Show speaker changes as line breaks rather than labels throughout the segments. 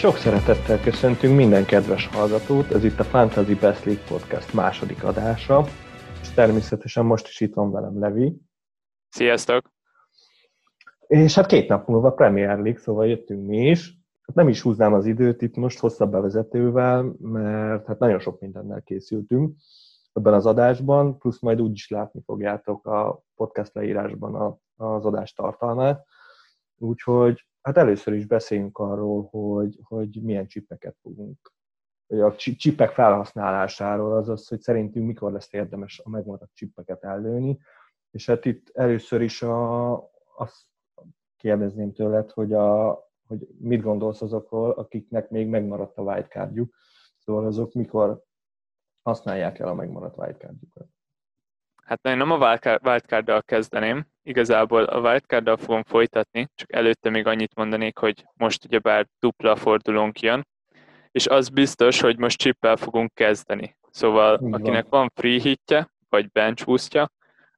Sok szeretettel köszöntünk minden kedves hallgatót, ez itt a Fantasy Best League Podcast második adása, és természetesen most is itt van velem Levi.
Sziasztok!
És hát két nap múlva Premier League, szóval jöttünk mi is. Hát nem is húznám az időt itt most hosszabb bevezetővel, mert hát nagyon sok mindennel készültünk ebben az adásban, plusz majd úgy is látni fogjátok a podcast leírásban az adás tartalmát. Úgyhogy hát először is beszéljünk arról, hogy, hogy milyen csipeket fogunk, vagy a csipek felhasználásáról, azaz, hogy szerintünk mikor lesz érdemes a megmaradt csipeket ellőni, és hát itt először is a, azt kérdezném tőled, hogy, a, hogy mit gondolsz azokról, akiknek még megmaradt a wildcardjuk, szóval azok mikor használják el a megmaradt wildcardjukat.
Hát én nem a wildcard kezdeném, igazából a wildcard fogom folytatni, csak előtte még annyit mondanék, hogy most ugyebár dupla fordulónk jön, és az biztos, hogy most chippel fogunk kezdeni. Szóval Így akinek van. van free hitje, vagy bench boostja,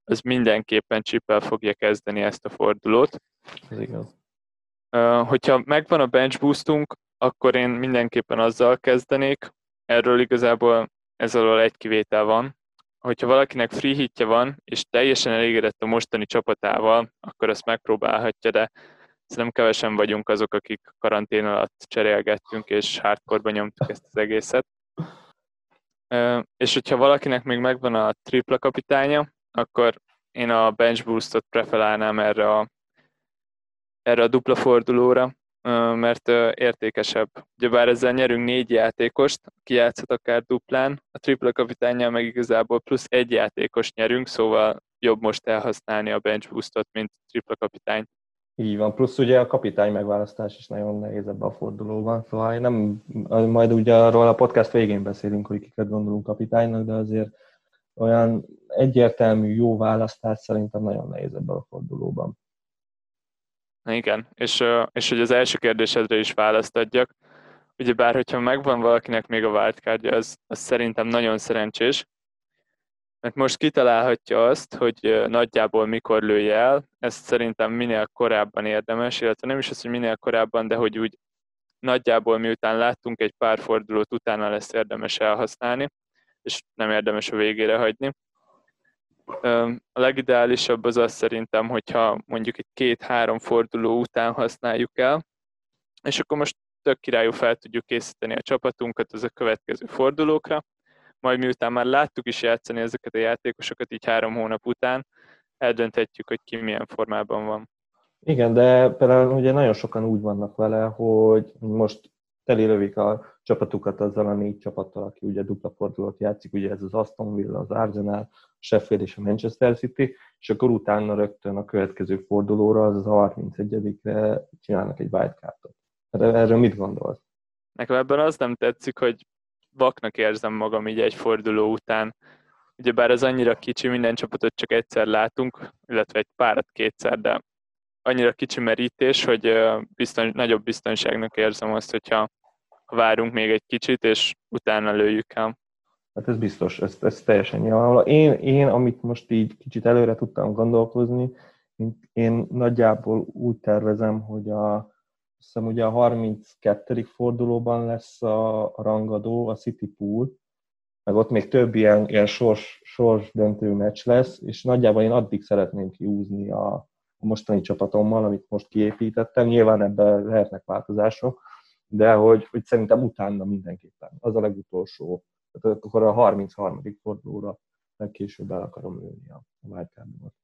az mindenképpen chippel fogja kezdeni ezt a fordulót.
Ez igaz.
Hogyha megvan a bench boostunk, akkor én mindenképpen azzal kezdenék. Erről igazából ez alól egy kivétel van, hogyha valakinek free hitje van, és teljesen elégedett a mostani csapatával, akkor ezt megpróbálhatja, de nem kevesen vagyunk azok, akik karantén alatt cserélgettünk, és hardcore nyomtuk ezt az egészet. És hogyha valakinek még megvan a tripla kapitánya, akkor én a bench boostot preferálnám erre a, erre a dupla fordulóra, mert értékesebb. Ugyebár ezzel nyerünk négy játékost, ki játszhat akár duplán, a tripla kapitányjal meg igazából plusz egy játékos nyerünk, szóval jobb most elhasználni a bench boostot, mint tripla kapitány.
Így van, plusz ugye a kapitány megválasztás is nagyon nehéz ebbe a fordulóban, szóval nem, majd ugye arról a podcast végén beszélünk, hogy kiket gondolunk kapitánynak, de azért olyan egyértelmű jó választás szerintem nagyon nehéz ebben a fordulóban.
Igen, és, és hogy az első kérdésedre is választ adjak, ugye bár hogyha megvan valakinek még a wildcardja, az, az szerintem nagyon szerencsés, mert most kitalálhatja azt, hogy nagyjából mikor lője el, ezt szerintem minél korábban érdemes, illetve nem is az, hogy minél korábban, de hogy úgy nagyjából miután láttunk egy pár fordulót, utána lesz érdemes elhasználni, és nem érdemes a végére hagyni. A legideálisabb az az szerintem, hogyha mondjuk egy két-három forduló után használjuk el, és akkor most tök királyú fel tudjuk készíteni a csapatunkat az a következő fordulókra, majd miután már láttuk is játszani ezeket a játékosokat így három hónap után, eldönthetjük, hogy ki milyen formában van.
Igen, de például ugye nagyon sokan úgy vannak vele, hogy most telélövik a csapatukat azzal a négy csapattal, aki ugye dupla fordulót játszik, ugye ez az Aston Villa, az Arsenal, a Sheffield és a Manchester City, és akkor utána rögtön a következő fordulóra, az a 31-re csinálnak egy wildcardot. Erről mit gondolsz?
Nekem ebben az nem tetszik, hogy vaknak érzem magam így egy forduló után. Ugyebár ez annyira kicsi, minden csapatot csak egyszer látunk, illetve egy párat kétszer, de annyira kicsi merítés, hogy bizton, nagyobb biztonságnak érzem azt, hogyha várunk még egy kicsit, és utána lőjük el.
Hát ez biztos, ez, ez teljesen nyilvánvaló. Én, én, amit most így kicsit előre tudtam gondolkozni, én, nagyjából úgy tervezem, hogy a, hiszem ugye a 32. fordulóban lesz a, a rangadó, a City Pool, meg ott még több ilyen, ilyen sors, sors döntő meccs lesz, és nagyjából én addig szeretném kiúzni a, a mostani csapatommal, amit most kiépítettem. Nyilván ebben lehetnek változások, de hogy, hogy szerintem utána mindenképpen. Az a legutolsó. Tehát akkor a 33. fordulóra legkésőbb el akarom lőni a wildcardomat.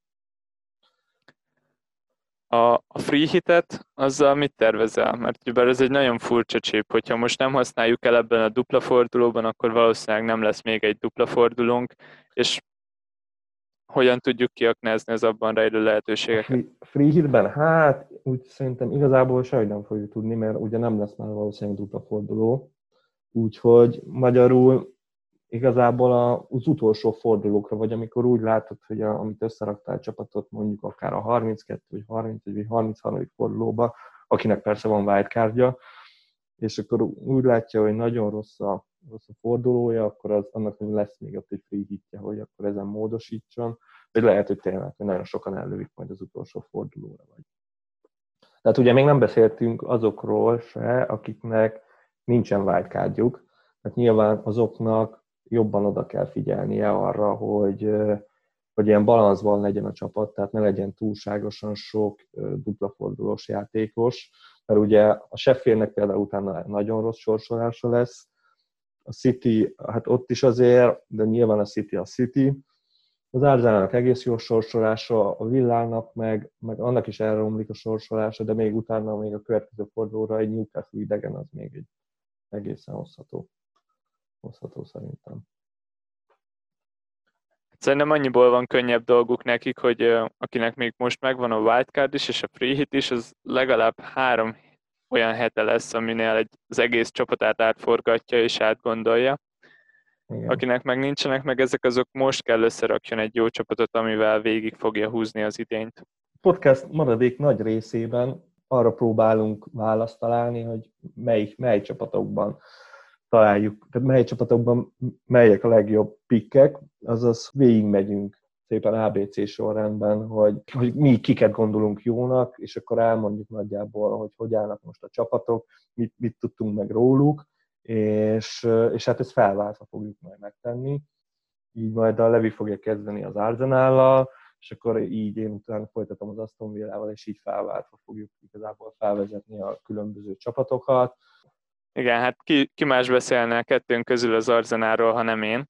A, a free hitet, azzal mit tervezel? Mert ugye ez egy nagyon furcsa chip, hogyha most nem használjuk el ebben a dupla fordulóban, akkor valószínűleg nem lesz még egy dupla fordulónk, és hogyan tudjuk kiaknázni az abban rejlő lehetőségeket?
A free hitben? Hát úgy szerintem igazából sehogy nem fogjuk tudni, mert ugye nem lesz már valószínűleg dupla forduló. Úgyhogy magyarul igazából az utolsó fordulókra, vagy amikor úgy látod, hogy a, amit összeraktál a csapatot, mondjuk akár a 32 vagy 31 vagy 33. fordulóba, akinek persze van wildcardja, és akkor úgy látja, hogy nagyon rossz a, rossz a fordulója, akkor az, annak hogy lesz még ott egy free hitje, hogy akkor ezen módosítson, vagy lehet, hogy tényleg hogy nagyon sokan ellövik majd az utolsó fordulóra. Vagy. Tehát ugye még nem beszéltünk azokról se, akiknek nincsen wildcardjuk, tehát nyilván azoknak jobban oda kell figyelnie arra, hogy, hogy ilyen balanszban legyen a csapat, tehát ne legyen túlságosan sok duplafordulós játékos, mert ugye a Sheffieldnek például utána nagyon rossz sorsolása lesz, a City, hát ott is azért, de nyilván a City a City, az Arzenálnak egész jó sorsolása, a Villának meg, meg annak is elromlik a sorsolása, de még utána még a következő fordulóra egy Newcastle idegen az még egy egészen hozható, hozható szerintem.
Szerintem annyiból van könnyebb dolguk nekik, hogy akinek még most megvan a wildcard is és a free hit is, az legalább három olyan hete lesz, aminél egy, az egész csapatát átforgatja és átgondolja. Igen. Akinek meg nincsenek meg ezek, azok most kell összerakjon egy jó csapatot, amivel végig fogja húzni az idényt.
Podcast maradék nagy részében arra próbálunk választ találni, hogy mely, mely csapatokban találjuk, tehát mely csapatokban melyek a legjobb pikkek, azaz végigmegyünk szépen ABC sorrendben, hogy, hogy mi kiket gondolunk jónak, és akkor elmondjuk nagyjából, hogy hogy állnak most a csapatok, mit, mit tudtunk meg róluk, és, és hát ezt felváltva fogjuk majd megtenni. Így majd a Levi fogja kezdeni az Arzenállal, és akkor így én utána folytatom az Aston Villával, és így felváltva fogjuk igazából felvezetni a különböző csapatokat.
Igen, hát ki, ki más beszélne a kettőnk közül az Arzenáról, ha nem én.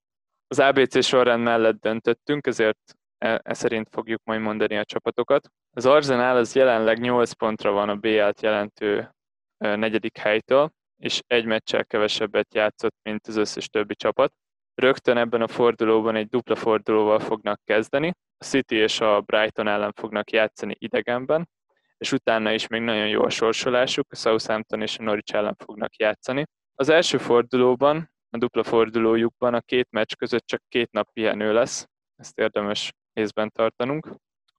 Az ABC sorrend mellett döntöttünk, ezért e, e szerint fogjuk majd mondani a csapatokat. Az Arzenál az jelenleg 8 pontra van a BL-t jelentő negyedik helytől, és egy meccsel kevesebbet játszott, mint az összes többi csapat. Rögtön ebben a fordulóban egy dupla fordulóval fognak kezdeni. A City és a Brighton ellen fognak játszani idegenben, és utána is még nagyon jó a sorsolásuk, a Southampton és a Norwich ellen fognak játszani. Az első fordulóban, a dupla fordulójukban a két meccs között csak két nap pihenő lesz, ezt érdemes észben tartanunk.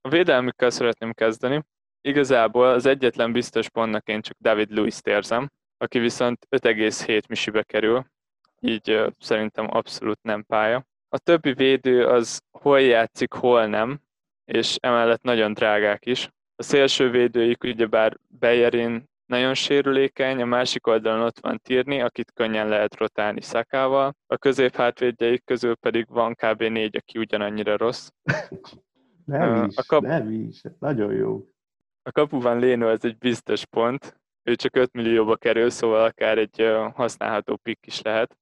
A védelmükkel szeretném kezdeni. Igazából az egyetlen biztos pontnak én csak David Lewis-t érzem, aki viszont 5,7 misibe kerül, így szerintem abszolút nem pálya. A többi védő az hol játszik, hol nem, és emellett nagyon drágák is. A szélső védőik ugyebár Bejerin nagyon sérülékeny, a másik oldalon ott van Tirni, akit könnyen lehet rotálni Szakával, a középhátvédjeik közül pedig van kb. négy, aki ugyanannyira rossz.
Nem is, a kap... nem is, nagyon jó.
A kapuban Léno ez egy biztos pont, ő csak 5 millióba kerül, szóval akár egy használható pick is lehet.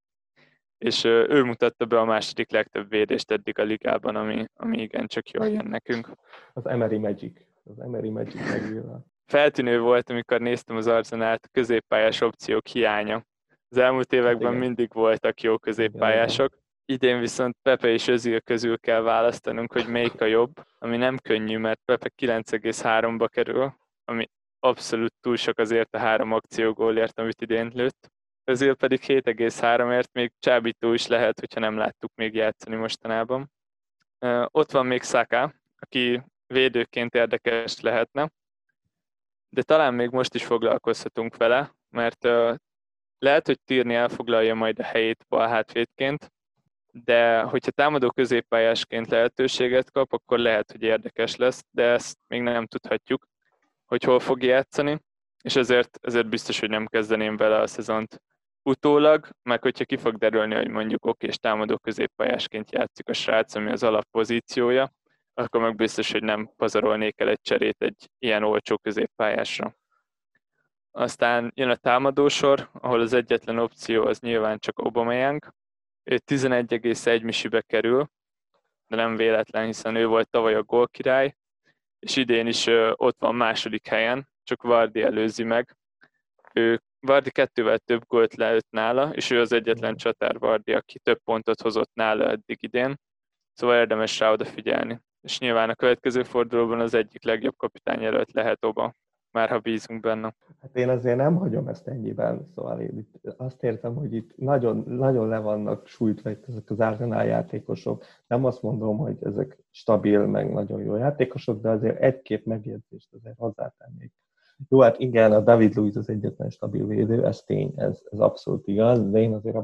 És ő mutatta be a második legtöbb védést eddig a ligában, ami, ami igencsak jól jön nekünk.
Az Emery Magic. Az Emery Magic megvéve.
Feltűnő volt, amikor néztem az Arzenát, a középpályás opciók hiánya. Az elmúlt években Igen. mindig voltak jó középpályások. Idén viszont Pepe és Özil közül kell választanunk, hogy melyik a jobb, ami nem könnyű, mert Pepe 9,3-ba kerül, ami abszolút túl sok azért a három akciógólért, amit idén lőtt. Közül pedig 7,3-ért még csábító is lehet, hogyha nem láttuk még játszani mostanában. Ott van még Saka, aki védőként érdekes lehetne, de talán még most is foglalkozhatunk vele, mert lehet, hogy Tírni elfoglalja majd a helyét bal hátvédként, de hogyha támadó középpályásként lehetőséget kap, akkor lehet, hogy érdekes lesz, de ezt még nem tudhatjuk hogy hol fog játszani, és ezért, ezért biztos, hogy nem kezdeném vele a szezont utólag, meg hogyha ki fog derülni, hogy mondjuk oké, és támadó középpályásként játszik a srác, ami az alappozíciója, akkor meg biztos, hogy nem pazarolnék el egy cserét egy ilyen olcsó középpályásra. Aztán jön a támadósor, ahol az egyetlen opció az nyilván csak Aubameyang. Ő 11,1 misibe kerül, de nem véletlen, hiszen ő volt tavaly a gólkirály, és idén is ott van második helyen, csak Vardi előzi meg. Ő Vardi kettővel több gólt leütt nála, és ő az egyetlen csatár Vardi, aki több pontot hozott nála eddig idén, szóval érdemes rá odafigyelni. És nyilván a következő fordulóban az egyik legjobb kapitány előtt lehet Oba, már ha bízunk benne.
Hát én azért nem hagyom ezt ennyiben, szóval én itt azt értem, hogy itt nagyon, nagyon le vannak sújtva itt ezek az Arsenal játékosok. Nem azt mondom, hogy ezek stabil, meg nagyon jó játékosok, de azért egy-két megjegyzést azért hozzátennék. Jó, hát igen, a David Luiz az egyetlen stabil védő, ez tény, ez, ez abszolút igaz, de én azért a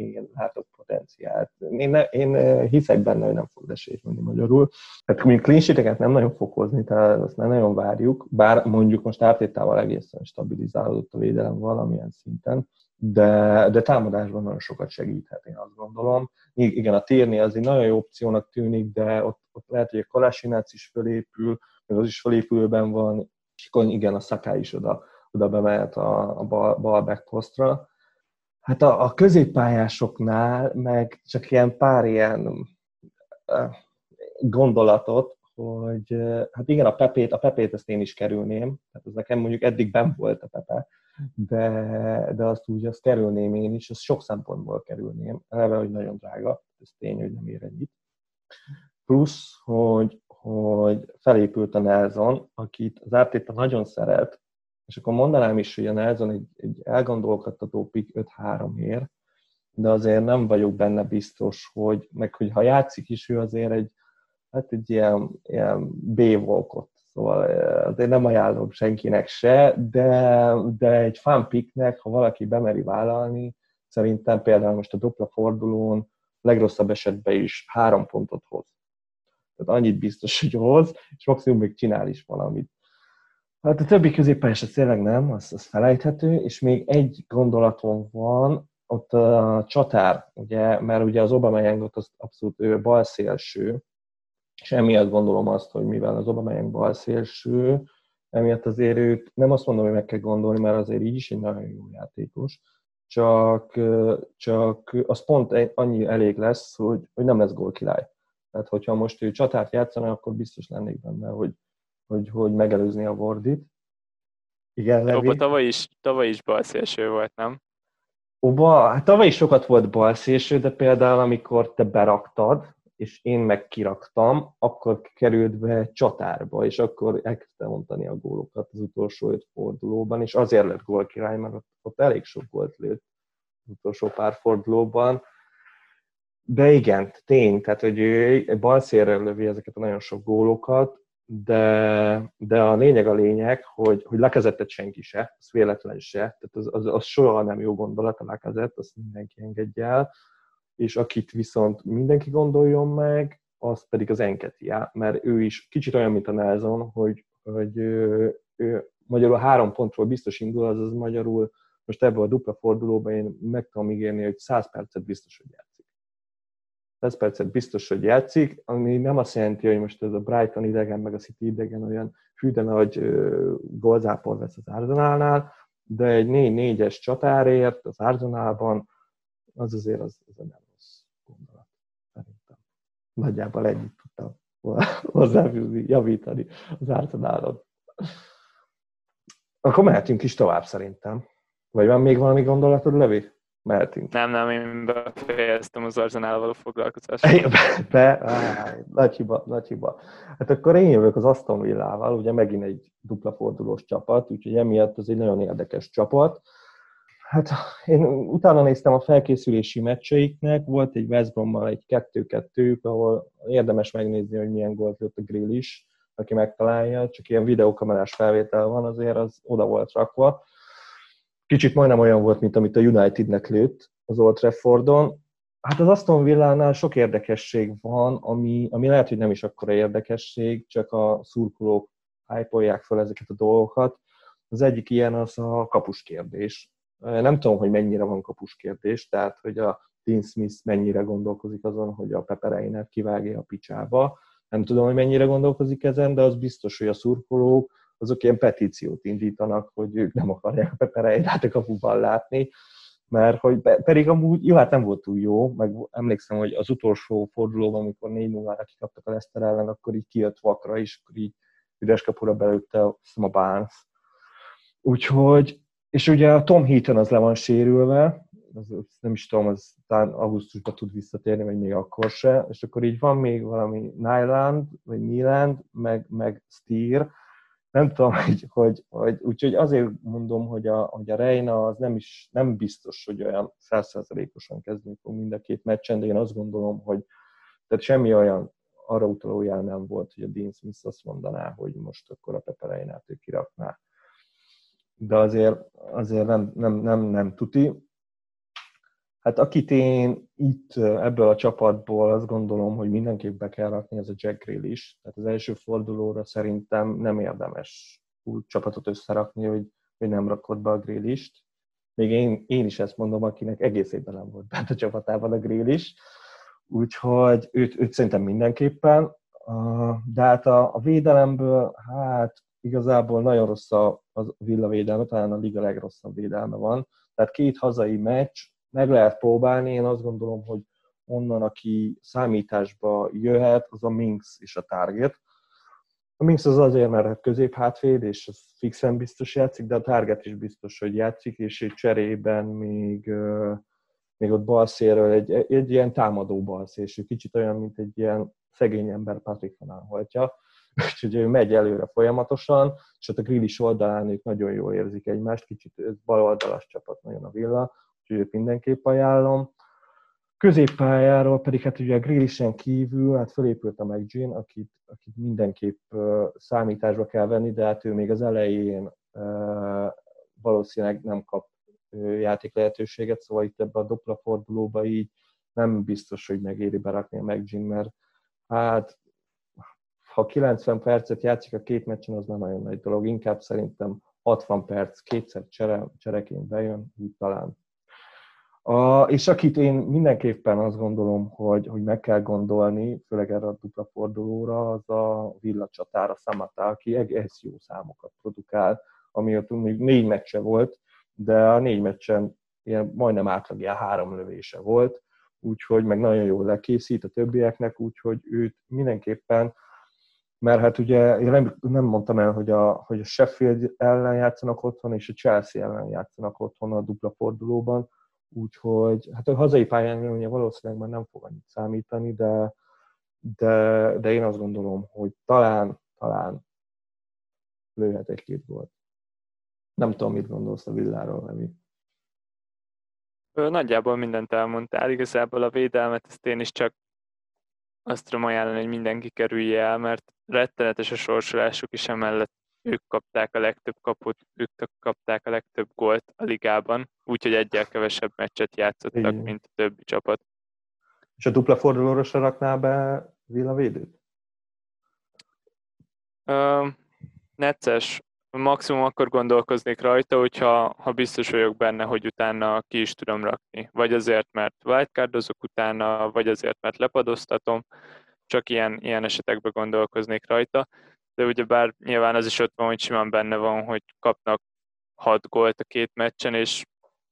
Én látok potenciált. Én, ne, én hiszek benne, hogy nem fog esélyt magyarul. Tehát mondjuk clean nem nagyon fog hozni, tehát azt nem nagyon várjuk, bár mondjuk most ártétával egészen stabilizálódott a védelem valamilyen szinten, de, de támadásban nagyon sokat segíthet, én azt gondolom. Igen, a térni az egy nagyon jó opciónak tűnik, de ott, ott lehet, hogy a Kalasinác is fölépül, meg az is fölépülőben van, és igen, a Szaká is oda, oda bemehet a, a bal, bal back posztra. Hát a, a középpályásoknál meg csak ilyen pár ilyen gondolatot, hogy hát igen, a Pepét, a Pepét ezt én is kerülném, tehát ez nekem mondjuk eddig ben volt a Pepe, de, de azt úgy, azt kerülném én is, azt sok szempontból kerülném, eleve, hogy nagyon drága, ez tény, hogy nem ér ennyit. Plusz, hogy, hogy felépült a Nelson, akit az Ártéta nagyon szeret, és akkor mondanám is, hogy a Nelson egy, egy elgondolkodtató pick 5-3 ér, de azért nem vagyok benne biztos, hogy, meg hogy ha játszik is, ő azért egy, hát egy ilyen, ilyen B-volkot Szóval azért nem ajánlom senkinek se, de, de egy fanpiknek, ha valaki bemeri vállalni, szerintem például most a dupla fordulón legrosszabb esetben is három pontot hoz. Tehát annyit biztos, hogy hoz, és maximum még csinál is valamit. Hát a többi középpályás tényleg nem, az, az felejthető, és még egy gondolatom van, ott a csatár, ugye, mert ugye az Obama az abszolút ő balszélső, és emiatt gondolom azt, hogy mivel az Obama bal szélső, emiatt azért őt nem azt mondom, hogy meg kell gondolni, mert azért így is egy nagyon jó játékos, csak, csak az pont annyi elég lesz, hogy, hogy nem lesz gól király. Tehát, hogyha most ő csatárt játszana, akkor biztos lennék benne, hogy, hogy, hogy megelőzni a Wardit.
Igen, Levi. Oba tavaly is, tavaly is balszélső volt, nem?
Oba, hát tavaly is sokat volt balszélső, de például amikor te beraktad, és én meg kiraktam, akkor került be csatárba, és akkor elkezdte mondani a gólokat az utolsó öt fordulóban, és azért lett gól király, mert ott, ott elég sok gólt lőtt az utolsó pár fordulóban. De igen, tény, tehát hogy ő balszérrel lövi ezeket a nagyon sok gólokat, de, de a lényeg a lényeg, hogy, hogy lekezettet senki se, az véletlen se, tehát az, az, az soha nem jó gondolat a lekezett, azt mindenki engedje el, és akit viszont mindenki gondoljon meg, az pedig az Enketia, mert ő is kicsit olyan, mint a Nelson, hogy, hogy ő, ő magyarul három pontról biztos indul, azaz magyarul most ebből a dupla fordulóban én meg tudom ígérni, hogy 100 percet biztos, hogy játszik. 100 percet biztos, hogy játszik, ami nem azt jelenti, hogy most ez a Brighton idegen, meg a City idegen olyan hű, de nagy golzápor vesz az Arsenalnál, de egy 4-4-es csatárért az Arsenalban az azért az, az nem gondolat, szerintem. Nagyjából ennyit tudtam hozzáfűzni, javítani az Arsenalon. Akkor mehetünk is tovább szerintem. Vagy van még valami gondolatod, Levi? Mehetünk.
Nem, nem, én befejeztem az Arsenal való foglalkozást.
Be, be áj, nagy hiba, nagy hiba. Hát akkor én jövök az Aston Villával, ugye megint egy dupla fordulós csapat, úgyhogy emiatt ez egy nagyon érdekes csapat. Hát én utána néztem a felkészülési meccseiknek, volt egy West Brommal egy 2-2, ahol érdemes megnézni, hogy milyen gólt lőtt a grill is, aki megtalálja, csak ilyen videókamerás felvétel van, azért az oda volt rakva. Kicsit majdnem olyan volt, mint amit a Unitednek lőtt az Old Traffordon. Hát az Aston Villánál sok érdekesség van, ami, ami lehet, hogy nem is akkora érdekesség, csak a szurkolók hype fel ezeket a dolgokat. Az egyik ilyen az a kapus kérdés nem tudom, hogy mennyire van kapus kérdés, tehát hogy a Dean Smith mennyire gondolkozik azon, hogy a Pepereinet kivágja a picsába. Nem tudom, hogy mennyire gondolkozik ezen, de az biztos, hogy a szurkolók azok ilyen petíciót indítanak, hogy ők nem akarják a Pepereinet a kapuban látni, mert hogy pedig amúgy, jó, hát nem volt túl jó, meg emlékszem, hogy az utolsó fordulóban, amikor 4 0 ra kikaptak a Leszter ellen, akkor így kijött vakra, és akkor így üres kapura belőtte a Barnes. Úgyhogy és ugye a Tom Heaton az le van sérülve, az, nem is tudom, az talán augusztusban tud visszatérni, vagy még akkor se, és akkor így van még valami Nyland, vagy Nyland, meg, meg Steer, nem tudom, hogy, hogy, hogy úgyhogy azért mondom, hogy a, hogy a Reina az nem is, nem biztos, hogy olyan százszerzalékosan kezdeni fog mind a két meccsen, de én azt gondolom, hogy tehát semmi olyan arra utaló jel nem volt, hogy a Dean Smith azt mondaná, hogy most akkor a Pepe Reinát ő kirakná de azért, azért nem, nem, nem, nem tuti. Hát akit én itt ebből a csapatból azt gondolom, hogy mindenképp be kell rakni, az a Jack Grill is. Tehát az első fordulóra szerintem nem érdemes úgy csapatot összerakni, hogy, hogy nem rakod be a grillist. Még én, én is ezt mondom, akinek egész évben nem volt bent a csapatában a grill is. Úgyhogy őt, őt szerintem mindenképpen. De hát a, a védelemből, hát igazából nagyon rossz a, a villavédelme, talán a liga legrosszabb védelme van. Tehát két hazai meccs, meg lehet próbálni, én azt gondolom, hogy onnan, aki számításba jöhet, az a Minx és a Target. A Minx az azért, mert hát középhátvéd, és az fixen biztos játszik, de a Target is biztos, hogy játszik, és egy cserében még, még ott balszéről egy, egy ilyen támadó balszél, és kicsit olyan, mint egy ilyen szegény ember Patrick van Anholtja, úgyhogy ő megy előre folyamatosan, és ott a grillis oldalán ők nagyon jól érzik egymást, kicsit baloldalas csapat nagyon a villa, őt mindenképp ajánlom. Középpályáról pedig hát ugye a Grillisen kívül, hát fölépült a McGinn, akit, akit mindenképp számításba kell venni, de hát ő még az elején valószínűleg nem kap játék lehetőséget, szóval itt ebbe a dupla fordulóba így nem biztos, hogy megéri berakni a McGinn, mert hát ha 90 percet játszik a két meccsen, az már nagyon nagy dolog. Inkább szerintem 60 perc, kétszer csere, csereként bejön, úgy talán. A, és akit én mindenképpen azt gondolom, hogy, hogy meg kell gondolni, főleg erre a dupla fordulóra, az a villacsatára Samata, aki egész jó számokat produkál, ami ott még négy meccse volt, de a négy meccsen ilyen majdnem átlag ilyen három lövése volt, úgyhogy meg nagyon jól lekészít a többieknek, úgyhogy őt mindenképpen mert hát ugye én nem, nem mondtam el, hogy a, hogy a Sheffield ellen játszanak otthon, és a Chelsea ellen játszanak otthon a dupla fordulóban, úgyhogy hát a hazai pályán ugye valószínűleg már nem fog annyit számítani, de, de, de én azt gondolom, hogy talán, talán lőhet egy-két volt. Nem tudom, mit gondolsz a villáról, Levi.
Nagyjából mindent elmondtál, igazából a védelmet ezt én is csak azt tudom ajánlani, hogy mindenki kerülje el, mert rettenetes a sorsolásuk is emellett ők kapták a legtöbb kaput, ők kapták a legtöbb gólt a ligában, úgyhogy egyel kevesebb meccset játszottak, Igen. mint a többi csapat.
És a dupla fordulóra se raknál be Villa védőt?
Uh, necces. Maximum akkor gondolkoznék rajta, hogyha ha biztos vagyok benne, hogy utána ki is tudom rakni. Vagy azért, mert wildcardozok utána, vagy azért, mert lepadoztatom. Csak ilyen, ilyen esetekben gondolkoznék rajta. De ugye bár nyilván az is ott van, hogy simán benne van, hogy kapnak 6 gólt a két meccsen, és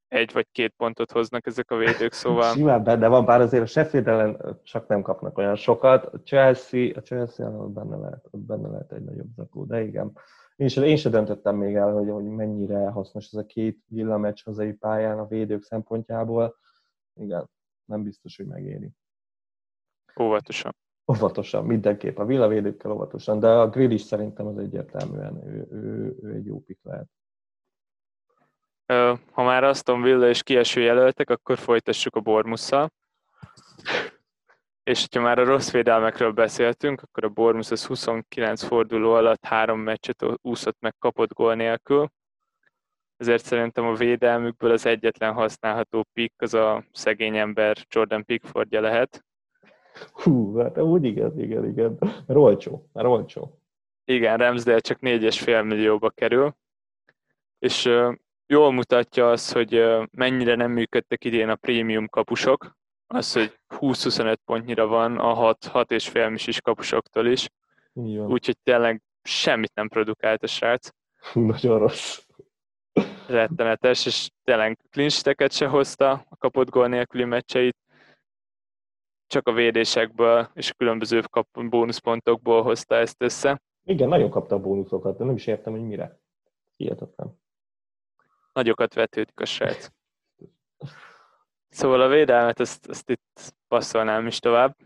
egy vagy két pontot hoznak ezek a védők, szóval...
Simán benne van, bár azért a Sheffield ellen csak nem kapnak olyan sokat. A Chelsea, a Chelsea ellen benne lehet, benne lehet egy nagyobb zakó, de igen. Én sem, én sem döntöttem még el, hogy, hogy mennyire hasznos ez a két villameccs hazai pályán a védők szempontjából. Igen, nem biztos, hogy megéri.
Óvatosan.
Óvatosan, mindenképp. A villavédőkkel óvatosan, de a grill is szerintem az egyértelműen ő, ő, ő egy jó pik lehet.
Ha már Aston Villa és kieső jelöltek, akkor folytassuk a Bormusszal. És ha már a rossz védelmekről beszéltünk, akkor a Bormus az 29 forduló alatt három meccset úszott meg kapott gól nélkül. Ezért szerintem a védelmükből az egyetlen használható pick az a szegény ember Jordan Pickfordja lehet.
Hú, hát úgy igen, igen, igen. Rolcsó, már olcsó.
Igen, Ramsdale csak 4,5 millióba kerül. És uh, jól mutatja az, hogy uh, mennyire nem működtek idén a prémium kapusok, az, hogy 20-25 pontnyira van a 6, 6 és fél is kapusoktól is. Úgyhogy tényleg semmit nem produkált a srác.
Nagyon rossz.
Rettenetes, és tényleg klinsteket se hozta a kapott gól nélküli meccseit. Csak a védésekből és a különböző kap- bónuszpontokból hozta ezt össze.
Igen, nagyon kapta a bónuszokat, de nem is értem, hogy mire. Hihetetlen.
Nagyokat vetődik a srác. Szóval a védelmet, ezt, ezt itt passzolnám is tovább.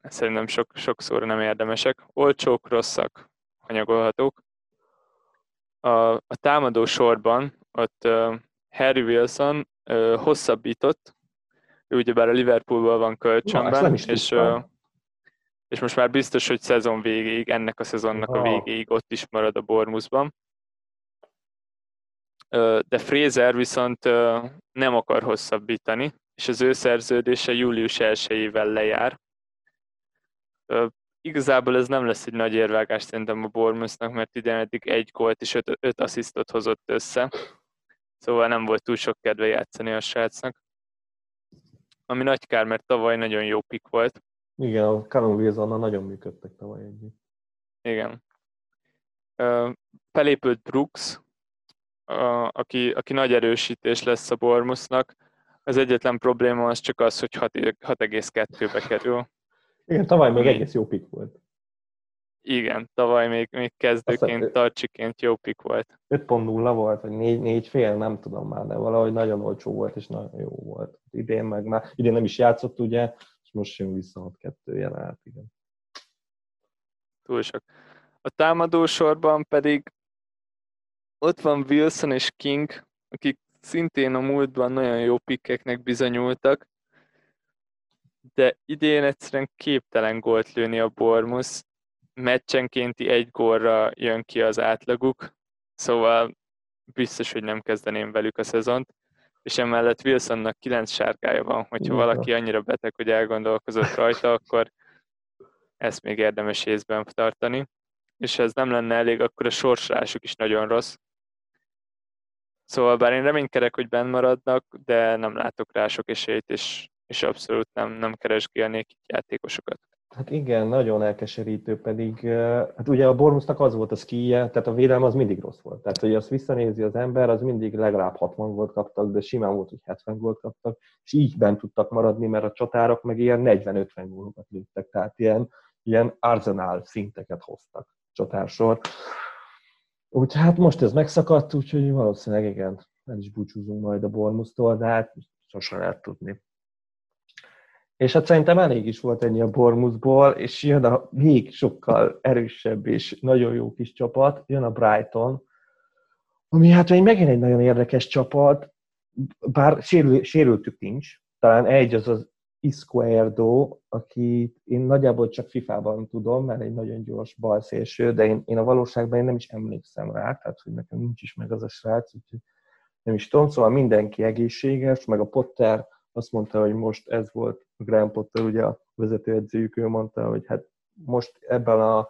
Szerintem sok, sokszor nem érdemesek. Olcsók, rosszak, anyagolhatók. A, a támadó sorban ott uh, Harry Wilson uh, hosszabbított, ő ugyebár a Liverpoolból van kölcsönben, Na, és, és most már biztos, hogy szezon végéig, ennek a szezonnak a végéig ott is marad a Bormusban. De Fraser viszont nem akar hosszabbítani, és az ő szerződése július 1-ével lejár. Igazából ez nem lesz egy nagy érvágás szerintem a Bournemouthnak, mert idén eddig egy gólt és öt, öt asszisztot hozott össze. Szóval nem volt túl sok kedve játszani a srácnak. Ami nagy kár, mert tavaly nagyon jó pik volt.
Igen, a Callum Wilsonnal nagyon működtek tavaly együtt.
Igen. Felépült Brooks, aki, aki nagy erősítés lesz a Bormusnak. Az egyetlen probléma az csak az, hogy 6,2-be kerül.
Igen, tavaly még egész jó pik volt.
Igen, tavaly még, még kezdőként, tartsiként jó pik volt.
5.0 volt, vagy 4, 4 fél, nem tudom már, de valahogy nagyon olcsó volt, és nagyon jó volt. Idén meg már, idén nem is játszott, ugye, és most jön vissza 6-2 át, igen.
Túl sok. A támadó sorban pedig ott van Wilson és King, akik szintén a múltban nagyon jó pikkeknek bizonyultak, de idén egyszerűen képtelen gólt lőni a Bormus, meccsenkénti egy gólra jön ki az átlaguk, szóval biztos, hogy nem kezdeném velük a szezont, és emellett Wilsonnak kilenc sárkája van, hogyha valaki annyira beteg, hogy elgondolkozott rajta, akkor ezt még érdemes észben tartani. És ha ez nem lenne elég, akkor a sorsolásuk is nagyon rossz. Szóval bár én reménykedek, hogy benn maradnak, de nem látok rá sok esélyt, és, és abszolút nem, nem keresgélnék játékosokat.
Hát igen, nagyon elkeserítő pedig, hát ugye a Bormusnak az volt a skije, tehát a védelme az mindig rossz volt. Tehát, hogy azt visszanézi az ember, az mindig legalább 60 volt kaptak, de simán volt, hogy 70 volt kaptak, és így bent tudtak maradni, mert a csatárok meg ilyen 40-50 gólokat lőttek, tehát ilyen, ilyen arzenál szinteket hoztak csatársor. Úgyhogy hát most ez megszakadt, úgyhogy valószínűleg igen, el is búcsúzunk majd a Bormusztól, de hát sosem lehet tudni. És hát szerintem elég is volt ennyi a Bormuszból, és jön a még sokkal erősebb és nagyon jó kis csapat, jön a Brighton, ami hát még megint egy nagyon érdekes csapat, bár sérül, sérültük nincs, talán egy az az Isquerdo, aki én nagyjából csak FIFA-ban tudom, mert egy nagyon gyors balszélső, de én, én a valóságban én nem is emlékszem rá, tehát hogy nekem nincs is meg az a srác, úgyhogy nem is tudom, szóval mindenki egészséges, meg a Potter azt mondta, hogy most ez volt, a Graham Potter, ugye a vezetőedzőjük, ő mondta, hogy hát most ebben a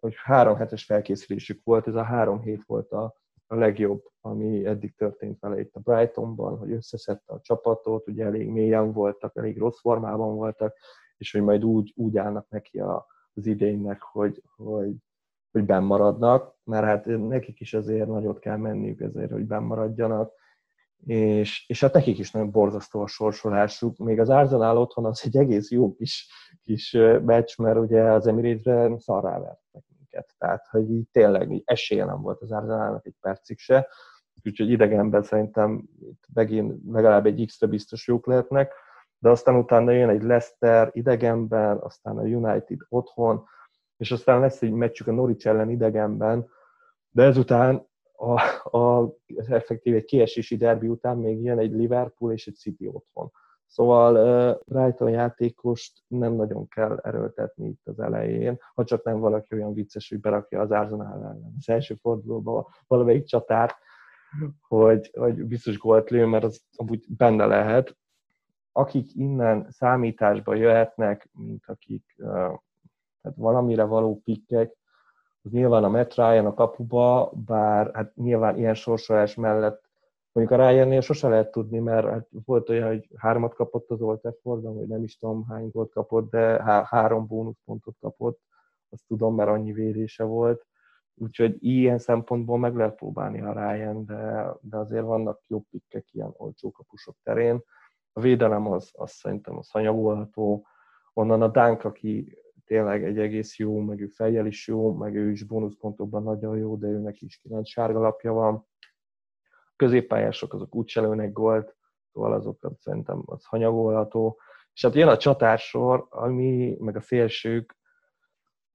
hogy három hetes felkészülésük volt, ez a három hét volt a, a legjobb, ami eddig történt vele itt a Brightonban, hogy összeszedte a csapatot, ugye elég mélyen voltak, elég rossz formában voltak, és hogy majd úgy, úgy állnak neki a, az idénynek, hogy, hogy, hogy benn maradnak, mert hát nekik is azért nagyot kell menniük ezért, hogy benn maradjanak, és, és hát nekik is nagyon borzasztó a sorsolásuk. Még az Arsenal otthon az egy egész jó kis, kis meccs, mert ugye az Emirates-re szarrá vertek minket. Tehát, hogy így tényleg így esélye nem volt az Arsenalnak egy percig se. Úgyhogy idegenben szerintem itt megint legalább egy X-re biztos jók lehetnek. De aztán utána jön egy Leicester idegenben, aztán a United otthon, és aztán lesz egy meccsük a Norwich ellen idegenben, de ezután a, a, effektív egy kiesési derbi után még jön egy Liverpool és egy City otthon. Szóval uh, Brighton játékost nem nagyon kell erőltetni itt az elején, ha csak nem valaki olyan vicces, hogy berakja az Arsenal ellen az első fordulóba valamelyik csatár, hogy, hogy biztos gólt lő, mert az amúgy benne lehet. Akik innen számításba jöhetnek, mint akik uh, tehát valamire való pikkek, az nyilván a Matt Ryan a kapuba, bár hát nyilván ilyen sorsolás mellett mondjuk a Ryan-nél sose lehet tudni, mert hát volt olyan, hogy hármat kapott az Old Traffordon, vagy nem is tudom hány volt kapott, de há- három bónuszpontot kapott, azt tudom, mert annyi vérése volt. Úgyhogy ilyen szempontból meg lehet próbálni a Ryan, de, de azért vannak jobb pikkek ilyen olcsó kapusok terén. A védelem az, az szerintem az hanyagolható. Onnan a Dánk, aki tényleg egy egész jó, meg ő fejjel is jó, meg ő is bónuszpontokban nagyon jó, de őnek is 9 sárga lapja van. A középpályások azok úgy se lőnek gólt, szóval azokat szerintem az hanyagolható. És hát jön a csatársor, ami, meg a szélsők,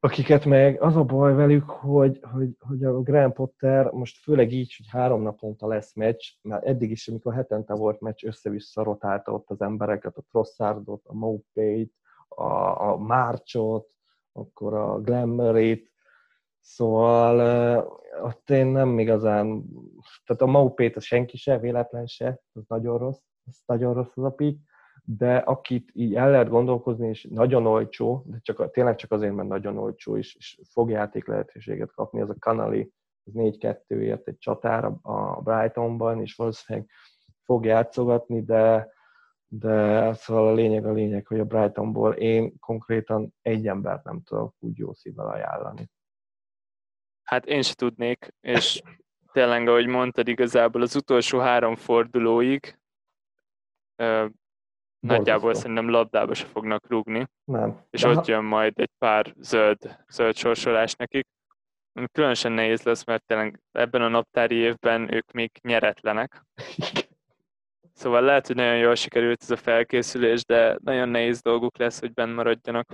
akiket meg az a baj velük, hogy, hogy, hogy a Grand Potter most főleg így, hogy három naponta lesz meccs, mert eddig is, amikor hetente volt meccs, össze-vissza rotálta ott az embereket, a Trossardot, a Maupay-t, a, a Márcsot, akkor a Glamour-it, szóval ott én nem igazán, tehát a Maupét a senki se, véletlen se, az nagyon rossz, az nagyon rossz az a pik, de akit így el lehet gondolkozni, és nagyon olcsó, de csak, tényleg csak azért, mert nagyon olcsó, és, és fog játék lehetőséget kapni, az a Kanali, az 4-2-ért egy csatára a Brightonban, és valószínűleg fog játszogatni, de, de szóval a lényeg a lényeg, hogy a Brightonból én konkrétan egy embert nem tudok úgy jó szívvel ajánlani.
Hát én se tudnék, és tényleg, ahogy mondtad, igazából az utolsó három fordulóig ö, nagyjából szerintem labdába se fognak rúgni.
Nem.
És De ott jön majd egy pár zöld, zöld sorsolás nekik. Ami különösen nehéz lesz, mert tényleg ebben a naptári évben ők még nyeretlenek. Szóval lehet, hogy nagyon jól sikerült ez a felkészülés, de nagyon nehéz dolguk lesz, hogy benn maradjanak.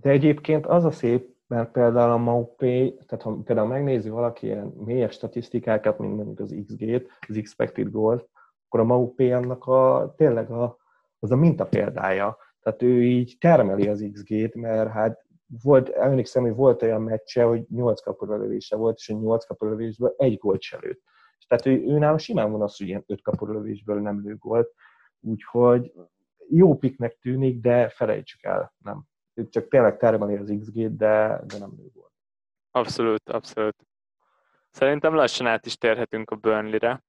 De egyébként az a szép, mert például a Maupay, tehát ha például megnézi valaki ilyen mélyes statisztikákat, mint mondjuk az XG-t, az expected goal akkor a Maupay annak a, tényleg a, az a minta példája. Tehát ő így termeli az XG-t, mert hát volt, emlékszem, hogy volt olyan meccse, hogy 8 kapuralövése volt, és a 8 kapuralövésből egy gólt se lőtt. Tehát ő, ő nálam simán van az, hogy ilyen 5 kapuralövésből nem lő gólt. Úgyhogy jó piknek tűnik, de felejtsük el, nem. Ő csak tényleg termeli az XG-t, de, de nem lő gólt.
Abszolút, abszolút. Szerintem lassan át is térhetünk a Burnley-re.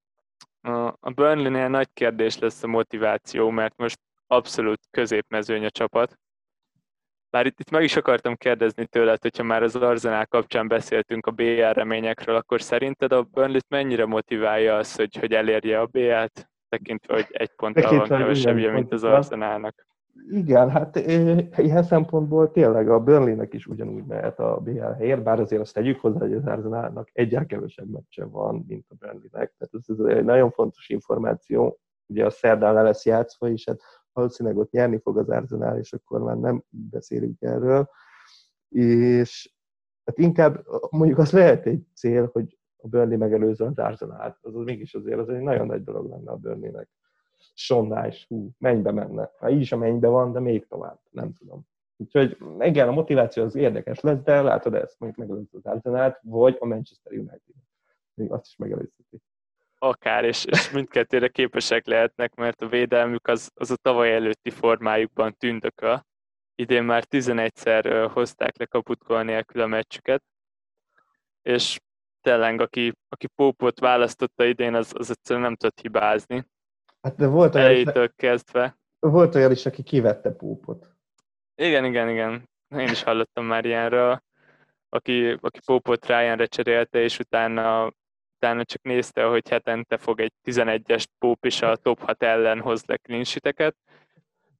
A Burnley-nél nagy kérdés lesz a motiváció, mert most abszolút középmezőny a csapat. Bár itt, itt meg is akartam kérdezni tőled, hogyha már az Arzenál kapcsán beszéltünk a BL reményekről, akkor szerinted a burnley mennyire motiválja az, hogy, hogy elérje a BL-t, tekintve, hogy egy ponttal van kevesebbje, mint az Arzenálnak?
Igen, hát ilyen szempontból tényleg a Burnley-nek is ugyanúgy mehet a BL helyért, bár azért azt tegyük hozzá, hogy az Arsenalnak egyáltalán kevesebb meccse van, mint a Burnley-nek. Tehát ez, ez egy nagyon fontos információ. Ugye a szerdán le lesz játszva, és hát valószínűleg ott nyerni fog az Arsenal, és akkor már nem beszélünk erről. És hát inkább mondjuk az lehet egy cél, hogy a Burnley megelőzze az Arsenal-t, az, az mégis azért az egy nagyon nagy dolog lenne a Burnley-nek. Sonnás, hú, mennybe menne. Hát így is a mennybe van, de még tovább, nem tudom. Úgyhogy igen, a motiváció az érdekes lesz, de látod ezt, mondjuk megelőzze az Arsenal-t, vagy a Manchester United. Még azt is megelőzheti
akár, és, és mindkettőre képesek lehetnek, mert a védelmük az, az a tavaly előtti formájukban tündököl. Idén már 11-szer hozták le kaputkol nélkül a meccsüket, és tényleg, aki, aki Pópot választotta idén, az, az egyszerűen nem tudott hibázni.
Hát de volt olyan,
Elejétől is, kezdve.
Volt olyan is, aki kivette Pópot.
Igen, igen, igen. Én is hallottam már ilyenről, aki, aki Pópot Ryanre cserélte, és utána utána csak nézte, hogy hetente fog egy 11-es pop is a top 6 ellen hoz le klinsiteket.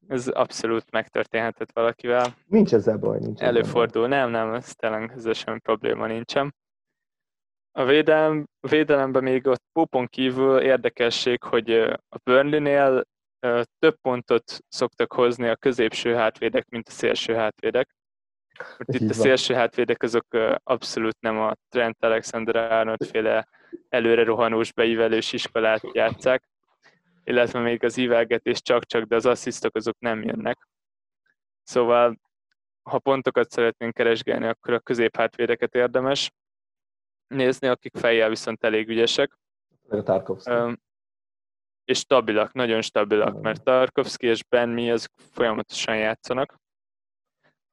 Ez abszolút megtörténhetett valakivel.
Nincs ezzel baj, nincs
Előfordul, baj. nem, nem, ez tényleg ezzel semmi probléma nincsen. A védelem, védelemben még ott pópon kívül érdekesség, hogy a Burnley-nél több pontot szoktak hozni a középső hátvédek, mint a szélső hátvédek. Mert itt a szélső hátvédek azok abszolút nem a Trent Alexander-Arnold féle előre rohanós, beívelős iskolát játszák, illetve még az ívelgetés csak-csak, de az asszisztok azok nem jönnek. Szóval, ha pontokat szeretnénk keresgélni, akkor a középhátvédeket érdemes nézni, akik fejjel viszont elég ügyesek.
A
és stabilak, nagyon stabilak, mert Tarkovsky és Benmi az folyamatosan játszanak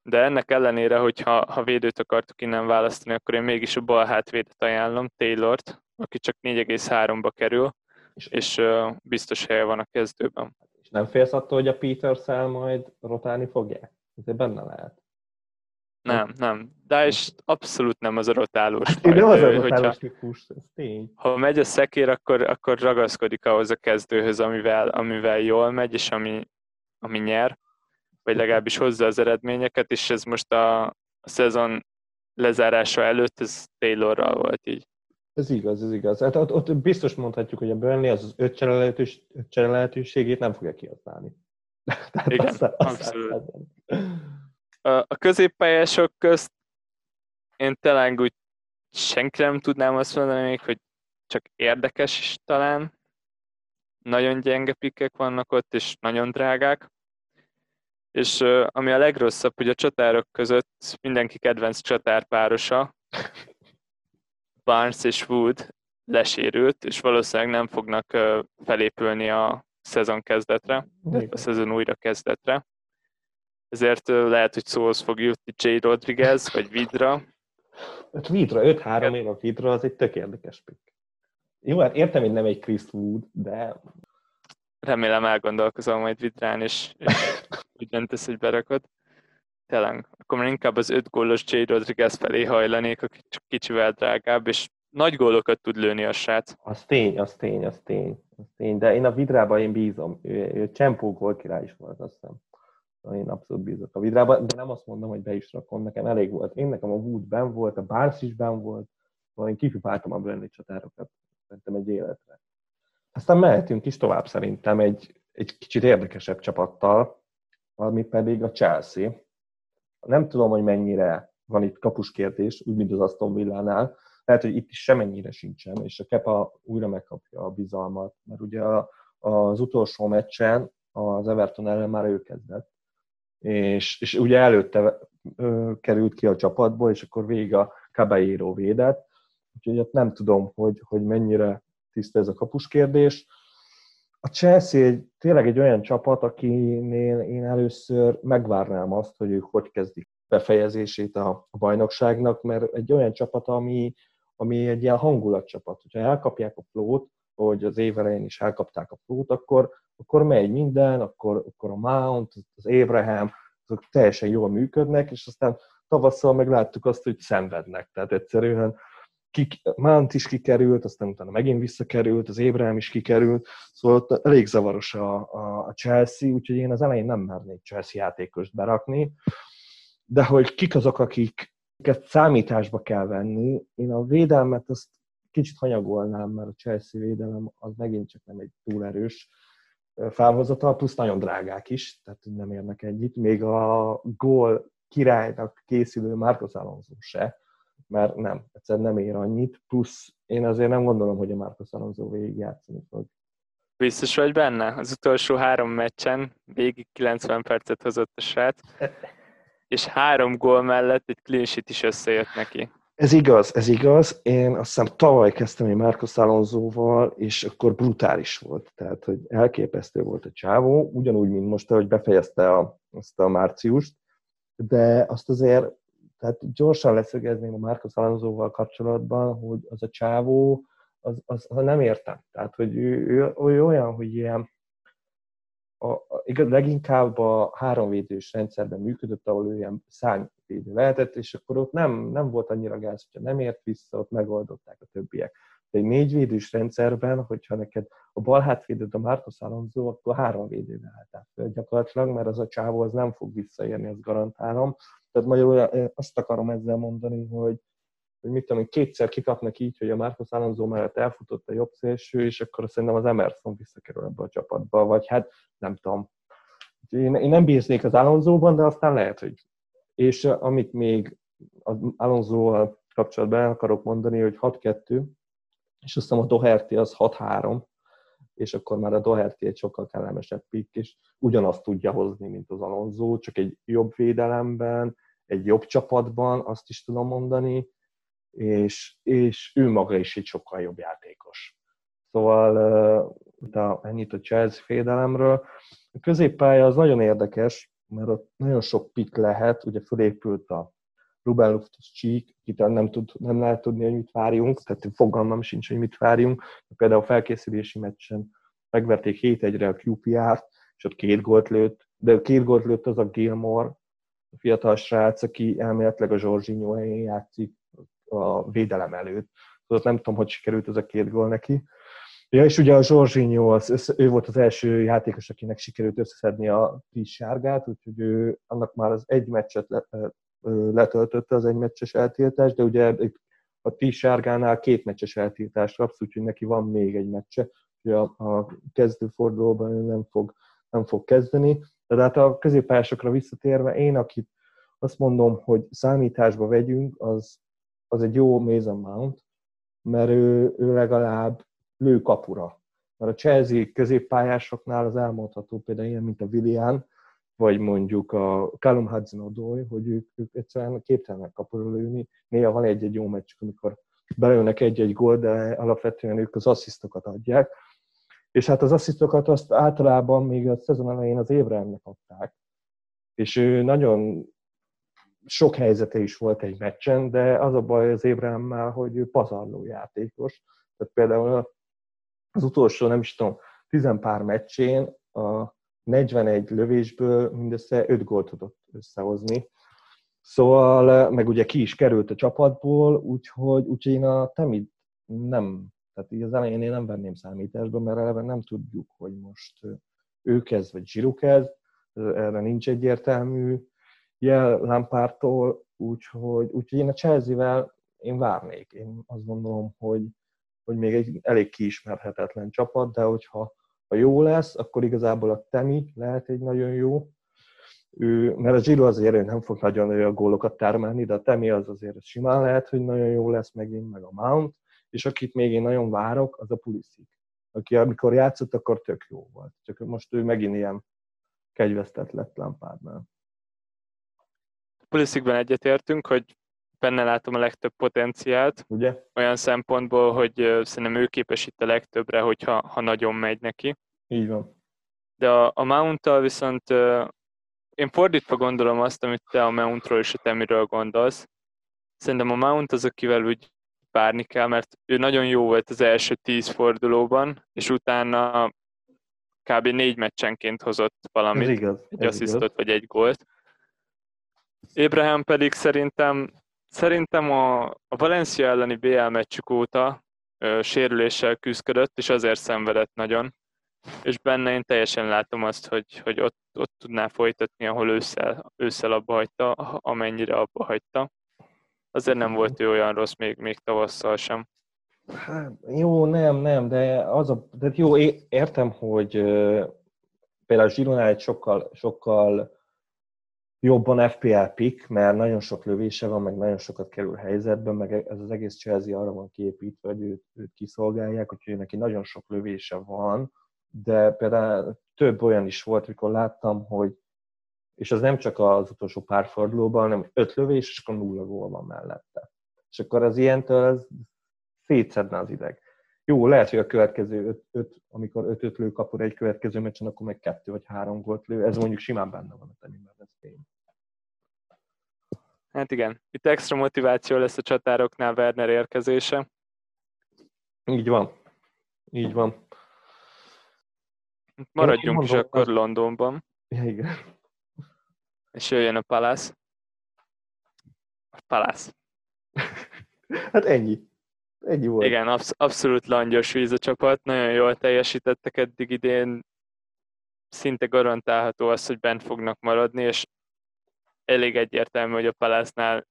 de ennek ellenére, hogyha ha védőt akartuk innen választani, akkor én mégis a bal hátvédet ajánlom, Taylort, aki csak 4,3-ba kerül, és, és uh, biztos helye van a kezdőben.
És nem félsz attól, hogy a Peters majd rotálni fogják? Ez benne lehet.
Nem, nem. De és abszolút nem az a rotálós. Hát,
nem az a rotálós típus, ez tény.
Ha megy a szekér, akkor, akkor ragaszkodik ahhoz a kezdőhöz, amivel, amivel jól megy, és ami, ami nyer vagy legalábbis hozza az eredményeket, és ez most a, a szezon lezárása előtt, ez Taylorral volt így.
Ez igaz, ez igaz. Hát ott, ott biztos mondhatjuk, hogy a Burnley az az öt lehetős, lehetőségét nem fogja kihasználni.
Igen, aztán, abszolút. Aztán. A, a középpályások közt én talán úgy senki nem tudnám azt mondani még, hogy csak érdekes is talán. Nagyon gyenge pikkek vannak ott, és nagyon drágák. És ami a legrosszabb, hogy a csatárok között mindenki kedvenc csatárpárosa, Barnes és Wood lesérült, és valószínűleg nem fognak felépülni a, szezon kezdetre, a szezon újra kezdetre. Ezért lehet, hogy szóhoz fog jutni J. Rodriguez, vagy Vidra.
Hát Vidra, 5-3 év a Vidra, az egy tök érdekes pick. Jó, hát értem, hogy nem egy Chris Wood, de...
Remélem elgondolkozom majd Vidrán, és, és úgy döntesz, hogy berakod. Tényleg, akkor már inkább az öt gólos J. Rodriguez felé hajlanék, aki csak kicsivel drágább, és nagy gólokat tud lőni a srác.
Az tény, az tény, az tény, az tény. De én a Vidrában én bízom. Ő, ő Csempó gól király is volt, azt hiszem. Én abszolút bízok a Vidrába, de nem azt mondom, hogy be is rakom, nekem elég volt. Én nekem a Wood ben volt, a Barnes is ben volt, vagy én kipipáltam a Burnley csatárokat, szerintem egy életre. Aztán mehetünk is tovább szerintem egy, egy kicsit érdekesebb csapattal, ami pedig a Chelsea. Nem tudom, hogy mennyire van itt kapuskérdés, úgy, mint az Aston Villánál, lehet, hogy itt is semennyire sincsen, és a Kepa újra megkapja a bizalmat, mert ugye az utolsó meccsen az Everton ellen már ő kezdett, és, és ugye előtte ö, került ki a csapatból, és akkor végig a Caballero védett, úgyhogy ott nem tudom, hogy, hogy mennyire tiszta ez a kapus kérdés. A Chelsea egy, tényleg egy olyan csapat, akinél én először megvárnám azt, hogy ők hogy kezdik befejezését a, a bajnokságnak, mert egy olyan csapat, ami, ami egy ilyen hangulatcsapat. Hogyha elkapják a flót, hogy az év elején is elkapták a flót, akkor, akkor megy minden, akkor, akkor a Mount, az Abraham, azok teljesen jól működnek, és aztán tavasszal meg láttuk azt, hogy szenvednek. Tehát egyszerűen ki, Mount is kikerült, aztán utána megint visszakerült, az Abraham is kikerült, szóval ott elég zavaros a, a, a Chelsea, úgyhogy én az elején nem mernék Chelsea játékost berakni, de hogy kik azok, akik amiket számításba kell venni. Én a védelmet azt kicsit hanyagolnám, mert a Chelsea védelem az megint csak nem egy túl erős felhozatal, plusz nagyon drágák is, tehát nem érnek együtt. Még a gól királynak készülő Marcos Alonso se, mert nem, egyszerűen nem ér annyit, plusz én azért nem gondolom, hogy a Marcos Alonso végig játszani fog.
Biztos vagy benne? Az utolsó három meccsen végig 90 percet hozott a srác és három gól mellett egy clean sheet is összejött neki.
Ez igaz, ez igaz. Én azt hiszem tavaly kezdtem egy Marcos Alonsoval, és akkor brutális volt. Tehát, hogy elképesztő volt a csávó, ugyanúgy, mint most, hogy befejezte a, azt a márciust, de azt azért, tehát gyorsan leszögezném a Marcos Alonsoval kapcsolatban, hogy az a csávó, az, az, az nem értem. Tehát, hogy ő, ő, ő olyan, hogy ilyen a, a, igaz, leginkább a háromvédős rendszerben működött, ahol ő ilyen szányvédő lehetett, és akkor ott nem, nem volt annyira gáz, hogyha nem ért vissza, ott megoldották a többiek. De egy négyvédős rendszerben, hogyha neked a bal hátvédőd a Mártos Alonso, akkor három védővel álltál gyakorlatilag, mert az a csávó az nem fog visszaérni, azt garantálom. Tehát magyarul azt akarom ezzel mondani, hogy hogy mit tudom, kétszer kikapnak így, hogy a Marcos Alonso mellett elfutott a jobb szélső, és akkor szerintem az Emerson visszakerül ebbe a csapatba, vagy hát nem tudom. Én, én nem bíznék az Alonsoban, de aztán lehet, hogy... És amit még az alonso kapcsolatban el akarok mondani, hogy 6-2, és azt hiszem a Doherty az 6-3, és akkor már a Doherty egy sokkal kellemesebb pick, és ugyanazt tudja hozni, mint az Alonso, csak egy jobb védelemben, egy jobb csapatban, azt is tudom mondani, és, és ő maga is egy sokkal jobb játékos. Szóval uh, ennyit a Chelsea fédelemről. A középpálya az nagyon érdekes, mert ott nagyon sok pik lehet, ugye fölépült a Ruben Loftus Cheek, akit nem, tud, nem lehet tudni, hogy mit várjunk, tehát fogalmam sincs, hogy mit várjunk. Például a felkészülési meccsen megverték 7-1-re a QPR-t, és ott két gólt lőtt, de két gólt lőtt az a Gilmore, a fiatal srác, aki elméletileg a Zsorzsinyó helyén játszik, a védelem előtt. Tudod, nem tudom, hogy sikerült ez a két gól neki. Ja, és ugye a Zsorzsinyó, az, ő volt az első játékos, akinek sikerült összeszedni a tíz sárgát, úgyhogy ő annak már az egy meccset le, letöltötte, az egy meccses eltiltást, de ugye a tíz sárgánál két meccses eltiltást kapsz, úgyhogy neki van még egy meccse, ugye a, a kezdőfordulóban ő nem fog, nem fog kezdeni. De hát a középpályásokra visszatérve, én akit azt mondom, hogy számításba vegyünk, az az egy jó Mason Mount, mert ő, ő legalább lő kapura. Mert a Chelsea középpályásoknál az elmondható például ilyen, mint a Willian, vagy mondjuk a Callum hudson hogy ők, ők egyszerűen képtelenek kapura lőni. Néha van egy-egy jó meccs, amikor belőnek egy-egy gól, de alapvetően ők az asszisztokat adják. És hát az asszisztokat azt általában még a szezon elején az Ébremnek adták. És ő nagyon sok helyzete is volt egy meccsen, de az a baj az Ébremmel, hogy ő pazarló játékos. Tehát például az utolsó, nem is tudom, tizenpár meccsén a 41 lövésből mindössze 5 gólt tudott összehozni. Szóval, meg ugye ki is került a csapatból, úgyhogy, úgyhogy én a Temit nem, tehát így az elején én nem venném számításba, mert eleve nem tudjuk, hogy most ő kezd, vagy Zsiru kezd, erre nincs egyértelmű jel Lampártól, úgyhogy, úgyhogy én a Chelsea-vel én várnék. Én azt gondolom, hogy, hogy még egy elég kiismerhetetlen csapat, de hogyha ha jó lesz, akkor igazából a Temi lehet egy nagyon jó, ő, mert a Giro azért nem fog nagyon olyan gólokat termelni, de a Temi az azért simán lehet, hogy nagyon jó lesz megint, meg a Mount, és akit még én nagyon várok, az a Pulisic, aki amikor játszott, akkor tök jó volt. Csak most ő megint ilyen kegyvesztett lett Lampardnál.
Pulisicben egyetértünk, hogy benne látom a legtöbb potenciált.
Ugye?
Olyan szempontból, hogy szerintem ő képes itt a legtöbbre, hogyha ha nagyon megy neki.
Így van.
De a, a mount viszont én fordítva gondolom azt, amit te a Mountról és a Temiről gondolsz. Szerintem a Mount az, akivel úgy várni kell, mert ő nagyon jó volt az első tíz fordulóban, és utána kb. négy meccsenként hozott valamit,
ez igaz,
egy asszisztot vagy egy gólt. Abraham pedig szerintem Szerintem a, a Valencia elleni BL meccsük óta ö, sérüléssel küzdött, és azért szenvedett nagyon. És benne én teljesen látom azt, hogy, hogy ott, ott tudná folytatni, ahol ősszel, ősszel abba hagyta, amennyire abba hagyta. Azért nem volt ő olyan rossz még, még tavasszal sem.
Hát, jó, nem, nem, de az a, de jó, értem, hogy például Zsironál egy sokkal, sokkal jobban FPL pick, mert nagyon sok lövése van, meg nagyon sokat kerül helyzetben, meg ez az egész Chelsea arra van kiépítve, hogy őt, őt kiszolgálják, úgyhogy neki nagyon sok lövése van, de például több olyan is volt, mikor láttam, hogy és az nem csak az utolsó pár fordulóban, hanem öt lövés, és akkor nulla gól van mellette. És akkor az ilyentől ez szétszedne az ideg. Jó, lehet, hogy a következő öt, öt amikor öt öt lő kapur egy következő meccsen, akkor meg kettő vagy három gólt lő. Ez mondjuk simán benne van a tenimben, ez tény.
Hát igen, itt extra motiváció lesz a csatároknál Werner érkezése.
Így van. Így van.
Maradjunk mondom, is akkor az... Londonban.
Ja, igen.
És jöjjön a Palace. A Palace.
hát ennyi. Ennyi volt.
Igen, absz- abszolút langyos víz a csapat, nagyon jól teljesítettek eddig idén, szinte garantálható az, hogy bent fognak maradni, és elég egyértelmű, hogy a Palásznál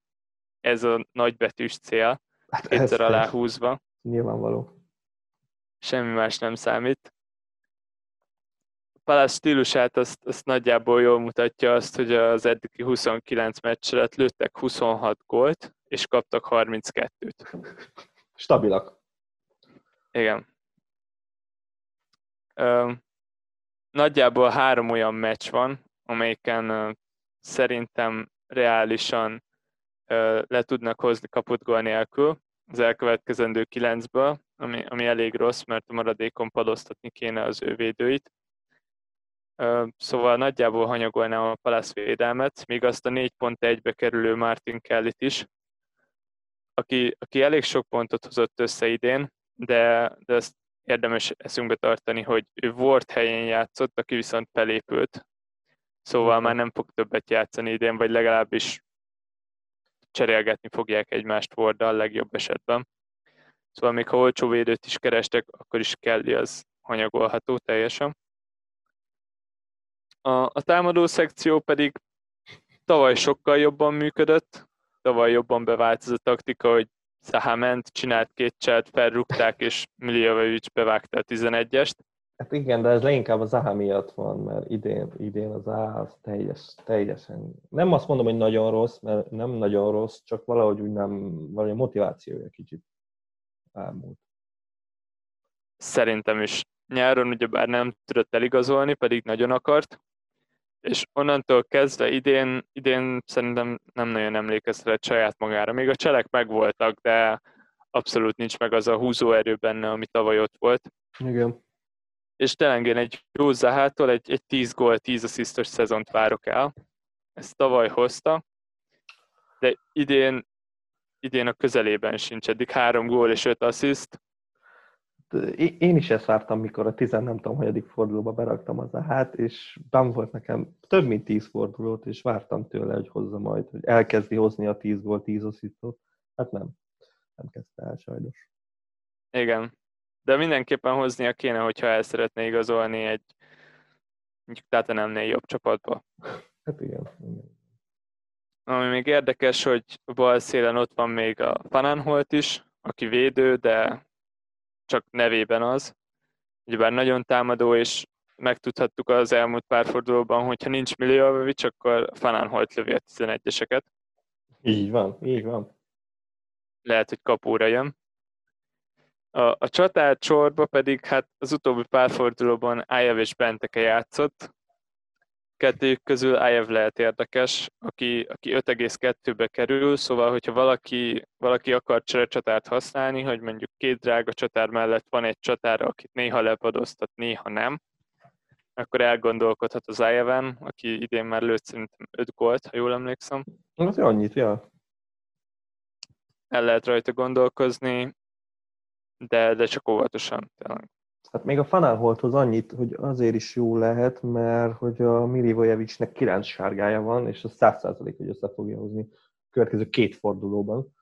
ez a nagybetűs cél, hát kétszer aláhúzva.
Nyilvánvaló.
Semmi más nem számít. A Palász stílusát azt, azt nagyjából jól mutatja azt, hogy az eddigi 29 meccs alatt lőttek 26 gólt, és kaptak 32-t.
Stabilak.
Igen. Ö, nagyjából három olyan meccs van, amelyiken szerintem reálisan le tudnak hozni kaput gól nélkül az elkövetkezendő kilencből, ami, ami elég rossz, mert a maradékon padoztatni kéne az ő védőit. Szóval nagyjából hanyagolnám a Palace védelmet, míg azt a 4.1-be kerülő Martin Kelly-t is, aki, aki elég sok pontot hozott össze idén, de, de ezt érdemes eszünkbe tartani, hogy ő Ward helyén játszott, aki viszont felépült, Szóval már nem fog többet játszani idén, vagy legalábbis cserélgetni fogják egymást Warddal legjobb esetben. Szóval még ha olcsó védőt is kerestek, akkor is Kelly az hanyagolható teljesen. A, a támadó szekció pedig tavaly sokkal jobban működött, tavaly jobban bevált ez a taktika, hogy Zaha ment, csinált két cselt, felrúgták, és Miljovic bevágta a 11-est.
Hát igen, de ez leginkább az AHA miatt van, mert idén, idén az AHA az teljes, teljesen, nem azt mondom, hogy nagyon rossz, mert nem nagyon rossz, csak valahogy úgy nem, a motivációja kicsit elmúlt.
Szerintem is. Nyáron ugyebár nem tudott eligazolni, pedig nagyon akart, és onnantól kezdve idén, idén szerintem nem nagyon emlékeztetett saját magára. Még a cselek megvoltak, de abszolút nincs meg az a húzóerő benne, ami tavaly ott volt.
Igen
és telengén egy jó Zahától egy, egy 10 gól, 10 asszisztos szezont várok el. Ezt tavaly hozta, de idén, idén a közelében sincs, eddig 3 gól és 5 assziszt.
Én is ezt vártam, mikor a 10 nem tudom, hanyadik fordulóba beraktam az hát, és nem volt nekem több mint 10 fordulót, és vártam tőle, hogy hozza majd, hogy elkezdi hozni a 10 gól, 10 asszisztot. Hát nem, nem kezdte el sajnos.
Igen, de mindenképpen hoznia kéne, hogyha el szeretné igazolni egy mondjuk Tatanemnél jobb csapatba.
Hát igen. igen.
Ami még érdekes, hogy bal szélen ott van még a Pananholt is, aki védő, de csak nevében az. Ugyebár nagyon támadó, és megtudhattuk az elmúlt pár fordulóban, hogyha nincs Miljovic, akkor Fananholt lövi a 11-eseket.
Így van, így van.
Lehet, hogy kapóra jön. A, a csatár csorba pedig hát az utóbbi pár fordulóban Ájev és Benteke játszott. Kettőjük közül Ájev lehet érdekes, aki, aki 5,2-be kerül, szóval hogyha valaki, valaki akar csatárt használni, hogy mondjuk két drága csatár mellett van egy csatár, akit néha lepadoztat, néha nem, akkor elgondolkodhat az Ájeven, aki idén már lőtt szerintem 5 gólt, ha jól emlékszem.
Az annyit, ja.
El lehet rajta gondolkozni, de, de csak óvatosan tényleg.
Hát még a Fanálholthoz annyit, hogy azért is jó lehet, mert hogy a Milivojevicsnek 9 sárgája van, és az 100% hogy össze fogja hozni a következő két fordulóban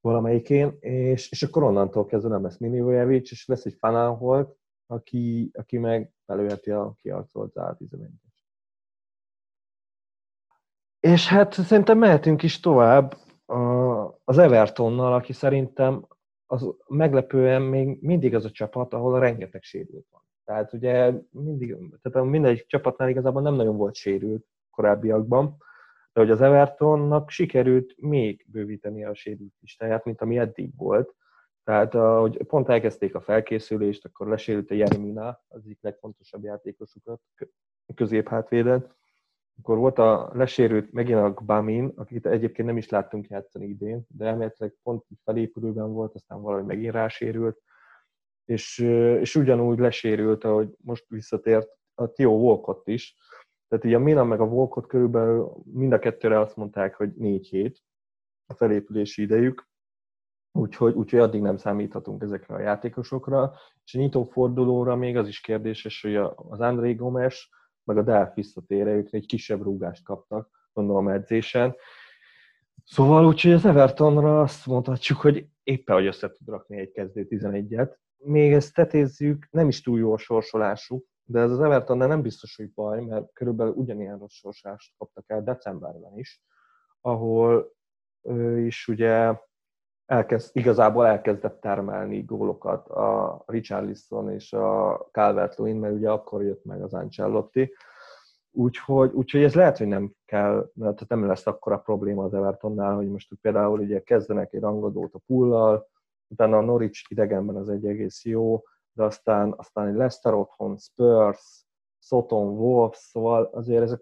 valamelyikén, és, és akkor onnantól kezdve nem lesz Milivojevics, és lesz egy Fanálholt, aki, aki meg előheti a kiarcolt zárt 11 És hát szerintem mehetünk is tovább az Evertonnal, aki szerintem az meglepően még mindig az a csapat, ahol a rengeteg sérült van. Tehát ugye mindig, tehát mindegy csapatnál igazából nem nagyon volt sérült korábbiakban, de hogy az Evertonnak sikerült még bővíteni a sérült listáját, mint ami eddig volt. Tehát, hogy pont elkezdték a felkészülést, akkor lesérült a Jeremina, az egyik legfontosabb játékosukat középhátvédet, akkor volt a lesérült megint a Gbamin, akit egyébként nem is láttunk játszani idén, de elméletileg pont felépülőben volt, aztán valahogy megint rásérült, és, és ugyanúgy lesérült, ahogy most visszatért a Tio Walcott is. Tehát így a Milan meg a Walcott körülbelül mind a kettőre azt mondták, hogy négy hét a felépülési idejük, úgyhogy, úgyhogy addig nem számíthatunk ezekre a játékosokra. És a nyitó fordulóra még az is kérdéses, hogy az André Gomes, meg a Delf visszatére, ők egy kisebb rúgást kaptak, gondolom edzésen. Szóval úgyhogy az Evertonra azt mondhatjuk, hogy éppen, hogy össze tud rakni egy kezdő 11-et. Még ezt tetézzük, nem is túl jó a sorsolásuk, de ez az Everton nem biztos, hogy baj, mert körülbelül ugyanilyen rossz sorsást kaptak el decemberben is, ahol ő is ugye elkezd, igazából elkezdett termelni gólokat a Richarlison és a calvert mert ugye akkor jött meg az Ancelotti. Úgyhogy, úgyhogy ez lehet, hogy nem kell, mert nem lesz akkora probléma az Evertonnál, hogy most például ugye kezdenek egy rangadót a pullal, utána a Norwich idegenben az egy egész jó, de aztán, aztán egy Leicester otthon, Spurs, Soton, Wolves, szóval azért ezek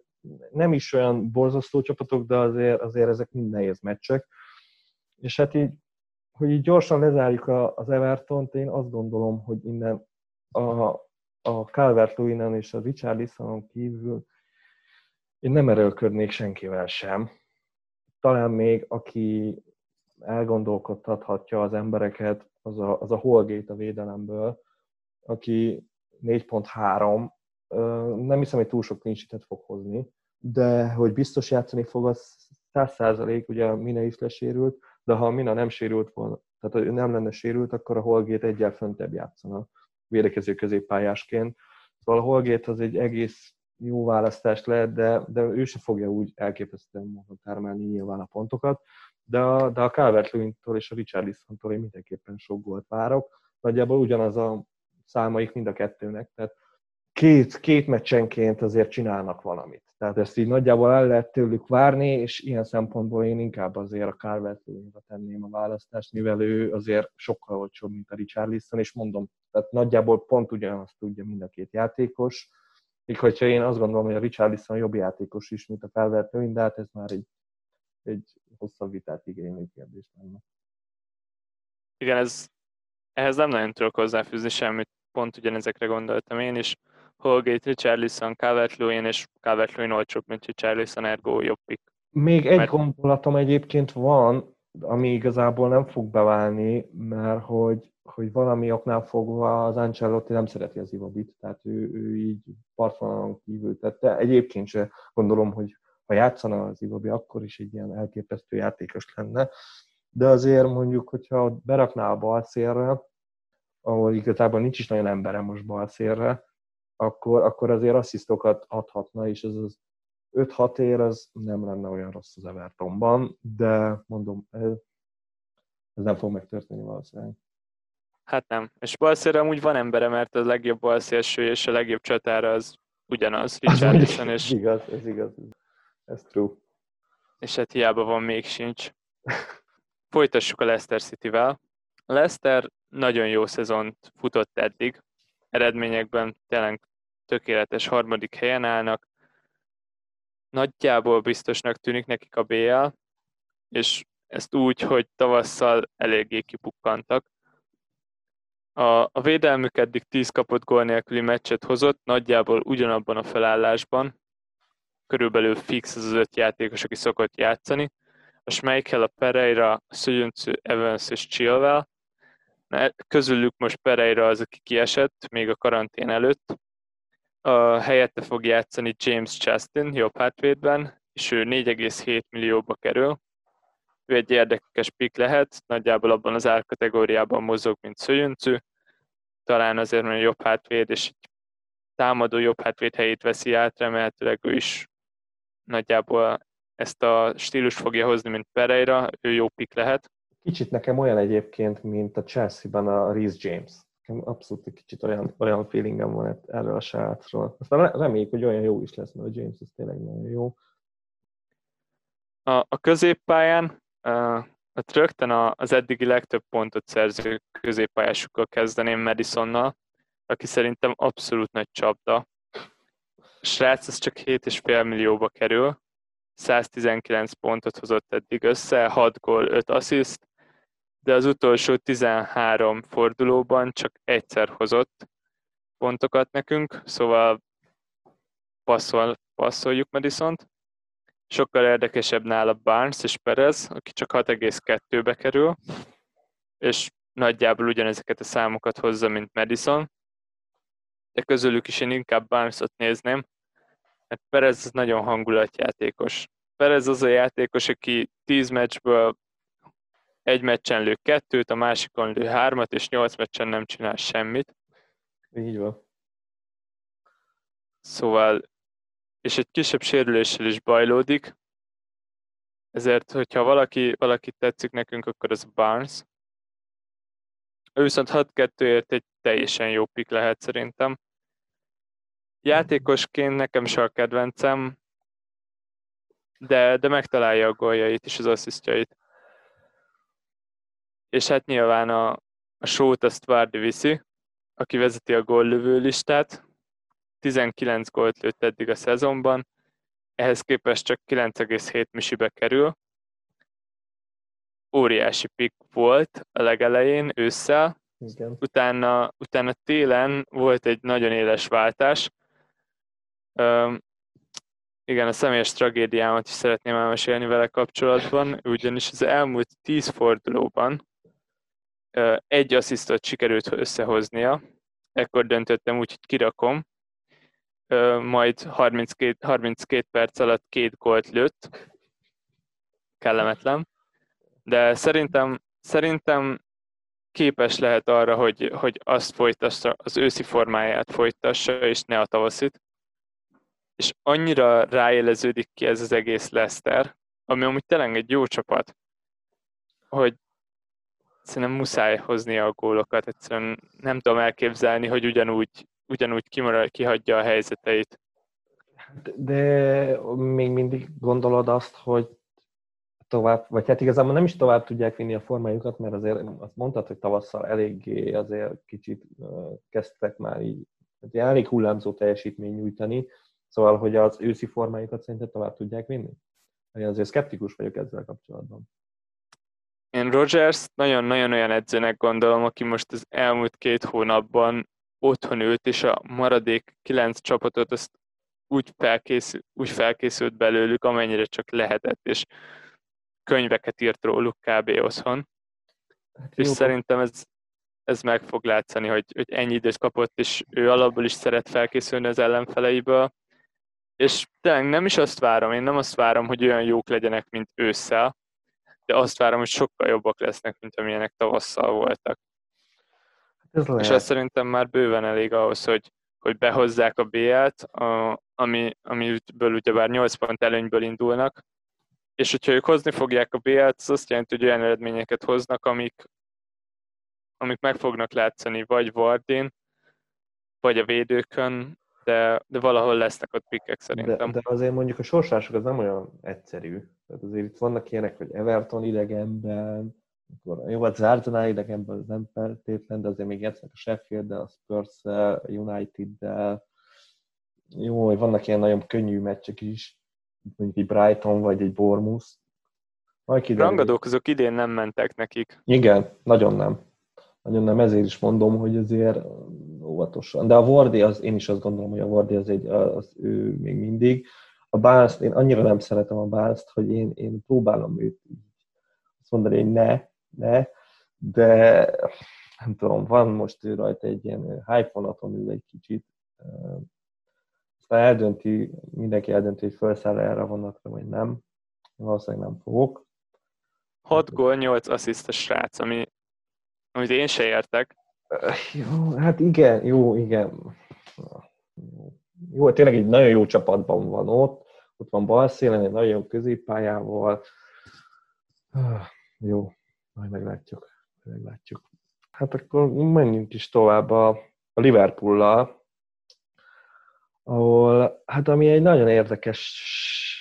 nem is olyan borzasztó csapatok, de azért, azért ezek mind nehéz meccsek. És hát így hogy így gyorsan lezárjuk a, az Everton-t, én azt gondolom, hogy innen a, a calvert innen és a Richard kívül én nem erőlködnék senkivel sem. Talán még, aki elgondolkodtathatja az embereket, az a, az a Holgate a védelemből, aki 4.3, nem hiszem, hogy túl sok nincsitet fog hozni, de hogy biztos játszani fog, az 100 ugye Mine is lesérült, de ha a Mina nem sérült volna, tehát ő nem lenne sérült, akkor a Holgate egyel föntebb játszana védekező középpályásként. Szóval a Holgate az egy egész jó választás lehet, de, de ő se fogja úgy elképesztően módon termelni nyilván a pontokat, de a, de a calvert és a Richarlisontól én mindenképpen sok gólt várok. Nagyjából ugyanaz a számaik mind a kettőnek, tehát két, két meccsenként azért csinálnak valamit. Tehát ezt így nagyjából el lehet tőlük várni, és ilyen szempontból én inkább azért a calvert tenném a választást, mivel ő azért sokkal olcsóbb, mint a Richarlison, és mondom, tehát nagyjából pont ugyanazt tudja mind a két játékos, még hogyha én azt gondolom, hogy a Richarlison jobb játékos is, mint a calvert de hát ez már egy, egy hosszabb vitát igénylő kérdés lenne.
Igen, ez, ehhez nem nagyon tudok hozzáfűzni semmit pont ugyanezekre gondoltam én is. Holgate, Richarlison, calvert és calvert olcsóbb, mint Richarlison, ergo jobb pick.
Még egy mert... gondolatom egyébként van, ami igazából nem fog beválni, mert hogy, hogy valami oknál fogva az Ancelotti nem szereti az Ivobit, tehát ő, ő így partvonalon kívül tette. Egyébként se gondolom, hogy ha játszana az Ivobi, akkor is egy ilyen elképesztő játékos lenne. De azért mondjuk, hogyha berakná a bal szélre, ahol igazából nincs is nagyon embere most bal szélre, akkor, akkor azért asszisztokat adhatna, és ez az 5-6 ér az nem lenne olyan rossz az Evertonban, de mondom, ez, ez nem fog megtörténni valószínűleg.
Hát nem. És balszélre amúgy van embere, mert a legjobb balszélső és a legjobb csatára az ugyanaz, Richardson.
És... Igaz, ez igaz. Ez true.
És hát hiába van, még sincs. Folytassuk a Leicester City-vel. A Leicester nagyon jó szezont futott eddig. Eredményekben tényleg tökéletes harmadik helyen állnak nagyjából biztosnak tűnik nekik a BL, és ezt úgy, hogy tavasszal eléggé kipukkantak. A, a védelmük eddig 10 kapott gól nélküli meccset hozott, nagyjából ugyanabban a felállásban, körülbelül fix az az öt játékos, aki szokott játszani. A Schmeichel, a Pereira, a Szögyöncő, Evans és Chilwell. Közülük most Pereira az, aki kiesett, még a karantén előtt, a helyette fog játszani James Chastin jobb hátvédben, és ő 4,7 millióba kerül. Ő egy érdekes pick lehet, nagyjából abban az árkategóriában mozog, mint Szöjöncű. Talán azért, mert jobb hátvéd, és egy támadó jobb hátvéd helyét veszi át, remélhetőleg ő is nagyjából ezt a stílus fogja hozni, mint Pereira, ő jó pick lehet.
Kicsit nekem olyan egyébként, mint a Chelsea-ben a Reece James nekem abszolút egy kicsit olyan, olyan feelingem van erről a srácról. Aztán reméljük, hogy olyan jó is lesz, mert a James ez tényleg nagyon jó.
A, a középpályán uh, hát rögtön az eddigi legtöbb pontot szerző középpályásukkal kezdeném Madisonnal, aki szerintem abszolút nagy csapda. A srác az csak 7,5 millióba kerül, 119 pontot hozott eddig össze, 6 gól, 5 assziszt, de az utolsó 13 fordulóban csak egyszer hozott pontokat nekünk, szóval passzol, passzoljuk Madison-t. Sokkal érdekesebb nála Barnes és Perez, aki csak 6,2-be kerül, és nagyjából ugyanezeket a számokat hozza, mint Madison, de közülük is én inkább Barnes-ot nézném, mert Perez az nagyon hangulatjátékos. Perez az a játékos, aki 10 meccsből egy meccsen lő kettőt, a másikon lő hármat, és nyolc meccsen nem csinál semmit.
Így van.
Szóval, és egy kisebb sérüléssel is bajlódik, ezért, hogyha valaki, valaki tetszik nekünk, akkor az Barnes. Ő viszont 6-2-ért egy teljesen jó pik lehet szerintem. Játékosként nekem se a kedvencem, de, de megtalálja a góljait és az asszisztjait és hát nyilván a, a sót azt Várdi viszi, aki vezeti a góllövő listát, 19 gólt lőtt eddig a szezonban, ehhez képest csak 9,7 misibe kerül. Óriási pick volt a legelején, ősszel,
Igen.
Utána, utána télen volt egy nagyon éles váltás. Üm, igen, a személyes tragédiámat is szeretném elmesélni vele kapcsolatban, ugyanis az elmúlt 10 fordulóban egy asszisztot sikerült összehoznia, ekkor döntöttem úgy, hogy kirakom, majd 32, 32 perc alatt két gólt lőtt, kellemetlen, de szerintem, szerintem képes lehet arra, hogy, hogy azt folytassa, az őszi formáját folytassa, és ne a tavaszit. És annyira ráéleződik ki ez az egész Leicester, ami amúgy tényleg egy jó csapat, hogy szerintem muszáj hozni a gólokat, egyszerűen nem tudom elképzelni, hogy ugyanúgy, ugyanúgy kimarad, kihagyja a helyzeteit.
De még mindig gondolod azt, hogy tovább, vagy hát igazából nem is tovább tudják vinni a formájukat, mert azért azt mondtad, hogy tavasszal eléggé azért kicsit kezdtek már így, elég hullámzó teljesítmény nyújtani, szóval, hogy az őszi formájukat szerinted tovább tudják vinni? Én azért szkeptikus vagyok ezzel kapcsolatban.
Én Rogers nagyon-nagyon olyan edzőnek gondolom, aki most az elmúlt két hónapban otthon ült, és a maradék kilenc csapatot azt úgy, felkészült, úgy felkészült belőlük, amennyire csak lehetett, és könyveket írt róluk kb. otthon. Hát és jó. szerintem ez, ez meg fog látszani, hogy, hogy ennyi időt kapott, és ő alapból is szeret felkészülni az ellenfeleiből. És tényleg nem is azt várom, én nem azt várom, hogy olyan jók legyenek, mint ősszel, de azt várom, hogy sokkal jobbak lesznek, mint amilyenek tavasszal voltak. Ez lehet. És azt szerintem már bőven elég ahhoz, hogy, hogy behozzák a BL-t, a, ami, amiből ugyebár 8 pont előnyből indulnak, és hogyha ők hozni fogják a BL-t, az azt jelenti, hogy olyan eredményeket hoznak, amik, amik meg fognak látszani vagy Vardin, vagy a védőkön, de, de valahol lesznek ott pikkek szerintem.
De, de azért mondjuk a sorsások az nem olyan egyszerű. Tehát azért itt vannak ilyenek, hogy Everton idegenben, akkor jó, hát Zárdonál idegenben az nem feltétlen, de azért még játszanak a sheffield a spurs a United-del. Jó, hogy vannak ilyen nagyon könnyű meccsek is, mondjuk egy Brighton vagy egy Bournemouth.
Rangadók azok idén nem mentek nekik.
Igen, nagyon nem. Nagyon nem, ezért is mondom, hogy azért óvatosan. De a Wardi, az, én is azt gondolom, hogy a Wardi az, egy, az ő még mindig. A Bánzt, én annyira nem szeretem a Bánzt, hogy én, én próbálom őt azt mondani, hogy ne, ne, de nem tudom, van most ő rajta egy ilyen hype vonaton ül egy kicsit, aztán eldönti, mindenki eldönti, hogy felszáll erre a vonatra, vagy nem. Valószínűleg nem fogok.
6 gól, 8 assziszt a srác, ami, amit én se értek.
Jó, hát igen, jó, igen. Jó, jó, tényleg egy nagyon jó csapatban van ott. Ott van bal szélen, egy nagyon jó középpályával. Jó, majd meglátjuk. meglátjuk. Hát akkor menjünk is tovább a, a Liverpool-lal, ahol, hát ami egy nagyon érdekes,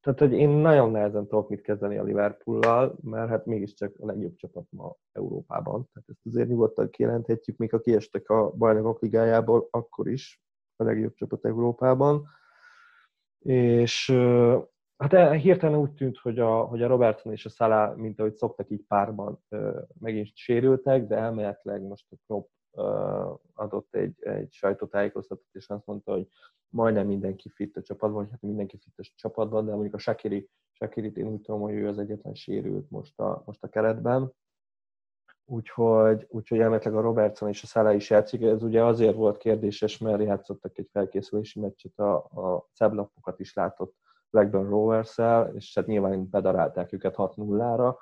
tehát hogy én nagyon nehezen tudok mit kezdeni a Liverpool-lal, mert hát mégiscsak a legjobb csapat ma Európában. Tehát ezt azért nyugodtan kijelenthetjük, még a kiestek a bajnokok ligájából, akkor is a legjobb csapat Európában. És Hát e, hirtelen úgy tűnt, hogy a, hogy a Robertson és a Salah, mint ahogy szoktak így párban, megint sérültek, de elméletileg most a Klopp adott egy, egy sajtótájékoztatót, és azt mondta, hogy majdnem mindenki fit a csapatban, vagy hát mindenki fit a csapatban, de mondjuk a Shakiri, Shakirit én úgy tudom, hogy ő az egyetlen sérült most a, most a keretben. Úgyhogy, úgyhogy elméletileg a Robertson és a Salah is játszik. Ez ugye azért volt kérdéses, mert játszottak egy felkészülési meccset, a, a szeblapokat is látott Blackburn rovers és hát nyilván bedarálták őket 6-0-ra,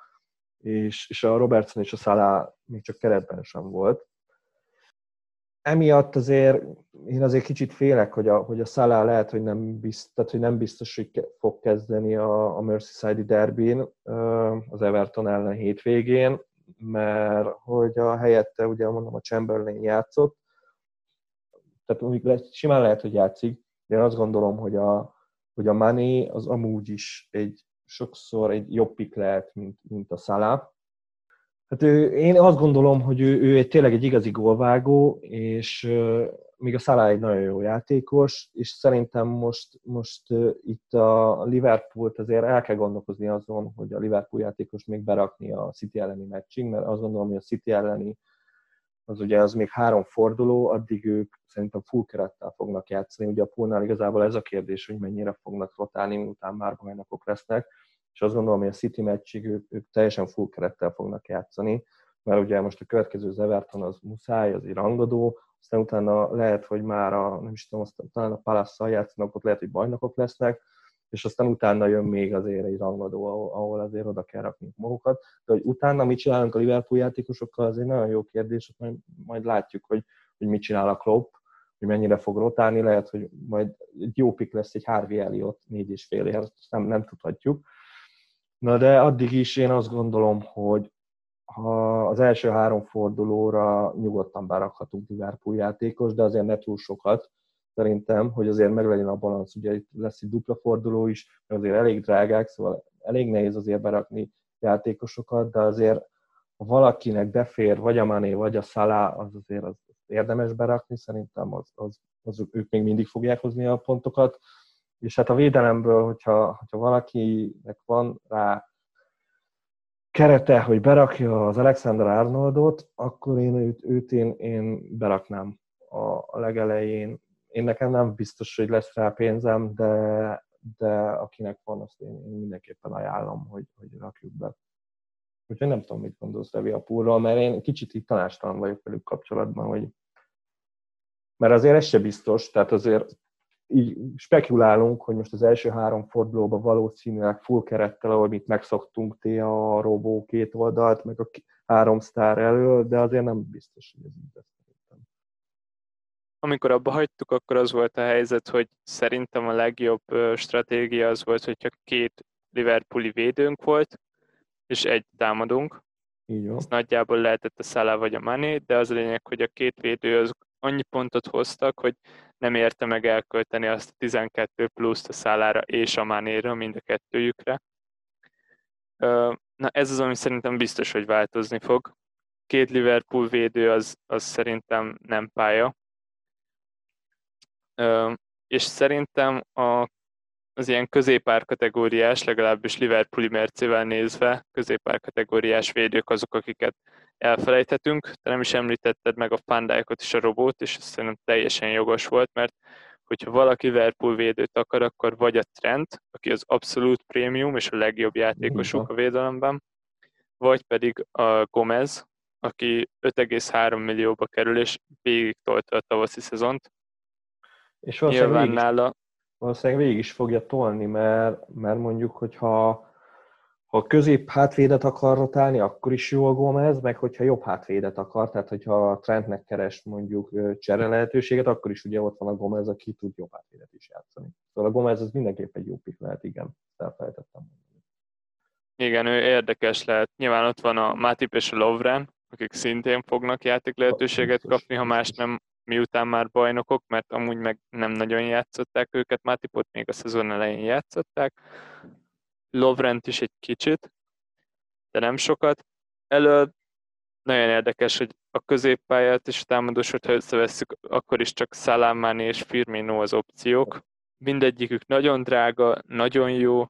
és, és a Robertson és a Salah még csak keretben sem volt. Emiatt azért én azért kicsit félek, hogy a, hogy a Salah lehet, hogy nem, biztos, tehát, hogy nem biztos, hogy fog kezdeni a, a Merseyside derbin az Everton ellen hétvégén, mert hogy a helyette, ugye mondom, a Chamberlain játszott, tehát úgy simán lehet, hogy játszik, de én azt gondolom, hogy a, hogy a Mané az amúgy is egy sokszor egy jobb pik lehet, mint, mint a Salah. Hát ő, én azt gondolom, hogy ő, ő egy, tényleg egy igazi gólvágó, és uh, még a Salah egy nagyon jó játékos, és szerintem most, most uh, itt a Liverpoolt azért el kell gondolkozni azon, hogy a Liverpool játékos még berakni a City elleni meccsig, mert azt gondolom, hogy a City elleni az ugye az még három forduló, addig ők szerintem full kerettel fognak játszani. Ugye a poolnál igazából ez a kérdés, hogy mennyire fognak rotálni, miután már bajnokok lesznek, és azt gondolom, hogy a City meccsig ők, ők teljesen full kerettel fognak játszani, mert ugye most a következő az Everton az muszáj, az egy rangadó, aztán utána lehet, hogy már a, nem is tudom, aztán talán a Palace-szal játszanak, ott lehet, hogy bajnokok lesznek, és aztán utána jön még azért egy rangadó, ahol azért oda kell rakni magukat. De hogy utána mit csinálunk a Liverpool játékosokkal, az egy nagyon jó kérdés, majd, majd látjuk, hogy, hogy mit csinál a Klopp, hogy mennyire fog rotálni, lehet, hogy majd egy jó pik lesz egy Harvey Elliot négy és fél év, nem, nem tudhatjuk. Na de addig is én azt gondolom, hogy ha az első három fordulóra nyugodtan berakhatunk Liverpool játékos, de azért ne túl sokat, szerintem, hogy azért meglegyen a balansz. Ugye itt lesz egy dupla forduló is, mert azért elég drágák, szóval elég nehéz azért berakni játékosokat, de azért ha valakinek befér vagy a Mané, vagy a Szalá, az azért az érdemes berakni, szerintem az, az, az, ők még mindig fogják hozni a pontokat. És hát a védelemből, hogyha, hogyha valakinek van rá kerete, hogy berakja az Alexander Arnoldot, akkor én őt, őt én, én beraknám a legelején. Én nekem nem biztos, hogy lesz rá pénzem, de, de akinek van, azt én, én mindenképpen ajánlom, hogy, hogy rakjuk be. Úgyhogy nem tudom, mit gondolsz Revi a púrról, mert én kicsit itt tanástalan vagyok velük kapcsolatban, hogy mert azért ez se biztos, tehát azért így spekulálunk, hogy most az első három fordulóban valószínűleg full kerettel, ahogy mit megszoktunk, te a robó két oldalt, meg a három sztár elől, de azért nem biztos, hogy ez így lesz.
Amikor abba hagytuk, akkor az volt a helyzet, hogy szerintem a legjobb stratégia az volt, hogyha két Liverpooli védőnk volt, és egy támadunk.
Így van.
Ez nagyjából lehetett a Salah vagy a Mané, de az a lényeg, hogy a két védő az annyi pontot hoztak, hogy nem érte meg elkölteni azt a 12 pluszt a szállára és a Manéra, mind a kettőjükre. Na ez az, ami szerintem biztos, hogy változni fog. Két Liverpool védő az, az szerintem nem pálya. És szerintem a az ilyen középár kategóriás, legalábbis Liverpooli mercével nézve, középár kategóriás védők azok, akiket elfelejthetünk. Te nem is említetted meg a pandájkot és a robót, és ez szerintem teljesen jogos volt, mert hogyha valaki Liverpool védőt akar, akkor vagy a Trent, aki az abszolút prémium és a legjobb játékosuk a védelemben, vagy pedig a Gomez, aki 5,3 millióba kerül, és végig tolta a tavaszi szezont.
És Nyilván nála valószínűleg végig is fogja tolni, mert, mert mondjuk, hogyha ha közép hátvédet akar rotálni, akkor is jó a Gomez, meg hogyha jobb hátvédet akar, tehát hogyha a Trentnek keres mondjuk csere lehetőséget, akkor is ugye ott van a Gomez, aki tud jobb hátvédet is játszani. Szóval a Gomez az mindenképp egy jó pick lehet, igen, elfelejtettem mondani.
Igen, ő érdekes lehet. Nyilván ott van a Matip és a Lovren, akik szintén fognak játék lehetőséget kapni, ha más nem miután már bajnokok, mert amúgy meg nem nagyon játszották őket, Matipot még a szezon elején játszották, Lovrent is egy kicsit, de nem sokat. Elő nagyon érdekes, hogy a középpályát és a támadósot, ha összevesszük, akkor is csak Salamani és Firmino az opciók. Mindegyikük nagyon drága, nagyon jó,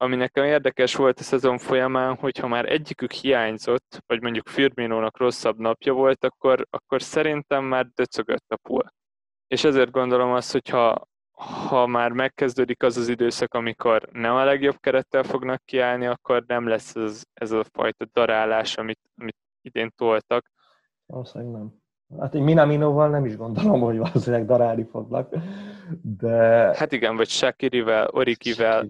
ami nekem érdekes volt a szezon folyamán, hogy ha már egyikük hiányzott, vagy mondjuk Firminónak rosszabb napja volt, akkor, akkor szerintem már döcögött a pool. És ezért gondolom azt, hogy ha, ha már megkezdődik az az időszak, amikor nem a legjobb kerettel fognak kiállni, akkor nem lesz ez, ez a fajta darálás, amit, amit idén toltak.
Valószínűleg nem. Hát én Minaminoval nem is gondolom, hogy valószínűleg darálni fognak, de...
Hát igen, vagy Shakirivel, Orikivel.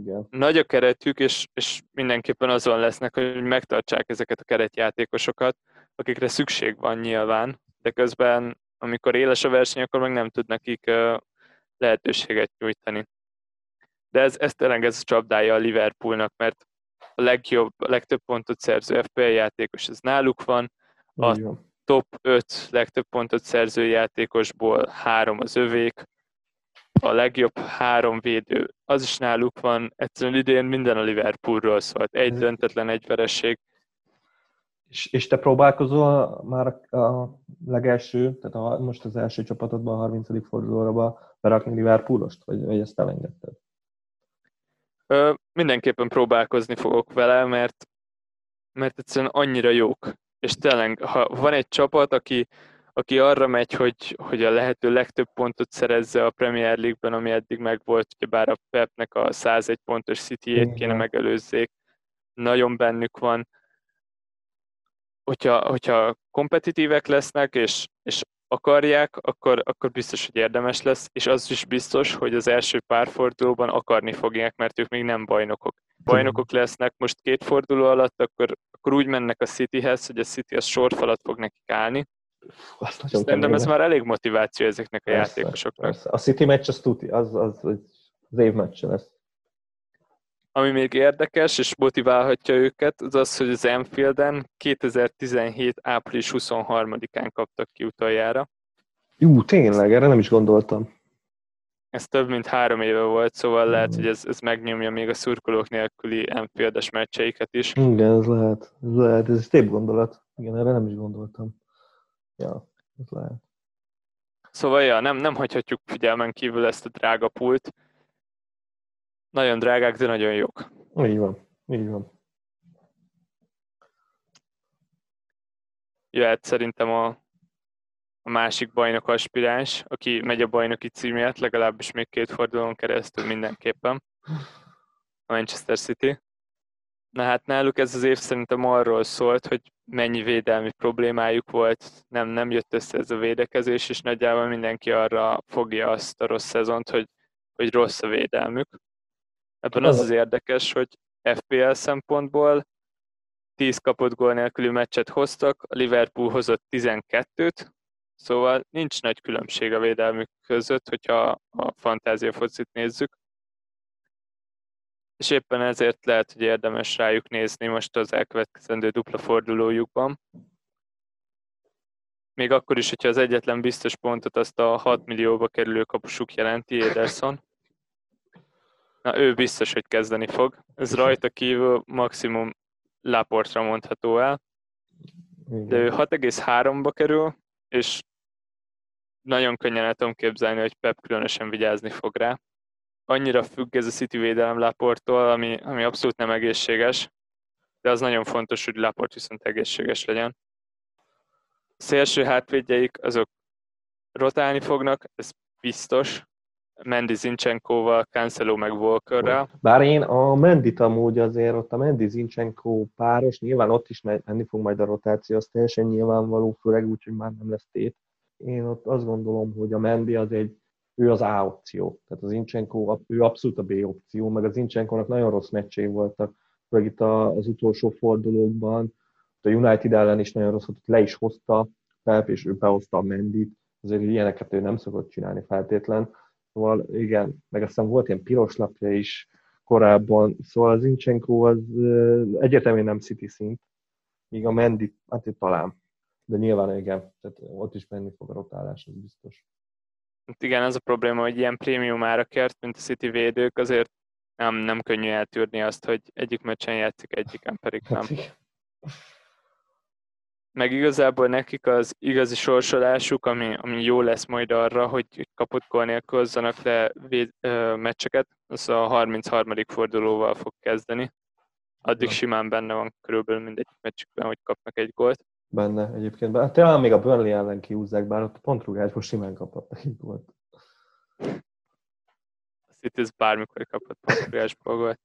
Igen. Nagy a keretük, és, és mindenképpen azon lesznek, hogy megtartsák ezeket a keretjátékosokat, akikre szükség van nyilván, de közben, amikor éles a verseny, akkor meg nem tud nekik lehetőséget nyújtani. De ez, ez tényleg ez a csapdája a Liverpoolnak, mert a legjobb, a legtöbb pontot szerző FPL játékos, ez náluk van, a top 5 legtöbb pontot szerző játékosból három az övék, a legjobb három védő, az is náluk van, egyszerűen idén minden a Liverpoolról szólt, egy döntetlen, egy vereség.
És, és te próbálkozol már a legelső, tehát a, most az első csapatodban, a 30. fordulóra berakni Liverpoolost, vagy, vagy ezt elengedted?
Ö, mindenképpen próbálkozni fogok vele, mert, mert egyszerűen annyira jók és tényleg, ha van egy csapat, aki, aki arra megy, hogy, hogy a lehető legtöbb pontot szerezze a Premier League-ben, ami eddig megvolt, bár a Pepnek a 101 pontos City-ét kéne megelőzzék, nagyon bennük van. Hogyha, hogyha kompetitívek lesznek, és, és akarják, akkor, akkor biztos, hogy érdemes lesz, és az is biztos, hogy az első pár fordulóban akarni fogják, mert ők még nem bajnokok. Bajnokok lesznek most két forduló alatt, akkor, akkor úgy mennek a Cityhez, hogy a City az sorfalat fog nekik állni. Szerintem ez már elég motiváció ezeknek a persze, játékosoknak. Persze.
A City meccs az tuti, az, az, az, az év meccs lesz.
Ami még érdekes és motiválhatja őket, az az, hogy az Enfielden 2017. április 23-án kaptak ki utoljára.
Jú, tényleg, erre nem is gondoltam.
Ez több mint három éve volt, szóval lehet, hogy ez, ez megnyomja még a szurkolók nélküli Enfieldes meccseiket is.
Igen, ez lehet. Ez lehet, ez szép gondolat. Igen, erre nem is gondoltam. Ja, ez lehet.
Szóval, ja, nem, nem hagyhatjuk figyelmen kívül ezt a drága pult. Nagyon drágák, de nagyon jók.
Így van, így van.
Jöhet szerintem a, a másik bajnok aspiráns, aki megy a bajnoki címért, legalábbis még két fordulón keresztül mindenképpen. A Manchester City. Na hát náluk ez az év szerintem arról szólt, hogy mennyi védelmi problémájuk volt, nem, nem jött össze ez a védekezés, és nagyjából mindenki arra fogja azt a rossz szezont, hogy, hogy rossz a védelmük. Ebben az az érdekes, hogy FPL szempontból 10 kapott gól nélküli meccset hoztak, a Liverpool hozott 12-t, szóval nincs nagy különbség a védelmük között, hogyha a fantázia focit nézzük. És éppen ezért lehet, hogy érdemes rájuk nézni most az elkövetkezendő dupla fordulójukban. Még akkor is, hogyha az egyetlen biztos pontot azt a 6 millióba kerülő kapusuk jelenti, Ederson. Na, ő biztos, hogy kezdeni fog. Ez rajta kívül maximum Laportra mondható el. De ő 6,3-ba kerül, és nagyon könnyen el tudom képzelni, hogy Pep különösen vigyázni fog rá. Annyira függ ez a City védelem Laporttól, ami, ami abszolút nem egészséges, de az nagyon fontos, hogy Laport viszont egészséges legyen. A szélső hátvédjeik azok rotálni fognak, ez biztos, Mendy Zincsenkóval, Cancelo meg Walkerrel.
Bár én a Mendit amúgy azért ott a Mendy Zincsenko páros, nyilván ott is menni fog majd a rotáció, az teljesen nyilvánvaló, főleg úgy, hogy már nem lesz tét. Én ott azt gondolom, hogy a Mendy az egy, ő az A opció. Tehát az Zincsenko, ő abszolút a B opció, meg az Zincsenkónak nagyon rossz meccsei voltak, főleg itt az utolsó fordulókban. A United ellen is nagyon rossz, le is hozta Pep, és ő behozta a Mendit. Azért ilyeneket ő nem szokott csinálni feltétlen Szóval igen, meg aztán volt ilyen piros lapja is korábban, szóval az Incsenko az egyértelműen nem City szint, míg a Mendy, hát itt talán. De nyilván igen, tehát ott is menni fog a rotálás, ez biztos.
Hát igen, az a probléma, hogy ilyen prémium árakért, mint a City védők, azért nem, nem könnyű eltűrni azt, hogy egyik meccsen játszik, egyiken pedig nem. Hát meg igazából nekik az igazi sorsolásuk, ami, ami jó lesz majd arra, hogy kapott gól nélkül hozzanak le véd, ö, meccseket, az a 33. fordulóval fog kezdeni. Addig simán benne van körülbelül mindegy meccsükben, hogy kapnak egy gólt.
Benne egyébként. Hát talán még a Burnley ellen kiúzzák, bár ott a pontrugásból simán kapott egy gólt.
A City bármikor kapott pontrugásból gólt.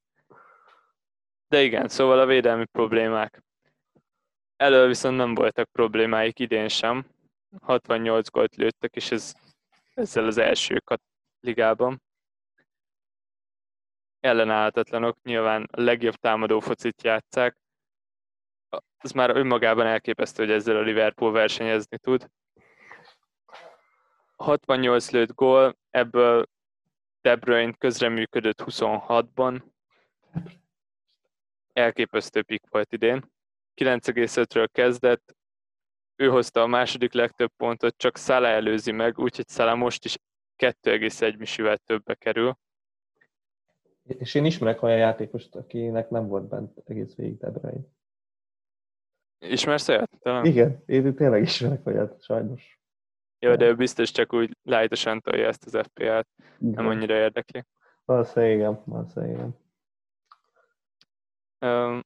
De igen, szóval a védelmi problémák Elől viszont nem voltak problémáik idén sem. 68 gólt lőttek, és ez ezzel az elsők a ligában. Ellenállhatatlanok, nyilván a legjobb támadó focit játszák. Az már önmagában elképesztő, hogy ezzel a Liverpool versenyezni tud. 68 lőtt gól, ebből De Bruyne közreműködött 26-ban. Elképesztő pik volt idén. 9,5-ről kezdett, ő hozta a második legtöbb pontot, csak Szala előzi meg, úgyhogy Szala most is 2,1 misivel többbe kerül.
És én ismerek olyan játékost, akinek nem volt bent egész végig De Bruyne.
Ismersz olyat?
Talán? Igen, én tényleg ismerek olyat, sajnos.
Jó, de ő biztos csak úgy lájtosan tolja ezt az FPL-t, nem annyira érdekli.
Valószínűleg igen, valószínűleg igen.
Um,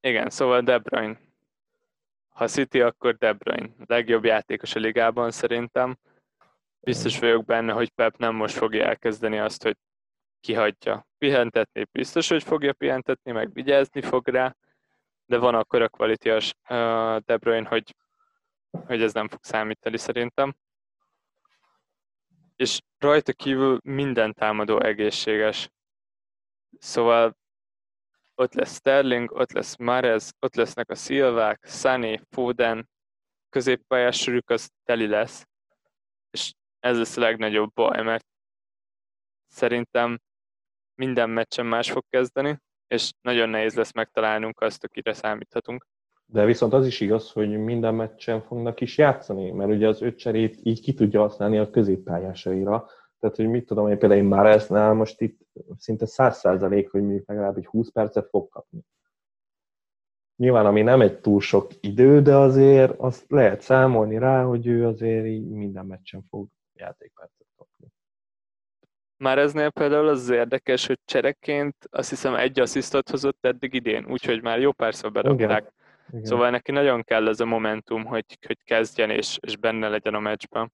igen, szóval De Bruyne. Ha City, akkor De Bruyne. Legjobb játékos a ligában szerintem. Biztos vagyok benne, hogy Pep nem most fogja elkezdeni azt, hogy kihagyja. Pihentetni biztos, hogy fogja pihentetni, meg vigyázni fog rá, de van akkor a kvalitásos uh, De Bruyne, hogy, hogy ez nem fog számítani szerintem. És rajta kívül minden támadó egészséges. Szóval ott lesz Sterling, ott lesz Marez, ott lesznek a Szilvák, Sané, Foden, középpályás sörük az teli lesz, és ez lesz a legnagyobb baj, mert szerintem minden meccsen más fog kezdeni, és nagyon nehéz lesz megtalálnunk azt, akire számíthatunk.
De viszont az is igaz, hogy minden meccsen fognak is játszani, mert ugye az öt cserét így ki tudja használni a középpályásaira, tehát, hogy mit tudom én, például én már esznál most itt szinte száz százalék, hogy mondjuk legalább egy 20 percet fog kapni. Nyilván, ami nem egy túl sok idő, de azért azt lehet számolni rá, hogy ő azért így minden meccsen fog játékpercet kapni.
Már eznél például az, érdekes, hogy csereként azt hiszem egy asszisztot hozott eddig idén, úgyhogy már jó párszor bedobták. Igen. Szóval neki nagyon kell ez a momentum, hogy, hogy kezdjen és, és benne legyen a meccsben.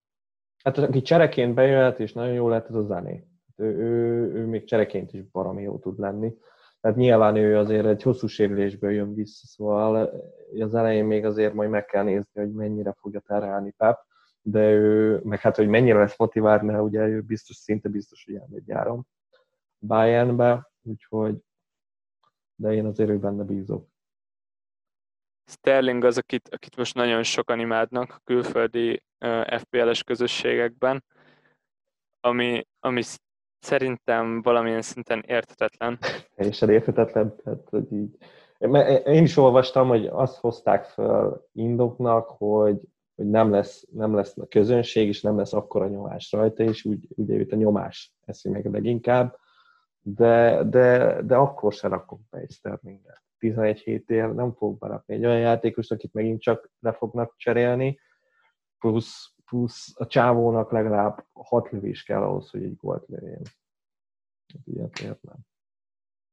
Hát aki csereként bejöhet, és nagyon jó lehet, ez a zené. Ő, ő, ő még csereként is baromi jó tud lenni. Tehát nyilván ő azért egy hosszú sérülésből jön vissza, szóval az elején még azért majd meg kell nézni, hogy mennyire fogja terhelni Pep, de ő, meg hát, hogy mennyire lesz motivált, mert ugye ő biztos, szinte biztos, hogy elmegy gyárom Bayernbe, úgyhogy de én azért ő benne bízok.
Sterling az, akit, akit most nagyon sokan imádnak a külföldi uh, FPL-es közösségekben, ami, ami szerintem valamilyen szinten érthetetlen.
Teljesen érthetetlen, tehát hogy így. Én is olvastam, hogy azt hozták fel indoknak, hogy, hogy nem, lesz, nem lesz a közönség, és nem lesz akkora nyomás rajta, és úgy, ugye őt a nyomás eszi meg leginkább, de, de, de akkor se rakok be egy Sterlinget. 11 hétért nem fog berakni egy olyan játékos, akit megint csak le fognak cserélni, plusz, plusz a csávónak legalább 6 lövés kell ahhoz, hogy egy gólt lőjön. Ilyet értem.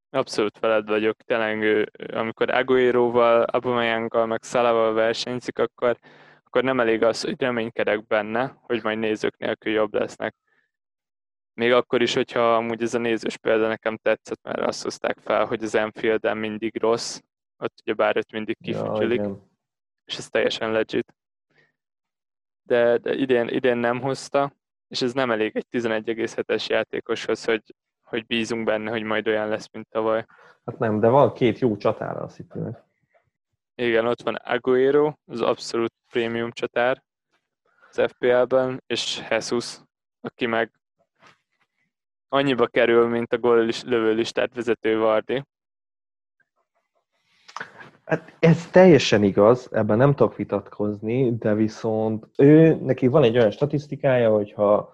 Abszolút veled vagyok. Tényleg, amikor Aguero-val, Aubameyanggal, meg Szalával versenyzik, akkor, akkor nem elég az, hogy reménykedek benne, hogy majd nézők nélkül jobb lesznek. Még akkor is, hogyha amúgy ez a nézős példa nekem tetszett, mert azt hozták fel, hogy az Enfield-en mindig rossz, ott ugye bár őt mindig kifütyülik, ja, és ez teljesen legit. De, de idén, idén nem hozta, és ez nem elég egy 11,7-es játékoshoz, hogy, hogy bízunk benne, hogy majd olyan lesz, mint tavaly.
Hát nem, de van két jó csatára a city
Igen, ott van Aguero, az abszolút prémium csatár az FPL-ben, és Jesus, aki meg annyiba kerül, mint a gól lövőlistát vezető Vardi.
Hát ez teljesen igaz, ebben nem tudok vitatkozni, de viszont ő, neki van egy olyan statisztikája, hogy ha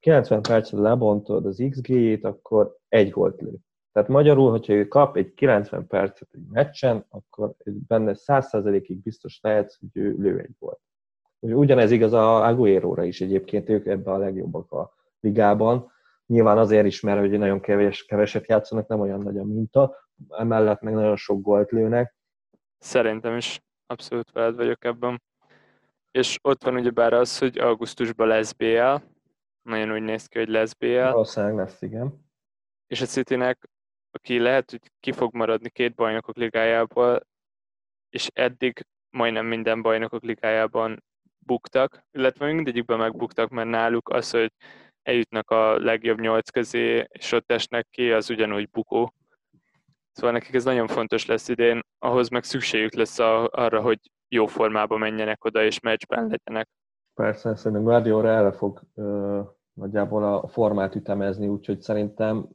90 percet lebontod az XG-jét, akkor egy gólt lő. Tehát magyarul, hogyha ő kap egy 90 percet egy meccsen, akkor benne 100%-ig biztos lehet, hogy ő lő egy gólt. Ugyanez igaz a Aguero-ra is egyébként, ők ebben a legjobbak a ligában, Nyilván azért is, mert hogy nagyon kevés, keveset játszanak, nem olyan nagy a minta, emellett meg nagyon sok gólt lőnek.
Szerintem is abszolút veled vagyok ebben. És ott van ugyebár az, hogy augusztusban lesz BL, nagyon úgy néz ki, hogy lesz BL.
Valószínűleg lesz, igen.
És a Citynek, aki lehet, hogy ki fog maradni két bajnokok ligájából, és eddig majdnem minden bajnokok ligájában buktak, illetve mindegyikben megbuktak, mert náluk az, hogy eljutnak a legjobb nyolc közé, és ott esnek ki, az ugyanúgy bukó. Szóval nekik ez nagyon fontos lesz idén, ahhoz meg szükségük lesz a, arra, hogy jó formában menjenek oda, és meccsben legyenek.
Persze, szerintem Guardiola erre fog ö, nagyjából a formát ütemezni, úgyhogy szerintem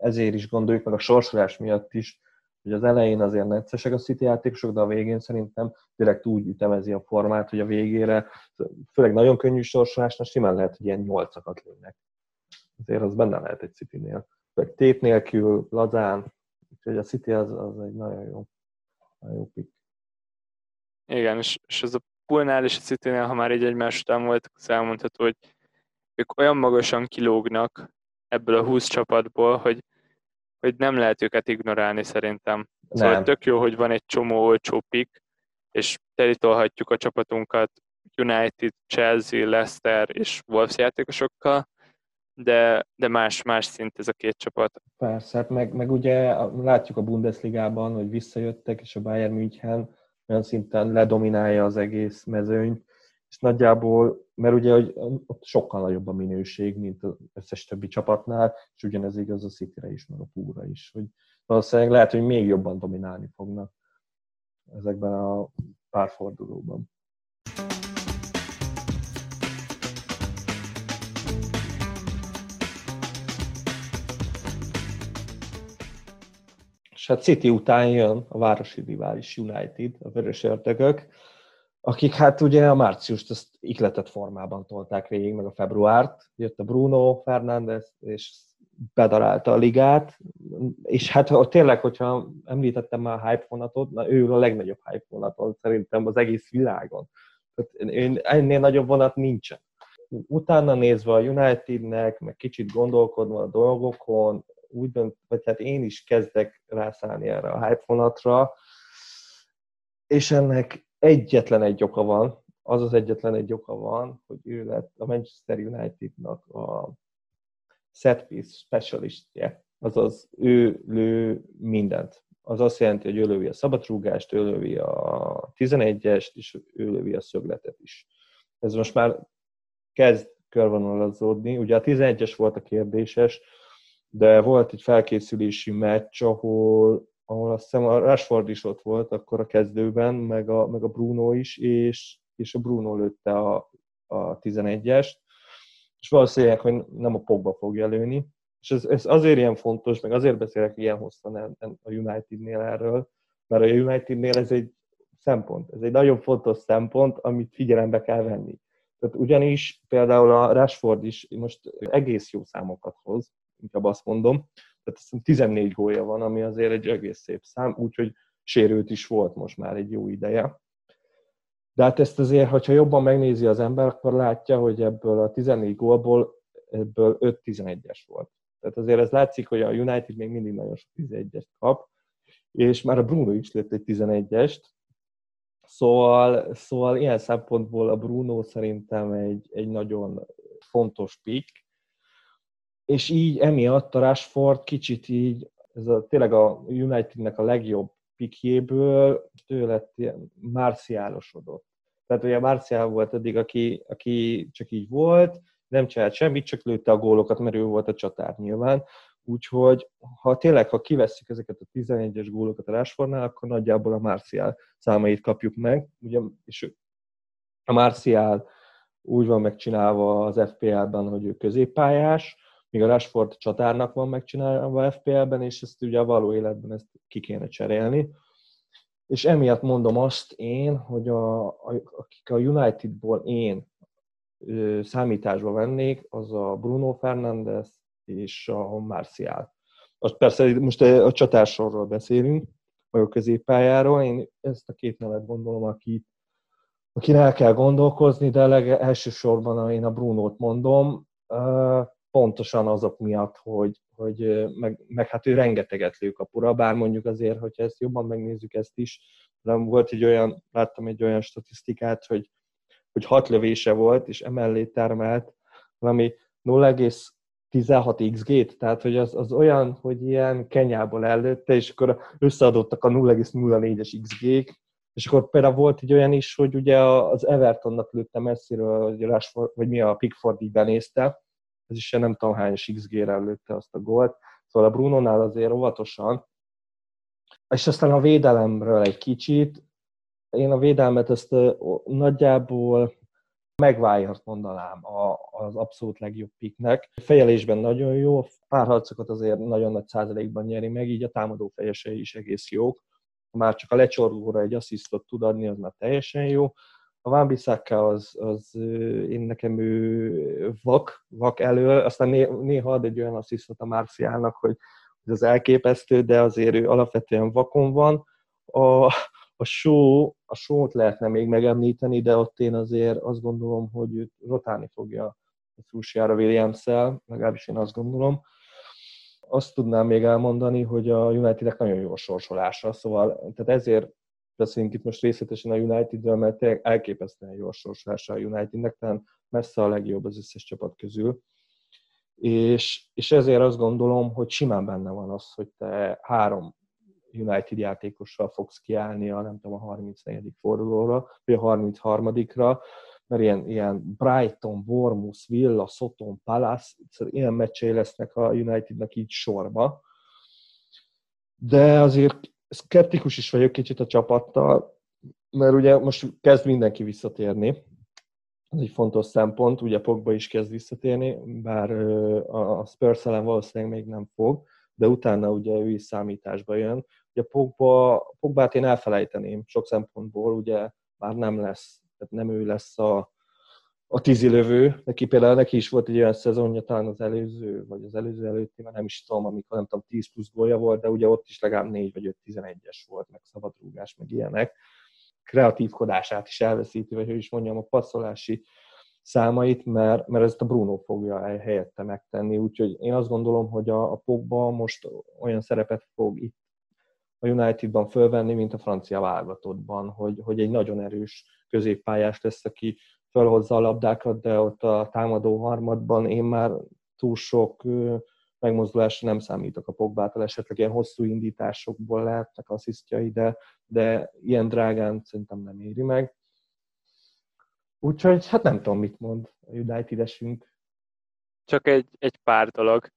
ezért is gondoljuk meg a sorsolás miatt is, hogy az elején azért neccesek a City játékosok, de a végén szerintem direkt úgy ütemezi a formát, hogy a végére, főleg nagyon könnyű sorsolásnál simán lehet, hogy ilyen nyolcakat lőnek. Azért az benne lehet egy City-nél. Főleg tét nélkül, lazán, úgyhogy a City az, az egy nagyon jó, nagyon jó pick.
Igen, és, és az a Poolnál és a city ha már egy egymás után volt, az elmondható, hogy ők olyan magasan kilógnak ebből a 20 csapatból, hogy hogy nem lehet őket ignorálni szerintem. Szóval nem. tök jó, hogy van egy csomó olcsó pick, és telítolhatjuk a csapatunkat United, Chelsea, Leicester és Wolves játékosokkal, de, de más, más szint ez a két csapat.
Persze, hát meg, meg ugye látjuk a Bundesligában, hogy visszajöttek, és a Bayern München olyan szinten ledominálja az egész mezőnyt, és nagyjából, mert ugye hogy ott sokkal nagyobb a minőség, mint az összes többi csapatnál, és ugyanez igaz a City-re is, meg a Púra is, hogy valószínűleg lehet, hogy még jobban dominálni fognak ezekben a párfordulóban. És hát City után jön a városi rivális United, a vörös ördögök, akik hát ugye a márciust ezt ikletett formában tolták végig, meg a februárt. Jött a Bruno Fernández, és bedarálta a ligát, és hát ha tényleg, hogyha említettem már a hype vonatot, na ő a legnagyobb hype vonaton szerintem az egész világon. Tehát én, ennél nagyobb vonat nincsen. Utána nézve a Unitednek, meg kicsit gondolkodva a dolgokon, úgy dönt, vagy hát én is kezdek rászállni erre a hype vonatra, és ennek egyetlen egy oka van, az az egyetlen egy oka van, hogy ő lett a Manchester Unitednak a set piece specialistje, azaz ő lő mindent. Az azt jelenti, hogy ő lövi a szabadrúgást, ő lövi a 11-est, és ő lövi a szögletet is. Ez most már kezd körvonalazódni. Ugye a 11-es volt a kérdéses, de volt egy felkészülési meccs, ahol, ahol azt hiszem a Rashford is ott volt akkor a kezdőben, meg a, meg a Bruno is, és, és a Bruno lőtte a, a 11-est, és valószínűleg, hogy nem a Pogba fogja lőni. És ez, ez azért ilyen fontos, meg azért beszélek ilyen hosszan a Unitednél erről, mert a Unitednél ez egy szempont, ez egy nagyon fontos szempont, amit figyelembe kell venni. Tehát ugyanis például a Rashford is most egész jó számokat hoz, inkább azt mondom. Tehát azt 14 gólja van, ami azért egy egész szép szám, úgyhogy sérült is volt most már egy jó ideje. De hát ezt azért, hogyha jobban megnézi az ember, akkor látja, hogy ebből a 14 gólból ebből 5-11-es volt. Tehát azért ez látszik, hogy a United még mindig nagyon sok 11-est kap, és már a Bruno is lett egy 11-est, Szóval, szóval ilyen szempontból a Bruno szerintem egy, egy nagyon fontos pick, és így emiatt a Rashford kicsit így, ez a, tényleg a Unitednek a legjobb pikjéből, ő lett ilyen márciálosodott. Tehát ugye Marcial volt eddig, aki, aki csak így volt, nem csinált semmit, csak lőtte a gólokat, mert ő volt a csatár nyilván. Úgyhogy ha tényleg, ha kivesszük ezeket a 11-es gólokat a Rashfordnál, akkor nagyjából a Marcial számait kapjuk meg. Ugye, és a Marcial úgy van megcsinálva az FPL-ben, hogy ő középpályás, míg a Rashford csatárnak van megcsinálva FPL-ben, és ezt ugye a való életben ezt ki kéne cserélni. És emiatt mondom azt én, hogy a, a, akik a Unitedból én ö, számításba vennék, az a Bruno Fernandes és a Marcial. Azt persze most a csatársorról beszélünk, vagy a középpályáról. Én ezt a két nevet gondolom, aki, akin el kell gondolkozni, de leg, elsősorban én a Brunót mondom, pontosan azok miatt, hogy, hogy meg, meg hát ő rengeteget lő kapura, bár mondjuk azért, hogyha ezt jobban megnézzük ezt is, nem volt egy olyan, láttam egy olyan statisztikát, hogy, hogy hat lövése volt, és emellé termelt valami 0,16 XG-t, tehát hogy az, az olyan, hogy ilyen kenyából előtte, és akkor összeadottak a 0,04-es XG-k, és akkor például volt egy olyan is, hogy ugye az Evertonnak lőtte messziről, hogy, Rashford, vagy mi a Pickford így benézte, ez is nem tudom hányos XG-re lőtte azt a gólt, szóval a Bruno-nál azért óvatosan. És aztán a védelemről egy kicsit, én a védelmet ezt nagyjából megvájart mondanám az abszolút legjobb piknek. Fejelésben nagyon jó, párharcokat azért nagyon nagy százalékban nyeri meg, így a támadó fejesei is egész jók. Már csak a lecsorgóra egy asszisztot tud adni, az már teljesen jó. A Van az, az én nekem ő vak, vak elő, aztán néha ad egy olyan asszisztot a Marciálnak, hogy, az elképesztő, de azért ő alapvetően vakon van. A, a show, a show-t lehetne még megemlíteni, de ott én azért azt gondolom, hogy őt rotálni fogja a Szúsiára Williams-szel, legalábbis én azt gondolom. Azt tudnám még elmondani, hogy a Unitednek nagyon jó sorsolása, szóval tehát ezért beszélünk itt most részletesen a Unitedről, mert tényleg elképesztően jó a sorsolása a Unitednek, tehát messze a legjobb az összes csapat közül. És, és ezért azt gondolom, hogy simán benne van az, hogy te három United játékossal fogsz kiállni a, nem tudom, a 34. fordulóra, vagy a 33-ra, mert ilyen, ilyen Brighton, Bournemouth, Villa, Soton, Palace, szóval ilyen meccsei lesznek a Unitednak így sorba. De azért szkeptikus is vagyok kicsit a csapattal, mert ugye most kezd mindenki visszatérni, ez egy fontos szempont, ugye Pogba is kezd visszatérni, bár a Spurs ellen valószínűleg még nem fog, de utána ugye ő is számításba jön. Ugye Pogba, Pogbát én elfelejteném sok szempontból, ugye már nem lesz, tehát nem ő lesz a, a tízilövő. Neki például neki is volt egy olyan szezonja, talán az előző, vagy az előző előtti, mert nem is tudom, amikor nem tudom, 10 plusz gólja volt, de ugye ott is legalább 4 vagy 5 11-es volt, meg szabadrúgás, meg ilyenek. Kreatívkodását is elveszíti, vagy hogy is mondjam, a passzolási számait, mert, mert ezt a Bruno fogja helyette megtenni, úgyhogy én azt gondolom, hogy a, a Pogba most olyan szerepet fog itt a Unitedban fölvenni, mint a francia válogatottban, hogy, hogy egy nagyon erős középpályás lesz, aki felhozza a labdákat, de ott a támadó harmadban én már túl sok megmozdulásra nem számítok a Pogbától, esetleg ilyen hosszú indításokból lehetnek asszisztjai, de, de ilyen drágán szerintem nem éri meg. Úgyhogy hát nem tudom, mit mond a United-esünk.
Csak egy, egy pár dolog.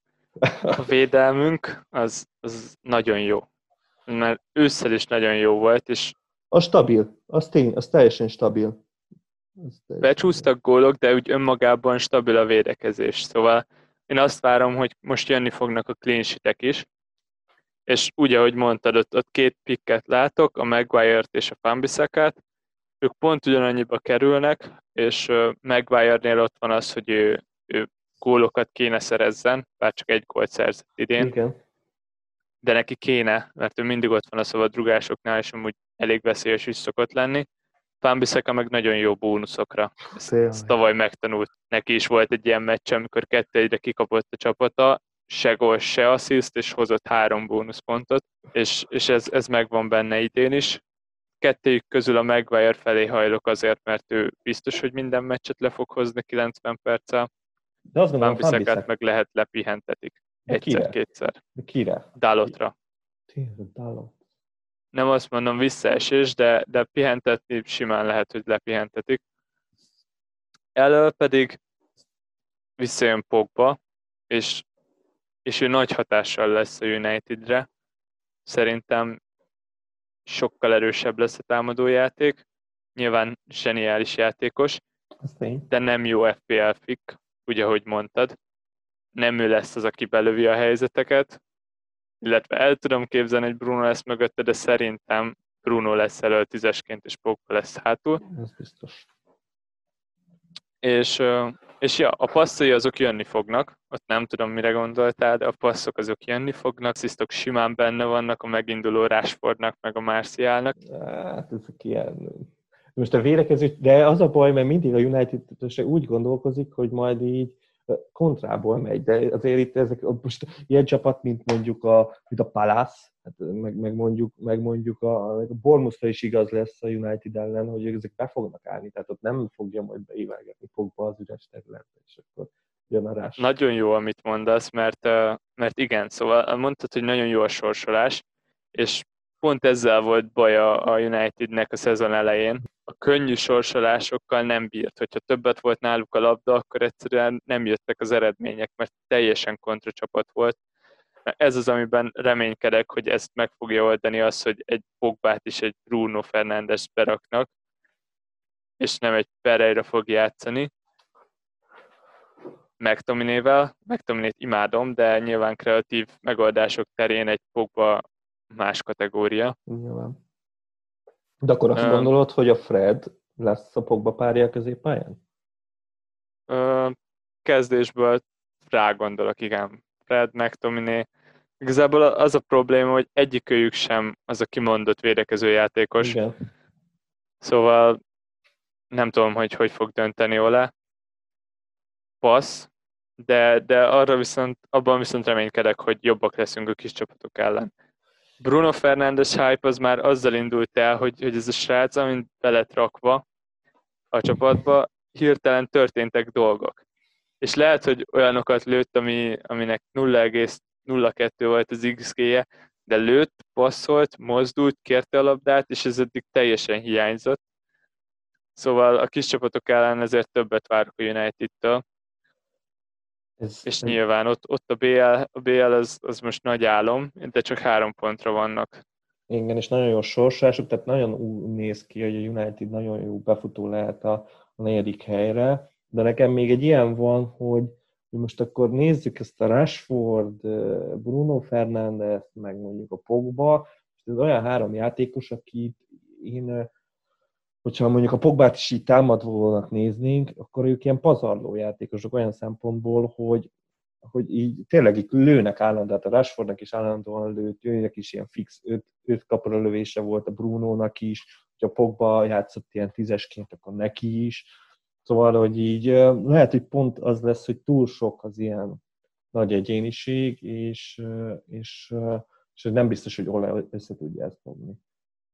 A védelmünk az, az nagyon jó. Mert ősszel is nagyon jó volt, és
a stabil, az tény, az teljesen stabil.
Becsúsztak gólok, de úgy önmagában stabil a védekezés. Szóval én azt várom, hogy most jönni fognak a clean is, és úgy, ahogy mondtad, ott, ott két pikket látok, a Maguire-t és a Fambisekát, ők pont ugyanannyiba kerülnek, és uh, Maguire-nél ott van az, hogy ő, ő gólokat kéne szerezzen, bár csak egy gólt szerzett idén. Igen. De neki kéne, mert ő mindig ott van a szabadrugásoknál, és amúgy elég veszélyes is szokott lenni. Fámbiszeka meg nagyon jó bónuszokra. Ezt, ezt tavaly megtanult. Neki is volt egy ilyen meccs, amikor kettő egyre kikapott a csapata, se gól, se assziszt, és hozott három bónuszpontot, és, és ez, ez megvan benne idén is. Kettőjük közül a Maguire felé hajlok azért, mert ő biztos, hogy minden meccset le fog hozni 90 perccel. De azt gondolom, Fámbiszekát meg lehet lepihentetik. Egyszer-kétszer.
De kire?
Dálotra.
Tényleg, Dálot
nem azt mondom visszaesés, de, de pihentetni simán lehet, hogy lepihentetik. Elől pedig visszajön Pogba, és, és ő nagy hatással lesz a Unitedre. Szerintem sokkal erősebb lesz a támadójáték. Nyilván zseniális játékos, de nem jó FPL fik, ugye, ahogy mondtad. Nem ő lesz az, aki belövi a helyzeteket, illetve el tudom képzelni, hogy Bruno lesz mögötte, de szerintem Bruno lesz elő tízesként, és Pogba lesz hátul.
Ez biztos.
És, és ja, a passzai azok jönni fognak, ott nem tudom, mire gondoltál, de a passzok azok jönni fognak, szisztok simán benne vannak a meginduló Rashfordnak, meg a Marcialnak.
Hát ezek ilyen... Most a védekező, de az a baj, mert mindig a United úgy gondolkozik, hogy majd így kontrából megy, de azért itt ezek, most ilyen csapat, mint mondjuk a, mint a Palace, hát meg, meg, mondjuk, meg mondjuk a, a Bournemouthra is igaz lesz a United ellen, hogy ezek be fognak állni, tehát ott nem fogja majd beívelgetni fogba az üres területbe, és akkor jön a rás.
Nagyon jó, amit mondasz, mert, mert igen, szóval mondtad, hogy nagyon jó a sorsolás, és pont ezzel volt baj a Unitednek a szezon elején, a könnyű sorsolásokkal nem bírt. Hogyha többet volt náluk a labda, akkor egyszerűen nem jöttek az eredmények, mert teljesen kontracsapat volt. Ez az, amiben reménykedek, hogy ezt meg fogja oldani az, hogy egy Pogbát is egy Bruno Fernandes beraknak, és nem egy Pereira fog játszani. McTominayvel. McTominayt imádom, de nyilván kreatív megoldások terén egy Pogba más kategória.
Nyilván. De akkor azt um, gondolod, hogy a Fred lesz a Pogba párja a középpályán?
Uh, kezdésből rá gondolok, igen. Fred, McTominay. Igazából az a probléma, hogy egyikőjük sem az a kimondott védekező játékos. Igen. Szóval nem tudom, hogy hogy fog dönteni Ole. Passz, de, de arra viszont, abban viszont reménykedek, hogy jobbak leszünk a kis csapatok ellen. Bruno Fernandes hype az már azzal indult el, hogy, hogy ez a srác, amint belet rakva a csapatba, hirtelen történtek dolgok. És lehet, hogy olyanokat lőtt, ami, aminek 0,02 volt az XG-je, de lőtt, passzolt, mozdult, kérte a labdát, és ez eddig teljesen hiányzott. Szóval a kis csapatok ellen ezért többet várok a United-től. Ez, és ez... nyilván ott, ott a BL, a BL az, az most nagy álom, de csak három pontra vannak.
Igen, és nagyon jó sorsásuk, tehát nagyon úgy néz ki, hogy a United nagyon jó befutó lehet a, a negyedik helyre, de nekem még egy ilyen van, hogy, hogy most akkor nézzük ezt a Rashford, Bruno Fernandes, meg mondjuk a Pogba, és ez olyan három játékos, akit én hogyha mondjuk a Pogbát is így támadónak néznénk, akkor ők ilyen pazarló játékosok olyan szempontból, hogy, hogy így tényleg így lőnek állandóan, tehát a Rashfordnak is állandóan lőtt, jöjjnek is ilyen fix öt, öt kapra lövése volt a Brunónak is, hogy a Pogba játszott ilyen tízesként, akkor neki is. Szóval, hogy így lehet, hogy pont az lesz, hogy túl sok az ilyen nagy egyéniség, és, és és nem biztos, hogy Ole össze tudja ezt fogni.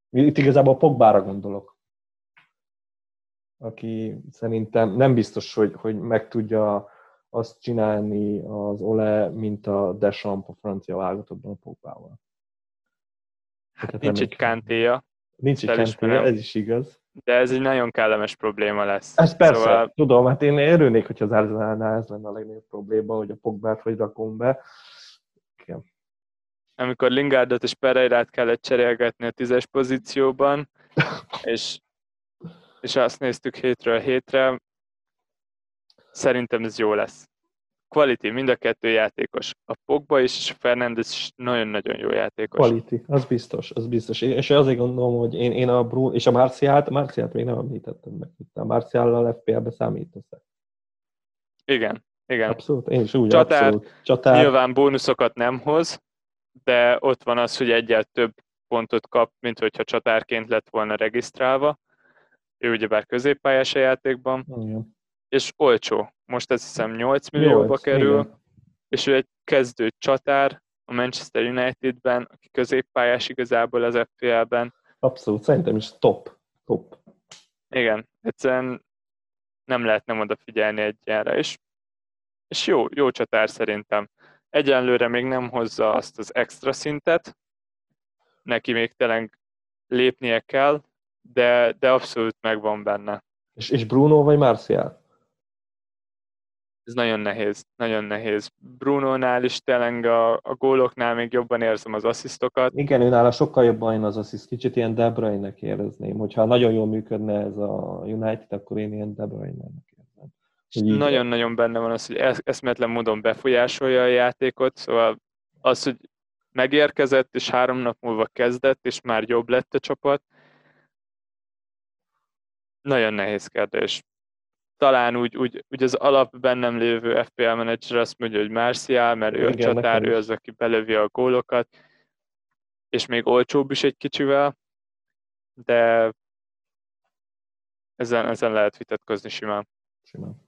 Itt igazából a Pogbára gondolok, aki szerintem nem biztos, hogy, hogy meg tudja azt csinálni az Ole, mint a Deschamps a francia válogatottban a Pogbával.
Hát nincs egy kántéja.
Nincs egy kántéja, ez is igaz.
De ez egy nagyon kellemes probléma lesz.
Ez persze, szóval... tudom, hát én örülnék, hogyha az Arsenalnál ez lenne a legnagyobb probléma, hogy a Pogbát hogy rakom be.
Igen. Amikor Lingardot és Pereirát kellett cserélgetni a tízes pozícióban, és, és azt néztük hétről hétre, szerintem ez jó lesz quality, mind a kettő játékos. A Pogba is, és a Fernandez is nagyon-nagyon jó játékos.
Quality, az biztos, az biztos. És azért gondolom, hogy én, én a Bruno, és a Marciát, a Marciát még nem említettem meg. A Marciállal FPL-be számítasz
Igen, igen.
Abszolút, én is úgy,
Csatár,
abszolút.
Csatár. Nyilván bónuszokat nem hoz, de ott van az, hogy egyel több pontot kap, mint hogyha csatárként lett volna regisztrálva. Ő ugyebár középpályás a játékban. Igen és olcsó. Most azt hiszem 8 millióba 8, kerül, igen. és ő egy kezdő csatár a Manchester Unitedben, aki középpályás igazából az FPL-ben.
Abszolút, szerintem is top. top.
Igen, egyszerűen nem lehet nem odafigyelni egy ilyenre, és, és jó, jó csatár szerintem. Egyenlőre még nem hozza azt az extra szintet, neki még tényleg lépnie kell, de, de abszolút megvan benne.
És, és Bruno vagy Marcial?
ez nagyon nehéz, nagyon nehéz. Bruno-nál is tényleg a, a góloknál még jobban érzem az asszisztokat.
Igen, őnála sokkal jobban jön az assziszt, kicsit ilyen De Bruyne-nek érezném. Hogyha nagyon jól működne ez a United, akkor én ilyen De Bruyne-nek
érzem. Nagyon-nagyon benne van az, hogy eszmetlen módon befolyásolja a játékot, szóval az, hogy megérkezett, és három nap múlva kezdett, és már jobb lett a csapat, nagyon nehéz kérdés talán úgy, úgy, úgy az alap bennem lévő FPL menedzser azt mondja, hogy Marcial, mert ő Igen, a csatár, ő az, aki belövi a gólokat, és még olcsóbb is egy kicsivel, de ezen, ezen lehet vitatkozni simán. Simán.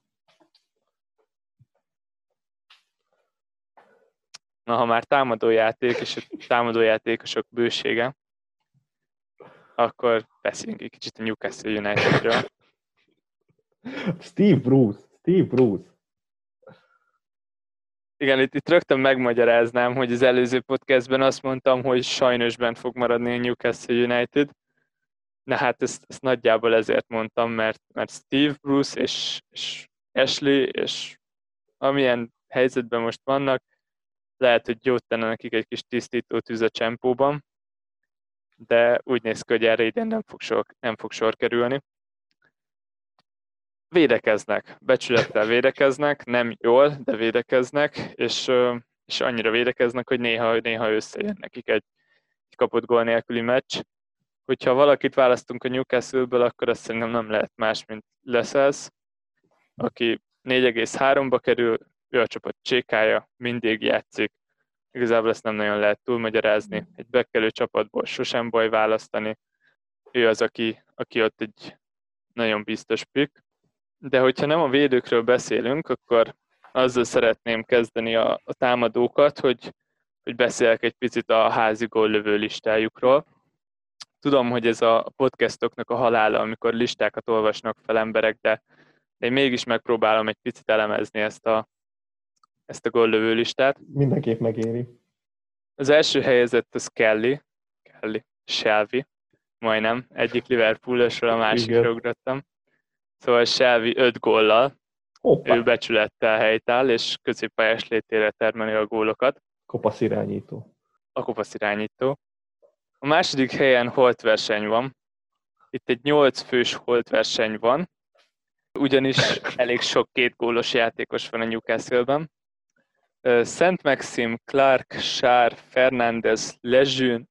Na, ha már támadójáték és a támadójátékosok bősége, akkor beszéljünk egy kicsit a Newcastle Unitedről.
Steve Bruce. Steve Bruce.
Igen, itt, itt rögtön megmagyaráznám, hogy az előző podcastben azt mondtam, hogy sajnos bent fog maradni a Newcastle United. Na hát ezt, ezt nagyjából ezért mondtam, mert, mert Steve Bruce és, és Ashley, és amilyen helyzetben most vannak, lehet, hogy jót tenne nekik egy kis tisztító tűz a csempóban, de úgy néz ki, hogy erre idén nem fog sor, nem fog sor kerülni védekeznek, becsülettel védekeznek, nem jól, de védekeznek, és, és annyira védekeznek, hogy néha, néha összejön nekik egy, egy kapott gól nélküli meccs. Hogyha valakit választunk a Newcastle-ből, akkor azt szerintem nem lehet más, mint Leszesz, aki 4,3-ba kerül, ő a csapat csékája, mindig játszik. Igazából ezt nem nagyon lehet túlmagyarázni. Egy bekelő csapatból sosem baj választani. Ő az, aki, aki ott egy nagyon biztos pick. De hogyha nem a védőkről beszélünk, akkor azzal szeretném kezdeni a, a támadókat, hogy, hogy beszélek egy picit a házi góllövő listájukról. Tudom, hogy ez a podcastoknak a halála, amikor listákat olvasnak fel emberek, de én mégis megpróbálom egy picit elemezni ezt a, ezt a góllövő listát.
Mindenképp megéri.
Az első helyezett az Kelly, Kelly, Shelby, majdnem, egyik Liverpoolosról a másikra ugrottam. Szóval Shelby 5 góllal, Hoppá. ő becsülettel helytáll, és középpályás létére termeli a gólokat.
Kopasz irányító.
A kopasz irányító. A második helyen holt verseny van. Itt egy 8 fős holt verseny van, ugyanis elég sok két gólos játékos van a Newcastle-ben. Szent Maxim, Clark, Sár, Fernandez, Lejeune,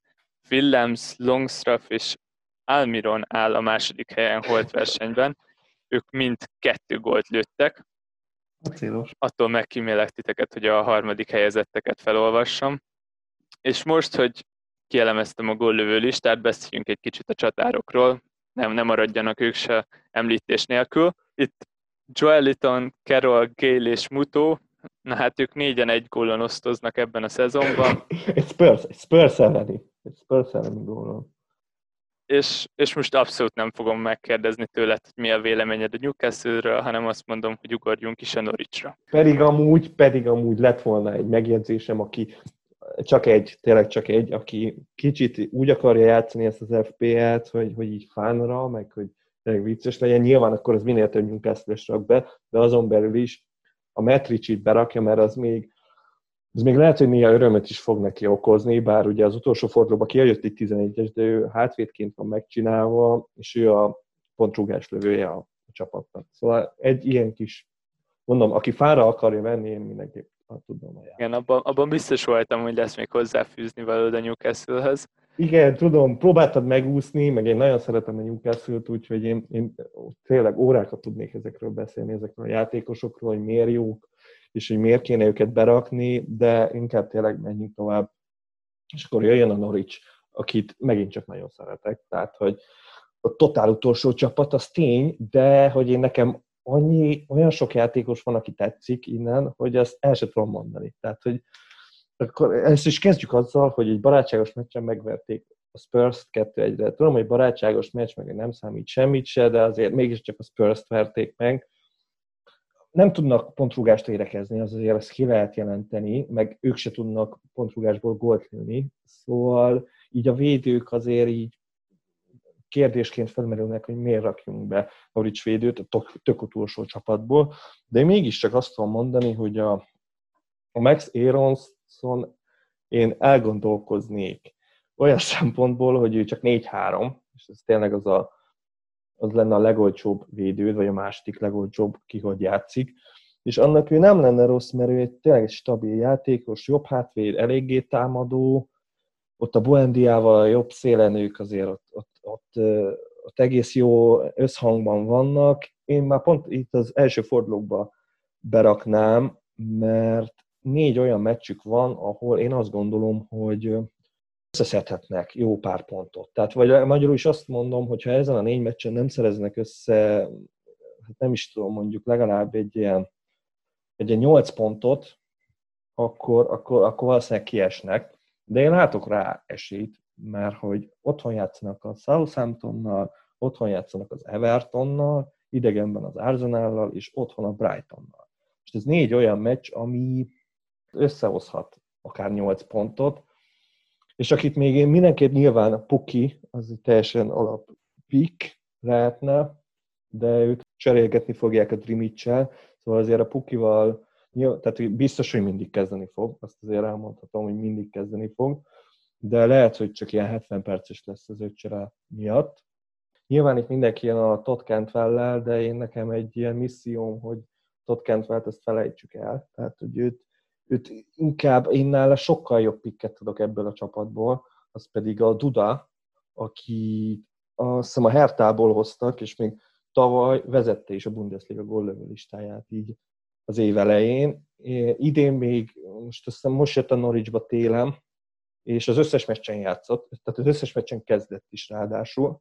Willems, Longstraff és Almiron áll a második helyen holt versenyben ők mind kettő gólt lőttek.
Célos.
Attól megkímélek titeket, hogy a harmadik helyezetteket felolvassam. És most, hogy kielemeztem a góllövő listát, beszéljünk egy kicsit a csatárokról. Nem, nem maradjanak ők se említés nélkül. Itt Joeliton, Carol, Gale és Muto Na hát ők négyen egy gólon osztoznak ebben a szezonban.
egy Spurs, egy Spurs elleni. Egy Spurs elleni gólon.
És, és most abszolút nem fogom megkérdezni tőled, hogy mi a véleményed a Newcastle-ről, hanem azt mondom, hogy ugorjunk is a Norwichra.
Pedig amúgy, pedig amúgy lett volna egy megjegyzésem, aki csak egy, tényleg csak egy, aki kicsit úgy akarja játszani ezt az FP-et, hogy, hogy így fánra, meg hogy tényleg vicces legyen. Nyilván akkor az minél több newcastle rak be, de azon belül is a Metricsit berakja, mert az még, az még lehet, hogy néha örömet is fog neki okozni, bár ugye az utolsó fordulóban kijött egy 11-es, de ő hátvédként van megcsinálva, és ő a pontrugás lövője a, csapatnak. Szóval egy ilyen kis, mondom, aki fára akarja venni, én mindenképp tudom ajánlani.
Igen, abban, abban biztos voltam, hogy lesz még hozzáfűzni valód a Newcastle-hez.
Igen, tudom, próbáltad megúszni, meg én nagyon szeretem a Newcastle-t, úgyhogy én, én tényleg órákat tudnék ezekről beszélni, ezekről a játékosokról, hogy miért jók, és hogy miért kéne őket berakni, de inkább tényleg menjünk tovább. És akkor jöjjön a Norwich, akit megint csak nagyon szeretek. Tehát, hogy a totál utolsó csapat, az tény, de hogy én nekem annyi, olyan sok játékos van, aki tetszik innen, hogy ezt el sem tudom mondani. Tehát, hogy akkor ezt is kezdjük azzal, hogy egy barátságos meccsen megverték a Spurs 2-1-re. Tudom, hogy barátságos meccs meg nem számít semmit se, de azért mégiscsak a Spurs-t verték meg. Nem tudnak pontrúgást érekezni, az azért ezt ki lehet jelenteni, meg ők se tudnak pontrúgásból gólt lőni. Szóval így a védők azért így kérdésként felmerülnek, hogy miért rakjunk be Norics védőt a tök utolsó csapatból, de mégiscsak azt tudom mondani, hogy a, a Max Aronson én elgondolkoznék olyan szempontból, hogy ő csak 4-3, és ez tényleg az, a, az lenne a legolcsóbb védőd, vagy a második legolcsóbb, ki hogy játszik, és annak ő nem lenne rossz, mert ő egy tényleg egy stabil játékos, jobb hátvéd, eléggé támadó, ott a Buendiával a jobb szélen ők azért ott, ott, ott, ott egész jó összhangban vannak. Én már pont itt az első fordulókba beraknám, mert négy olyan meccsük van, ahol én azt gondolom, hogy összeszedhetnek jó pár pontot. Tehát vagy magyarul is azt mondom, hogy ha ezen a négy meccsen nem szereznek össze, hát nem is tudom, mondjuk legalább egy ilyen, egy ilyen 8 pontot, akkor, akkor, akkor valószínűleg kiesnek. De én látok rá esélyt, mert hogy otthon játszanak a Southamptonnal, otthon játszanak az Evertonnal, idegenben az Arsenallal, és otthon a Brightonnal. És ez négy olyan meccs, ami összehozhat akár 8 pontot, és akit még én mindenképp nyilván a Puki, az egy teljesen alap pick lehetne, de őt cserélgetni fogják a Drimicsel, szóval azért a Pukival, tehát biztos, hogy mindig kezdeni fog, azt azért elmondhatom, hogy mindig kezdeni fog, de lehet, hogy csak ilyen 70 perces lesz az ötcsere miatt. Nyilván itt mindenki jön a Todd cantwell de én nekem egy ilyen misszióm, hogy Todd cantwell ezt felejtsük el. Tehát, hogy őt, őt inkább én nála sokkal jobb pikket tudok ebből a csapatból, az pedig a Duda, aki azt hiszem a Hertából hoztak, és még tavaly vezette is a Bundesliga góllövő listáját így az év elején. Idén még, most azt hiszem most jött a Norwichba télem, és az összes meccsen játszott, tehát az összes meccsen kezdett is ráadásul,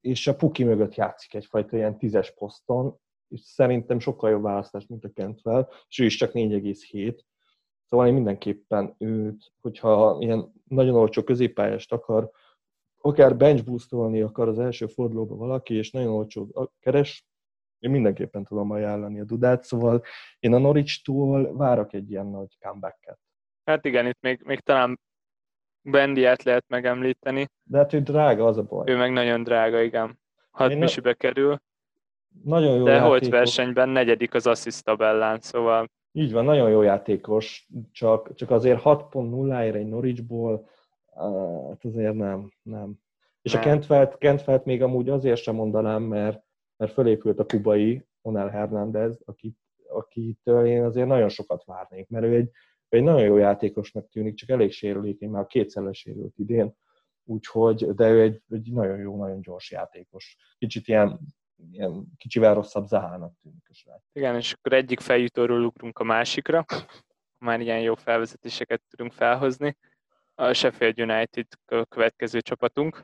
és a Puki mögött játszik egyfajta ilyen tízes poszton, és szerintem sokkal jobb választás, mint a Kentvel, és ő is csak 4,7. Szóval én mindenképpen őt, hogyha ilyen nagyon olcsó középpályást akar, akár bench boostolni akar az első fordulóba valaki, és nagyon olcsó keres, én mindenképpen tudom ajánlani a Dudát, szóval én a Norwich-tól várok egy ilyen nagy comeback-et.
Hát igen, itt még, még talán Bendiát lehet megemlíteni.
De hát ő drága, az a baj.
Ő meg nagyon drága, igen. 6 Én misibe kerül.
Nagyon jó
De holt versenyben negyedik az assist tabellán, szóval...
Így van, nagyon jó játékos, csak, csak azért 6.0-ért egy Norwichból, hát azért nem, nem. És nem. a Kentfelt, Kentfelt még amúgy azért sem mondanám, mert, mert fölépült a kubai Onel Hernández, akit, akitől én azért nagyon sokat várnék, mert ő egy, egy nagyon jó játékosnak tűnik, csak elég sérülékeny, már kétszer lesérült idén, úgyhogy, de ő egy, egy nagyon jó, nagyon gyors játékos. Kicsit ilyen, ilyen kicsivel rosszabb Zahának tűnik is rá.
Igen, és akkor egyik feljutóról ugrunk a másikra, már ilyen jó felvezetéseket tudunk felhozni. A Sheffield United a következő csapatunk,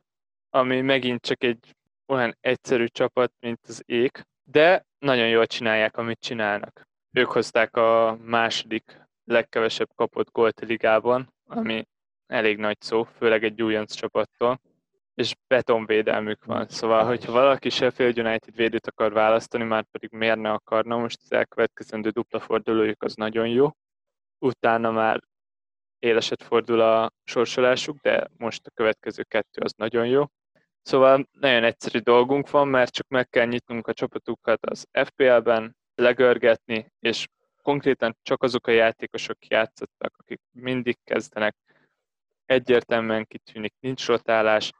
ami megint csak egy olyan egyszerű csapat, mint az ék, de nagyon jól csinálják, amit csinálnak. ők hozták a második legkevesebb kapott gólt a ligában, ami elég nagy szó, főleg egy újonc csapattól, és betonvédelmük van. Szóval, hogyha valaki Sheffield United védőt akar választani, már pedig miért ne akarna, most az elkövetkezendő dupla fordulójuk az nagyon jó. Utána már éleset fordul a sorsolásuk, de most a következő kettő az nagyon jó. Szóval nagyon egyszerű dolgunk van, mert csak meg kell nyitnunk a csapatukat az FPL-ben, legörgetni, és konkrétan csak azok a játékosok játszottak, akik mindig kezdenek, egyértelműen kitűnik, nincs rotálás,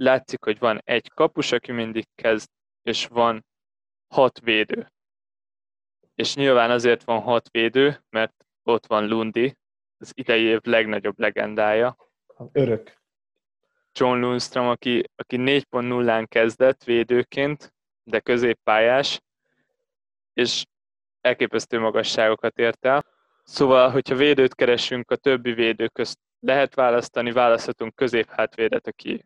látszik, hogy van egy kapus, aki mindig kezd, és van hat védő. És nyilván azért van hat védő, mert ott van Lundi, az idei év legnagyobb legendája.
Örök.
John Lundström, aki, aki 4.0-án kezdett védőként, de középpályás, és elképesztő magasságokat ért el. Szóval, hogyha védőt keresünk a többi védő közt, lehet választani, választhatunk középhátvédet, aki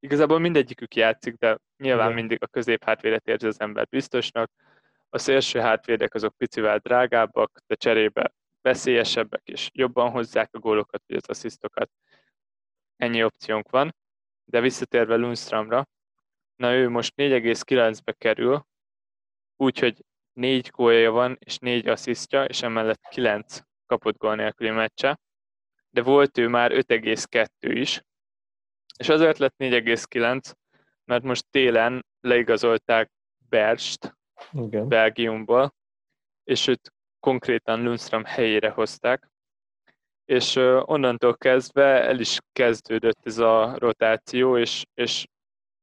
igazából mindegyikük játszik, de nyilván Igen. mindig a középhátvédet érzi az ember biztosnak. A szélső hátvédek azok picivel drágábbak, de cserébe veszélyesebbek, és jobban hozzák a gólokat, vagy az asszisztokat. Ennyi opciónk van. De visszatérve Lundströmra, na ő most 4,9-be kerül, úgyhogy négy gólja van, és négy asszisztja, és emellett kilenc kapott gól nélküli meccse, de volt ő már 5,2 is, és azért lett 4,9, mert most télen leigazolták Berst Igen. Belgiumból, és őt konkrétan Lundström helyére hozták, és onnantól kezdve el is kezdődött ez a rotáció, és, és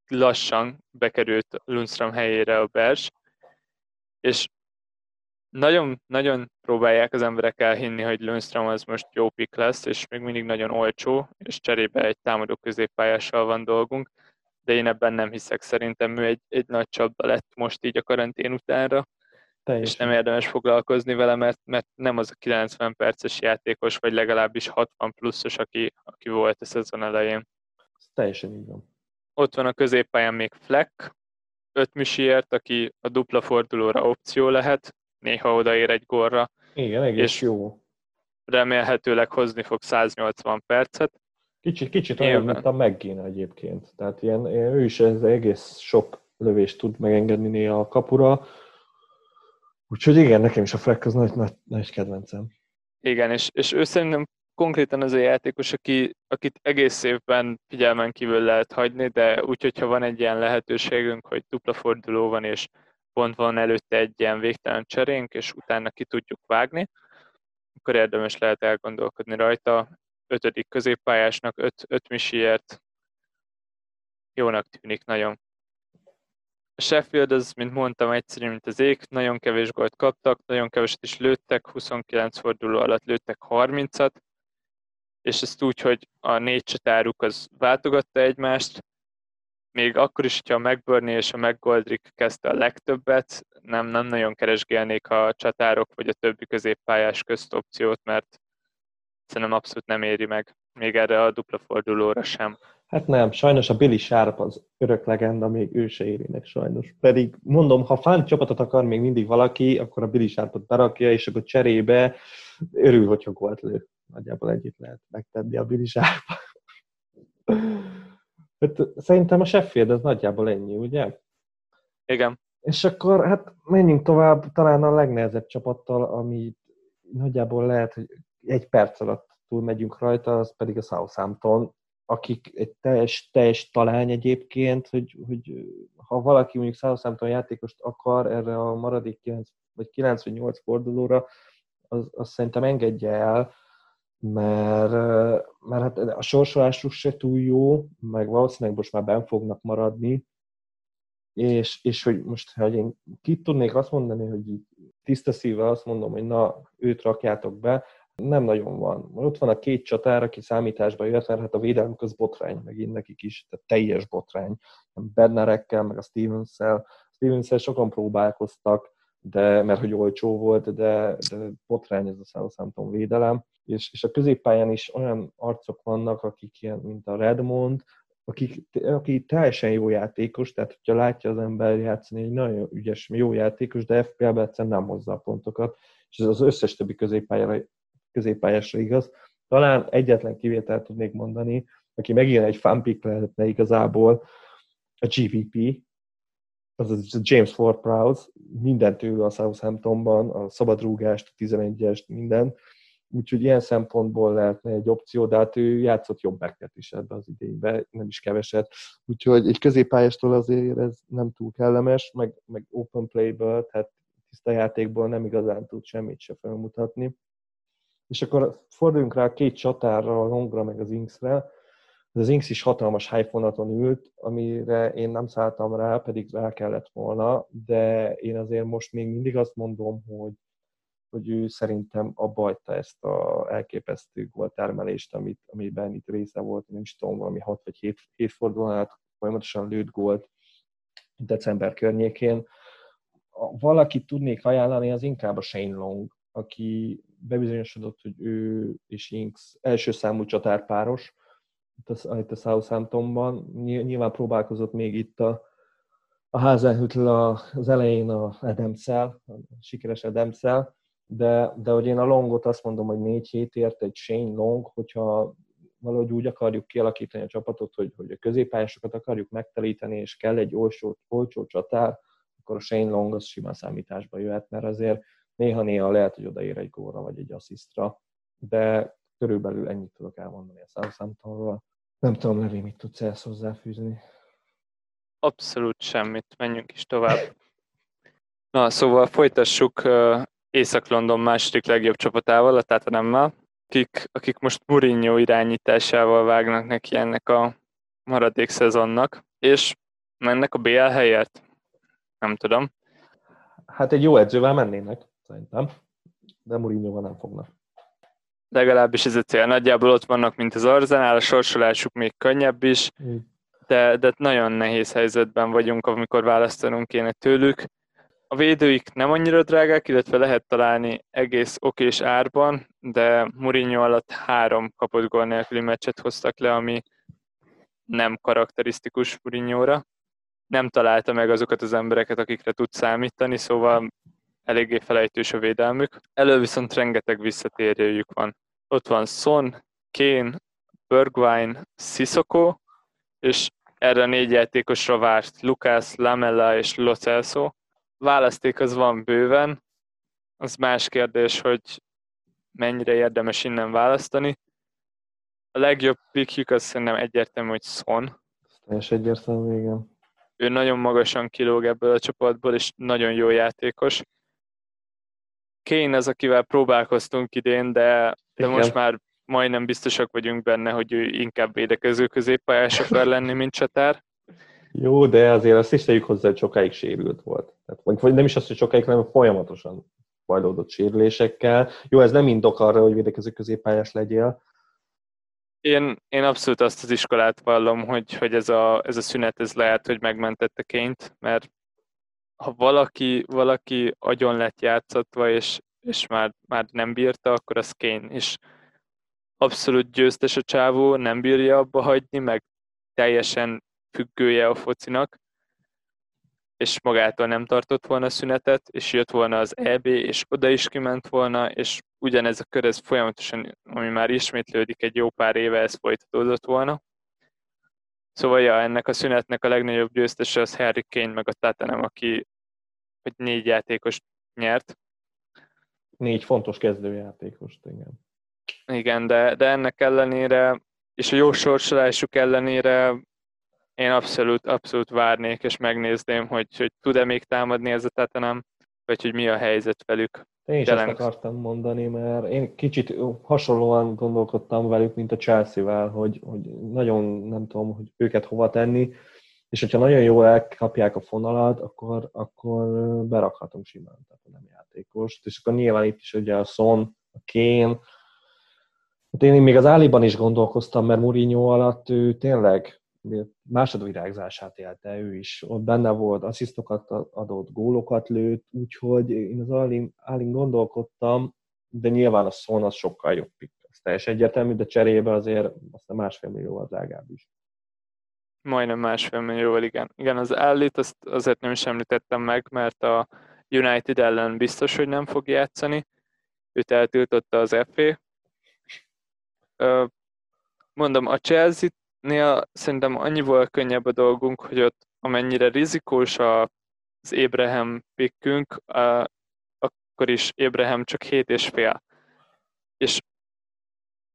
lassan bekerült Lundström helyére a Bers, és nagyon, nagyon próbálják az emberek elhinni, hogy Lundström az most jó pick lesz, és még mindig nagyon olcsó, és cserébe egy támadó középpályással van dolgunk, de én ebben nem hiszek. Szerintem ő egy, egy nagy csapda lett most így a karantén utánra, Teljesen. és nem érdemes foglalkozni vele, mert, mert nem az a 90 perces játékos, vagy legalábbis 60 pluszos, aki, aki volt a szezon elején.
Ez teljesen így van.
Ott van a középpályán még Fleck, öt misiért, aki a dupla fordulóra opció lehet, néha odaér egy górra.
Igen, egész és jó.
Remélhetőleg hozni fog 180 percet.
Kicsit, kicsit olyan, mint a McGinn egyébként. Tehát ilyen, ő is ez egész sok lövést tud megengedni néha a kapura. Úgyhogy igen, nekem is a Fleck az nagy, nagy, nagy kedvencem.
Igen, és, és ő szerintem konkrétan az a játékos, aki, akit egész évben figyelmen kívül lehet hagyni, de úgy, hogyha van egy ilyen lehetőségünk, hogy dupla forduló van, és pont van előtte egy ilyen végtelen cserénk, és utána ki tudjuk vágni, akkor érdemes lehet elgondolkodni rajta. Ötödik középpályásnak, öt, öt misiért jónak tűnik nagyon. A Sheffield az, mint mondtam, egyszerű, mint az ég, nagyon kevés gólt kaptak, nagyon keveset is lőttek, 29 forduló alatt lőttek 30-at, és ezt úgy, hogy a négy csatáruk az váltogatta egymást, még akkor is, hogyha a McBurney és a McGoldrick kezdte a legtöbbet, nem, nem nagyon keresgélnék a csatárok vagy a többi középpályás közt opciót, mert szerintem abszolút nem éri meg, még erre a dupla fordulóra sem.
Hát nem, sajnos a Billy Sharp az örök legenda, még ő se éri meg sajnos. Pedig mondom, ha fán csapatot akar még mindig valaki, akkor a Billy Sharpot berakja, és akkor cserébe örül, hogyha gólt lő. Nagyjából együtt lehet megtenni a Billy Sharp. Hát, szerintem a Sheffield az nagyjából ennyi, ugye?
Igen.
És akkor hát menjünk tovább, talán a legnehezebb csapattal, ami nagyjából lehet, hogy egy perc alatt túl megyünk rajta, az pedig a Southampton, akik egy teljes, teljes talány egyébként, hogy, hogy ha valaki mondjuk Southampton játékost akar erre a maradék 9 vagy 9 vagy 8 fordulóra, az, az szerintem engedje el, mert, mert hát a sorsolásuk se túl jó, meg valószínűleg most már ben fognak maradni, és, és hogy most, ha én ki tudnék azt mondani, hogy tiszta szívvel azt mondom, hogy na, őt rakjátok be, nem nagyon van. Ott van a két csatár, aki számításba jött, mert hát a védelmük az botrány, megint nekik is, tehát teljes botrány. Bernerekkel, meg a Stevens-szel. Stevens-szel sokan próbálkoztak, de, mert hogy olcsó volt, de, de botrány ez a Southampton védelem és, és a középpályán is olyan arcok vannak, akik ilyen, mint a Redmond, aki, aki teljesen jó játékos, tehát hogyha látja az ember játszani egy nagyon ügyes, jó játékos, de FPL-ben egyszerűen nem hozza a pontokat, és ez az összes többi középpályásra igaz. Talán egyetlen kivételt tudnék mondani, aki megint egy fanpick lehetne igazából, a GVP, az a James Ford Prowse, mindent ő a Southamptonban, a szabadrúgást, a 11-est, minden. Úgyhogy ilyen szempontból lehetne egy opció, de hát ő játszott jobb backet is ebbe az idénybe, nem is keveset. Úgyhogy egy középpályástól azért ez nem túl kellemes, meg, meg open playből, tehát tiszta játékból nem igazán tud semmit se felmutatni. És akkor forduljunk rá a két csatárra, a Longra meg az Inksre. Az Inks is hatalmas hype ült, amire én nem szálltam rá, pedig rá kellett volna, de én azért most még mindig azt mondom, hogy hogy ő szerintem abba hagyta ezt a elképesztő termelést, amit, amiben itt része volt, nem is tudom, valami 6 vagy 7, 7 fordulónál folyamatosan lőtt gólt december környékén. Valakit tudnék ajánlani, az inkább a Shane Long, aki bebizonyosodott, hogy ő és Inks első számú csatárpáros itt a Southamptonban. Nyilván próbálkozott még itt a, a Hazenhütl az elején a Edemszel, a sikeres Edemszel, de, de hogy én a longot azt mondom, hogy négy hétért egy Shane Long, hogyha valahogy úgy akarjuk kialakítani a csapatot, hogy, hogy a középpályásokat akarjuk megtelíteni, és kell egy olcsó, olcsó csatár, akkor a Shane Long az simán számításba jöhet, mert azért néha-néha lehet, hogy odaér egy góra vagy egy asszisztra, de körülbelül ennyit tudok elmondani a Southamptonról. Nem tudom, Levi, mit tudsz ezt hozzáfűzni?
Abszolút semmit, menjünk is tovább. Na, szóval folytassuk Észak-London második legjobb csapatával, a Tottenhammel, akik, akik most Mourinho irányításával vágnak neki ennek a maradék szezonnak, és mennek a BL helyért? Nem tudom.
Hát egy jó edzővel mennének, szerintem, de Mourinho nem fognak.
Legalábbis ez a cél. Nagyjából ott vannak, mint az Arzenál, a sorsolásuk még könnyebb is, de, de nagyon nehéz helyzetben vagyunk, amikor választanunk kéne tőlük a védőik nem annyira drágák, illetve lehet találni egész okés árban, de Mourinho alatt három kapott gól nélküli meccset hoztak le, ami nem karakterisztikus Mourinho-ra. Nem találta meg azokat az embereket, akikre tud számítani, szóval eléggé felejtős a védelmük. Elő viszont rengeteg visszatérőjük van. Ott van Son, Kane, Bergwijn, Sissoko, és erre a négy játékosra várt Lucas, Lamella és Lo Celso, választék az van bőven, az más kérdés, hogy mennyire érdemes innen választani. A legjobb pickjük az szerintem egyértelmű, hogy Son.
És egyértelmű, igen.
Ő nagyon magasan kilóg ebből a csapatból, és nagyon jó játékos. Kane az, akivel próbálkoztunk idén, de, de most már majdnem biztosak vagyunk benne, hogy ő inkább védekező középpályás akar lenni, mint csatár.
Jó, de azért azt is tegyük hozzá, hogy sokáig sérült volt. Tehát, vagy nem is azt, hogy sokáig, hanem folyamatosan bajlódott sérülésekkel. Jó, ez nem indok arra, hogy védekező középpályás legyél.
Én, én abszolút azt az iskolát vallom, hogy, hogy ez, a, ez a szünet ez lehet, hogy megmentette Ként, mert ha valaki, valaki agyon lett játszatva, és, és már, már nem bírta, akkor az Kane. És abszolút győztes a csávó, nem bírja abba hagyni, meg teljesen függője a focinak, és magától nem tartott volna szünetet, és jött volna az EB, és oda is kiment volna, és ugyanez a kör, ez folyamatosan, ami már ismétlődik egy jó pár éve, ez folytatódott volna. Szóval ja, ennek a szünetnek a legnagyobb győztese az Harry Kane, meg a Tatanem, aki vagy négy játékos nyert.
Négy fontos kezdőjátékos, igen.
Igen, de, de ennek ellenére, és a jó sorsolásuk ellenére én abszolút, abszolút várnék, és megnézném, hogy, hogy tud-e még támadni ez a tetenem, vagy hogy mi a helyzet velük.
Én is Jelen... ezt akartam mondani, mert én kicsit hasonlóan gondolkodtam velük, mint a Chelsea-vel, hogy, hogy nagyon nem tudom, hogy őket hova tenni, és hogyha nagyon jól elkapják a fonalat, akkor, akkor berakhatom simán, tehát nem játékost. És akkor nyilván itt is ugye a Son, a Kén, Hát én még az Áliban is gondolkoztam, mert Mourinho alatt ő tényleg másodvirágzását élte ő is. Ott benne volt, asszisztokat adott, gólokat lőtt, úgyhogy én az Alin, gondolkodtam, de nyilván a Son az sokkal jobb pick. Ez teljesen egyértelmű, de cserébe azért aztán másfél millió drágább is.
Majdnem másfél millióval, igen. Igen, az Ellit azt azért nem is említettem meg, mert a United ellen biztos, hogy nem fog játszani. Őt eltiltotta az FA. Mondom, a Chelsea-nél szerintem annyival könnyebb a dolgunk, hogy ott amennyire rizikós az Ébrahim pikkünk, akkor is Ébrahim csak 7 és fél. És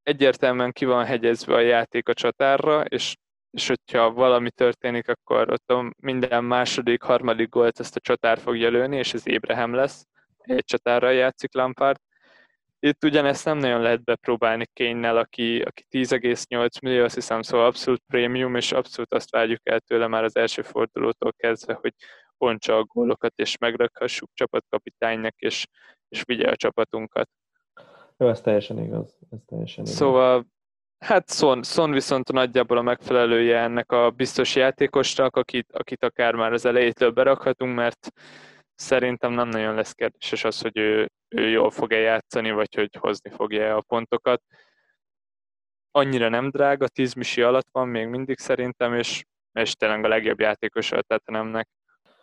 egyértelműen ki van hegyezve a játék a csatárra, és, és hogyha valami történik, akkor ott a minden második, harmadik gólt ezt a csatár fogja lőni, és ez Ébrahim lesz. Egy csatárral játszik Lampard. Itt ugyanezt nem nagyon lehet bepróbálni Kénynel, aki, aki 10,8 millió, azt hiszem, szóval abszolút prémium, és abszolút azt várjuk el tőle már az első fordulótól kezdve, hogy pontsa a gólokat, és megrakhassuk csapatkapitánynak, és, és vigye a csapatunkat.
Jó, ez teljesen igaz. Ez teljesen igaz.
Szóval, hát Son, Son viszont nagyjából a megfelelője ennek a biztos játékosnak, akit, akit akár már az elejétől berakhatunk, mert szerintem nem nagyon lesz kérdéses az, hogy ő, ő jól fog-e játszani, vagy hogy hozni fogja a pontokat. Annyira nem drága, 10 misi alatt van még mindig szerintem, és, és tényleg a legjobb játékos a Tottenhamnek.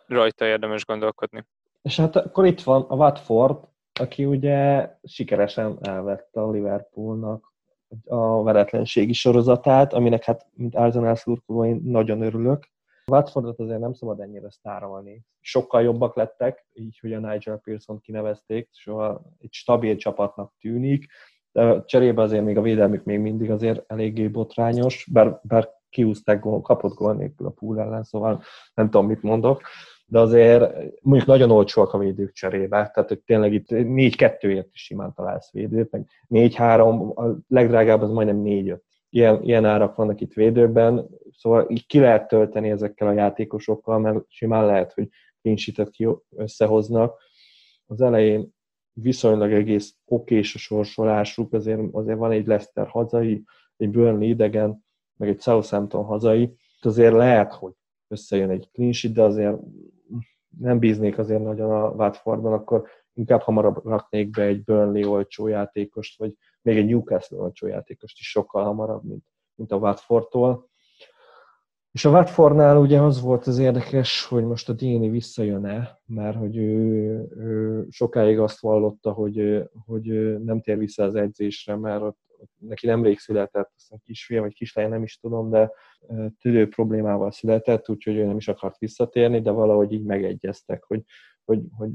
Rajta érdemes gondolkodni.
És hát akkor itt van a Watford, aki ugye sikeresen elvette a Liverpoolnak a veretlenségi sorozatát, aminek hát, mint Arsenal szurkoló, én nagyon örülök. Watfordot azért nem szabad ennyire sztárolni. Sokkal jobbak lettek, így, hogy a Nigel Pearson kinevezték, soha egy stabil csapatnak tűnik, de cserébe azért még a védelmük még mindig azért eléggé botrányos, bár, bár kiúzták gól, kapott gól nélkül a pool ellen, szóval nem tudom, mit mondok de azért mondjuk nagyon olcsóak a védők cserébe, tehát hogy tényleg itt 4-2-ért is simán találsz védőt, meg 4-3, a legdrágább az majdnem 4-5. Ilyen, ilyen árak vannak itt védőben, szóval így ki lehet tölteni ezekkel a játékosokkal, mert simán lehet, hogy kincsítet ki összehoznak. Az elején viszonylag egész okés a sorsolásuk, azért, azért van egy Leicester hazai, egy Burnley idegen, meg egy Southampton hazai, azért lehet, hogy összejön egy clean sheet, de azért nem bíznék azért nagyon a Watfordban, akkor inkább hamarabb raknék be egy Burnley olcsó játékost, vagy még egy Newcastle olcsó játékost is sokkal hamarabb, mint, mint a Watfordtól. És a Watfordnál ugye az volt az érdekes, hogy most a Dini visszajön-e, mert hogy ő, ő sokáig azt vallotta, hogy, hogy nem tér vissza az edzésre, mert ott, neki nemrég született, aztán kisfia vagy kislány, nem is tudom, de tüdő problémával született, úgyhogy ő nem is akart visszatérni, de valahogy így megegyeztek, hogy, hogy, hogy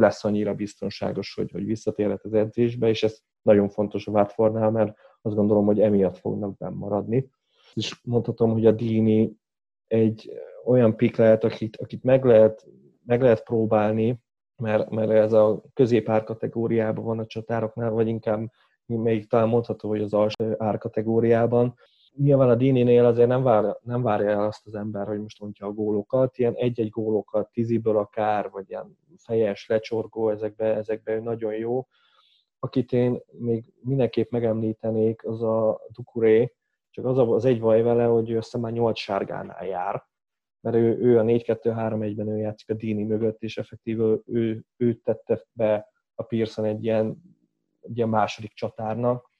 lesz annyira biztonságos, hogy, hogy visszatérhet az edzésbe, és ez nagyon fontos a Watfordnál, mert azt gondolom, hogy emiatt fognak benn maradni. És mondhatom, hogy a Dini egy olyan pik lehet, akit, akit meg, lehet, meg lehet próbálni, mert, mert ez a középár kategóriában van a csatároknál, vagy inkább még talán mondható, hogy az alsó árkategóriában. Nyilván a Dini-nél azért nem, vár, nem várja el azt az ember, hogy most mondja a gólokat, ilyen egy-egy gólokat, tíziből akár, vagy ilyen fejes, lecsorgó, ezekbe, ezekbe nagyon jó. Akit én még mindenképp megemlítenék, az a Dukuré, csak az az egy vaj vele, hogy ő aztán már nyolc sárgánál jár, mert ő, ő a 4-2-3-1-ben ő játszik a Dini mögött, és effektív ő, ő tette be a Pearson egy ilyen egy ilyen második csatárnak,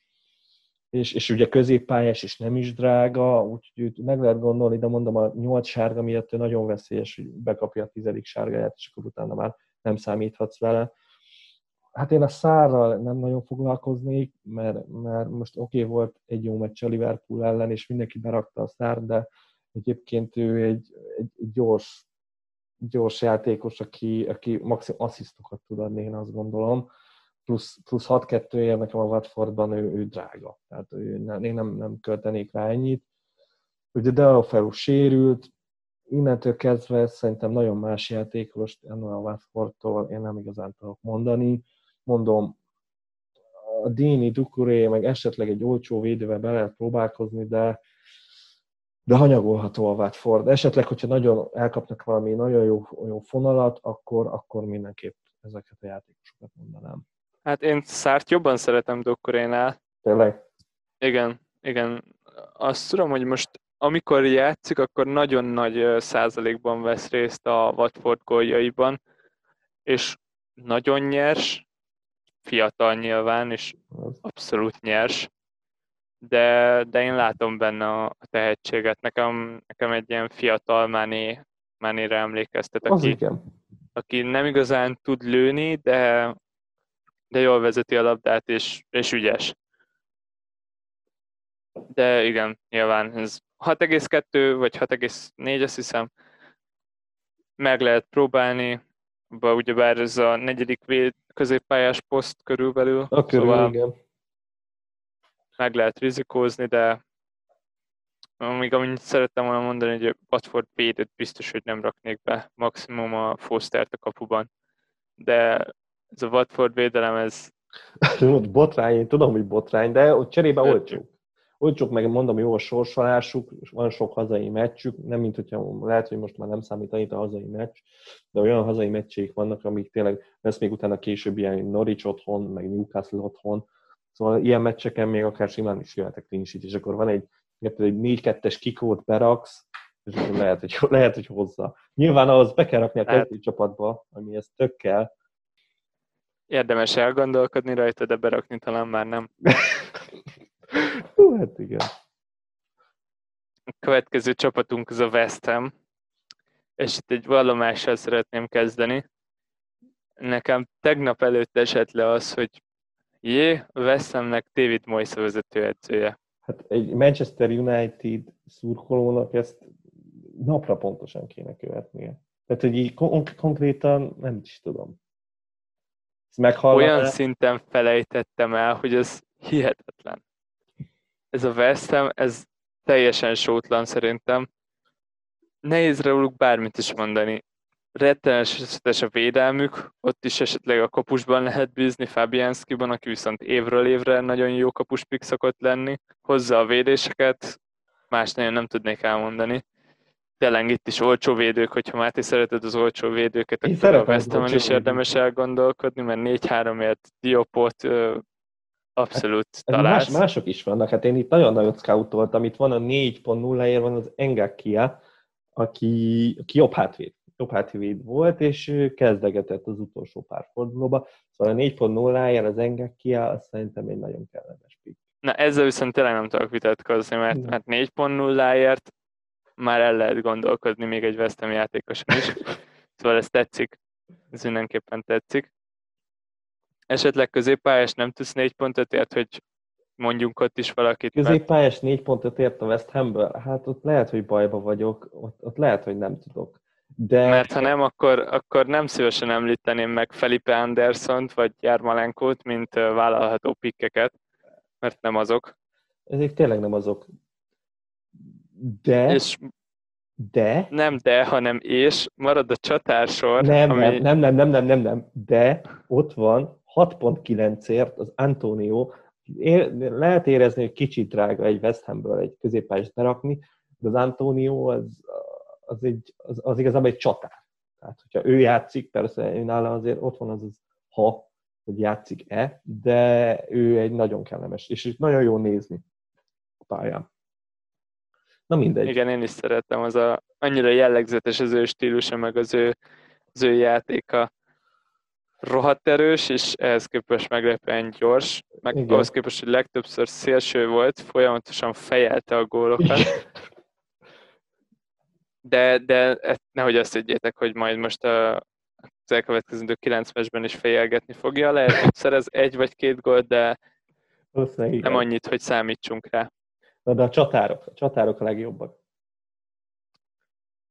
és, és ugye középpályás, és nem is drága, úgyhogy meg lehet gondolni, de mondom, a nyolc sárga miatt ő nagyon veszélyes, hogy bekapja a tizedik sárgáját, és akkor utána már nem számíthatsz vele. Hát én a szárral nem nagyon foglalkoznék, mert, mert most oké okay, volt egy jó meccs a Liverpool ellen, és mindenki berakta a szár, de egyébként ő egy, egy, egy gyors, gyors játékos, aki, aki maximum asszisztokat tud adni, én azt gondolom plusz, plusz 6-2 ér nekem a Watfordban, ő, ő drága. Tehát ő, nem, én nem, nem költenék rá ennyit. Ugye Deoferu sérült, innentől kezdve szerintem nagyon más játékos ennél a Watfordtól én nem igazán tudok mondani. Mondom, a Dini, Dukuré, meg esetleg egy olcsó védővel be lehet próbálkozni, de de hanyagolható a Watford. Esetleg, hogyha nagyon elkapnak valami nagyon jó, jó fonalat, akkor, akkor mindenképp ezeket a játékosokat mondanám.
Hát én Szárt jobban szeretem Dokkorénál.
Tényleg?
Igen, igen. Azt tudom, hogy most amikor játszik, akkor nagyon nagy százalékban vesz részt a Watford góljaiban, és nagyon nyers, fiatal nyilván, és abszolút nyers. de, de én látom benne a tehetséget. Nekem, nekem egy ilyen fiatal Mané, Manére emlékeztet, aki, aki nem igazán tud lőni, de, de jól vezeti a labdát, és, és ügyes. De igen, nyilván ez 6,2 vagy 6,4, azt hiszem, meg lehet próbálni, ugyebár ez a negyedik véd középpályás poszt körülbelül.
A körül, szóval igen.
Meg lehet rizikózni, de még amit szerettem volna mondani, hogy Watford védőt biztos, hogy nem raknék be, maximum a Fostert a kapuban. De ez a Watford védelem, ez...
botrány, én tudom, hogy botrány, de ott cserébe olcsó olcsók, meg mondom, jó a sorsolásuk, van sok hazai meccsük, nem mint hogyha lehet, hogy most már nem számít annyit a hazai meccs, de olyan hazai meccsék vannak, amik tényleg lesz még utána később ilyen Norwich otthon, meg Newcastle otthon, szóval ilyen meccseken még akár simán is jöhetek clean és akkor van egy, egy 4-2-es kikót beraksz, és lehet, hogy, lehet, hogy hozza. Nyilván ahhoz be kell rakni a kezdő csapatba, ami ezt tök kell.
Érdemes elgondolkodni rajta, de berakni talán már nem.
Hú, hát igen.
A következő csapatunk az a West Ham, és itt egy vallomással szeretném kezdeni. Nekem tegnap előtt esett le az, hogy jé, West Hamnek David Moyes a vezetőedzője.
Hát egy Manchester United szurkolónak ezt napra pontosan kéne követnie. Tehát, hogy így kon- konkrétan nem is tudom.
Olyan szinten felejtettem el, hogy ez hihetetlen ez a West Ham, ez teljesen sótlan szerintem. Nehéz róluk bármit is mondani. Rettenetes a védelmük, ott is esetleg a kapusban lehet bízni Fabianskiban, aki viszont évről évre nagyon jó kapuspik szokott lenni. Hozza a védéseket, más nagyon nem tudnék elmondani. Tényleg itt is olcsó védők, hogyha Máté szereted az olcsó védőket, akkor a West is érdemes elgondolkodni, mert 4-3-ért Diopot Abszolút hát,
találsz. Más, mások is vannak, hát én itt nagyon-nagyon scoutoltam, itt van a 4.0-ért van az Engakia, aki, aki jobb hátvéd. Jobb hátvéd volt, és kezdegetett az utolsó pár fordulóba. Szóval a 4.0-ért az Engakia, azt szerintem egy nagyon kellemes pick.
Na ezzel viszont tényleg nem tudok vitatkozni, mert, mert 4.0-ért már el lehet gondolkodni még egy West játékosan is. Szóval ez tetszik, ez mindenképpen tetszik esetleg középpályás nem tudsz négy pontot ért, hogy mondjunk ott is valakit.
Középpályás négy pontot ért a West Hamből? Hát ott lehet, hogy bajba vagyok, ott, ott lehet, hogy nem tudok.
De... Mert ha nem, akkor, akkor nem szívesen említeném meg Felipe Andersont vagy Jármalenkót, mint vállalható pikkeket, mert nem azok.
Ezek tényleg nem azok. De... És de...
Nem de, hanem és marad a csatársor.
Nem, ami... nem, nem, nem, nem, nem, nem, de ott van 6.9-ért az Antonio, lehet érezni, hogy kicsit drága egy West Hamből egy középpályás berakni, de az Antonio az, az, egy, az, az igazából egy csatár. Tehát, hogyha ő játszik, persze ő nála azért ott van az, az ha, hogy játszik-e, de ő egy nagyon kellemes, és nagyon jó nézni a pályán. Na mindegy.
Igen, én is szeretem, az a, annyira jellegzetes az ő stílusa, meg az ő, az ő játéka rohadt erős, és ehhez képest meglepően gyors, meg Igen. ahhoz képest, hogy legtöbbször szélső volt, folyamatosan fejelte a gólokat. De, de nehogy azt higgyétek, hogy majd most a, az elkövetkező 9 mesben is fejelgetni fogja. Lehet, hogy szerez egy vagy két gólt, de nem annyit, hogy számítsunk rá.
Na, de a csatárok, a csatárok a legjobbak.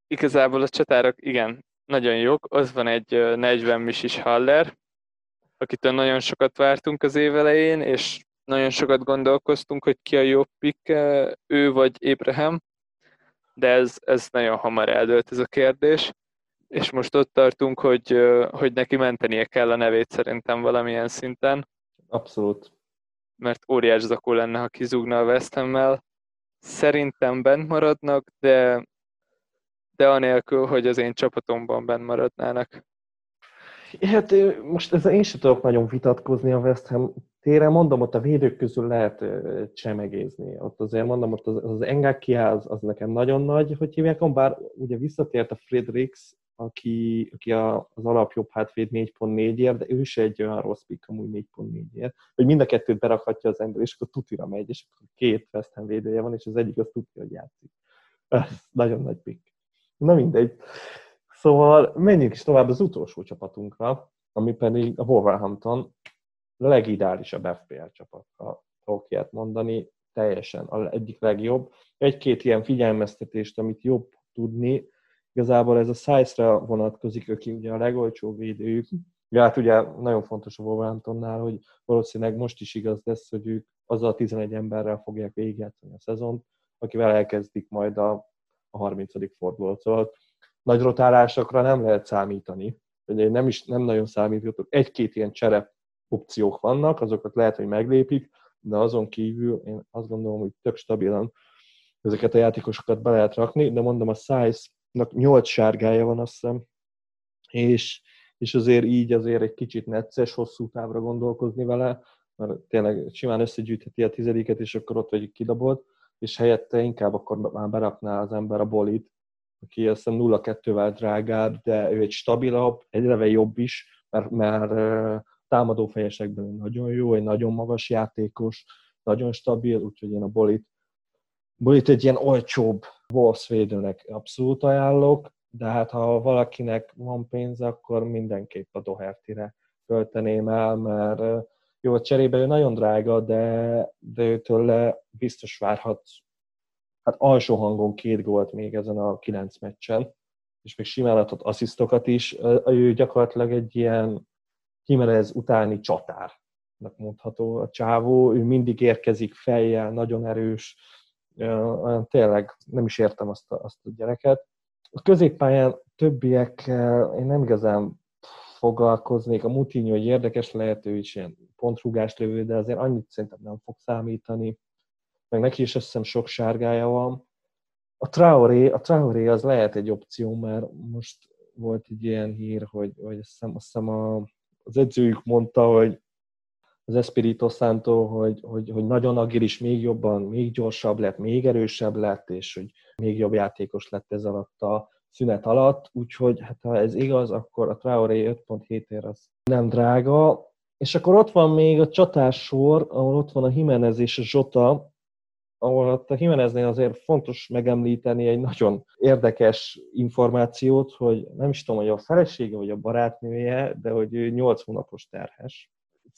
Igazából a csatárok, igen, nagyon jók. Az van egy 40 misis Haller, akitől nagyon sokat vártunk az év elején, és nagyon sokat gondolkoztunk, hogy ki a jobb pick, ő vagy Abraham, de ez, ez nagyon hamar eldőlt ez a kérdés, és most ott tartunk, hogy, hogy neki mentenie kell a nevét szerintem valamilyen szinten.
Abszolút.
Mert óriás zakó lenne, ha kizúgna a West Ham-mel. Szerintem bent maradnak, de de anélkül, hogy az én csapatomban benn maradnának.
Hát most ezzel én sem tudok nagyon vitatkozni a West Ham téren, mondom, ott a védők közül lehet csemegézni. Ott azért mondom, ott az, az Engakia az, az nekem nagyon nagy, hogy hívják, bár ugye visszatért a Fredericks, aki, aki a, az alapjobb hátvéd 4.4-ért, de ő se egy olyan rossz pick amúgy 4.4-ért, hogy mind a kettőt berakhatja az ember, és akkor tutira megy, és akkor két West Ham védője van, és az egyik az tuti, hogy játszik. Ez nagyon nagy pick. Na mindegy. Szóval menjünk is tovább az utolsó csapatunkra, ami pedig a Wolverhampton a legideálisabb FPL csapatra fogok ilyet mondani, teljesen az egyik legjobb. Egy-két ilyen figyelmeztetést, amit jobb tudni, igazából ez a size-ra vonatkozik, aki ugye a legolcsóbb védőjük. Ja, hát ugye nagyon fontos a Wolverhamptonnál, hogy valószínűleg most is igaz lesz, hogy ők azzal a 11 emberrel fogják végigjátszani a szezont, akivel elkezdik majd a, a 30. fordulót. Szóval nagy rotálásokra nem lehet számítani. Ugye nem is nem nagyon számíthatok. Egy-két ilyen cserep opciók vannak, azokat lehet, hogy meglépik, de azon kívül én azt gondolom, hogy tök stabilan ezeket a játékosokat be lehet rakni, de mondom, a Size-nak 8 sárgája van, azt hiszem, és, és azért így azért egy kicsit necces, hosszú távra gondolkozni vele, mert tényleg simán összegyűjtheti a tizediket, és akkor ott vagy kidabolt, és helyette inkább akkor már berakná az ember a bolit, aki azt hiszem 0-2-vel drágább, de ő egy stabilabb, egyre jobb is, mert, mert támadó fejesekben nagyon jó, egy nagyon magas játékos, nagyon stabil, úgyhogy én a Bolit, Bolit egy ilyen olcsóbb Wolves védőnek abszolút ajánlok, de hát ha valakinek van pénz, akkor mindenképp a Doherty-re költeném el, mert jó, a cserébe ő nagyon drága, de, de őtől biztos várhat hát alsó hangon két gólt még ezen a kilenc meccsen, és még simán adhat asszisztokat is. Ő gyakorlatilag egy ilyen Jimenez utáni csatárnak mondható a csávó, ő mindig érkezik fejjel, nagyon erős, tényleg nem is értem azt a, azt a gyereket. A középpályán többiekkel én nem igazán foglalkoznék. A Moutinho hogy érdekes lehet, ő is ilyen pontrugás lövő, de azért annyit szerintem nem fog számítani. Meg neki is azt sok sárgája van. A Traoré, a Traoré az lehet egy opció, mert most volt egy ilyen hír, hogy, hogy azt hiszem, azt hiszem a az edzőjük mondta, hogy az Espirito Santo, hogy, hogy, hogy nagyon agilis, még jobban, még gyorsabb lett, még erősebb lett, és hogy még jobb játékos lett ez alatt a szünet alatt, úgyhogy hát ha ez igaz, akkor a Traoré 5.7 ér az nem drága. És akkor ott van még a csatás sor, ahol ott van a Jimenez és a Zsota, ahol a Jimeneznél azért fontos megemlíteni egy nagyon érdekes információt, hogy nem is tudom, hogy a felesége vagy a barátnője, de hogy ő 8 hónapos terhes.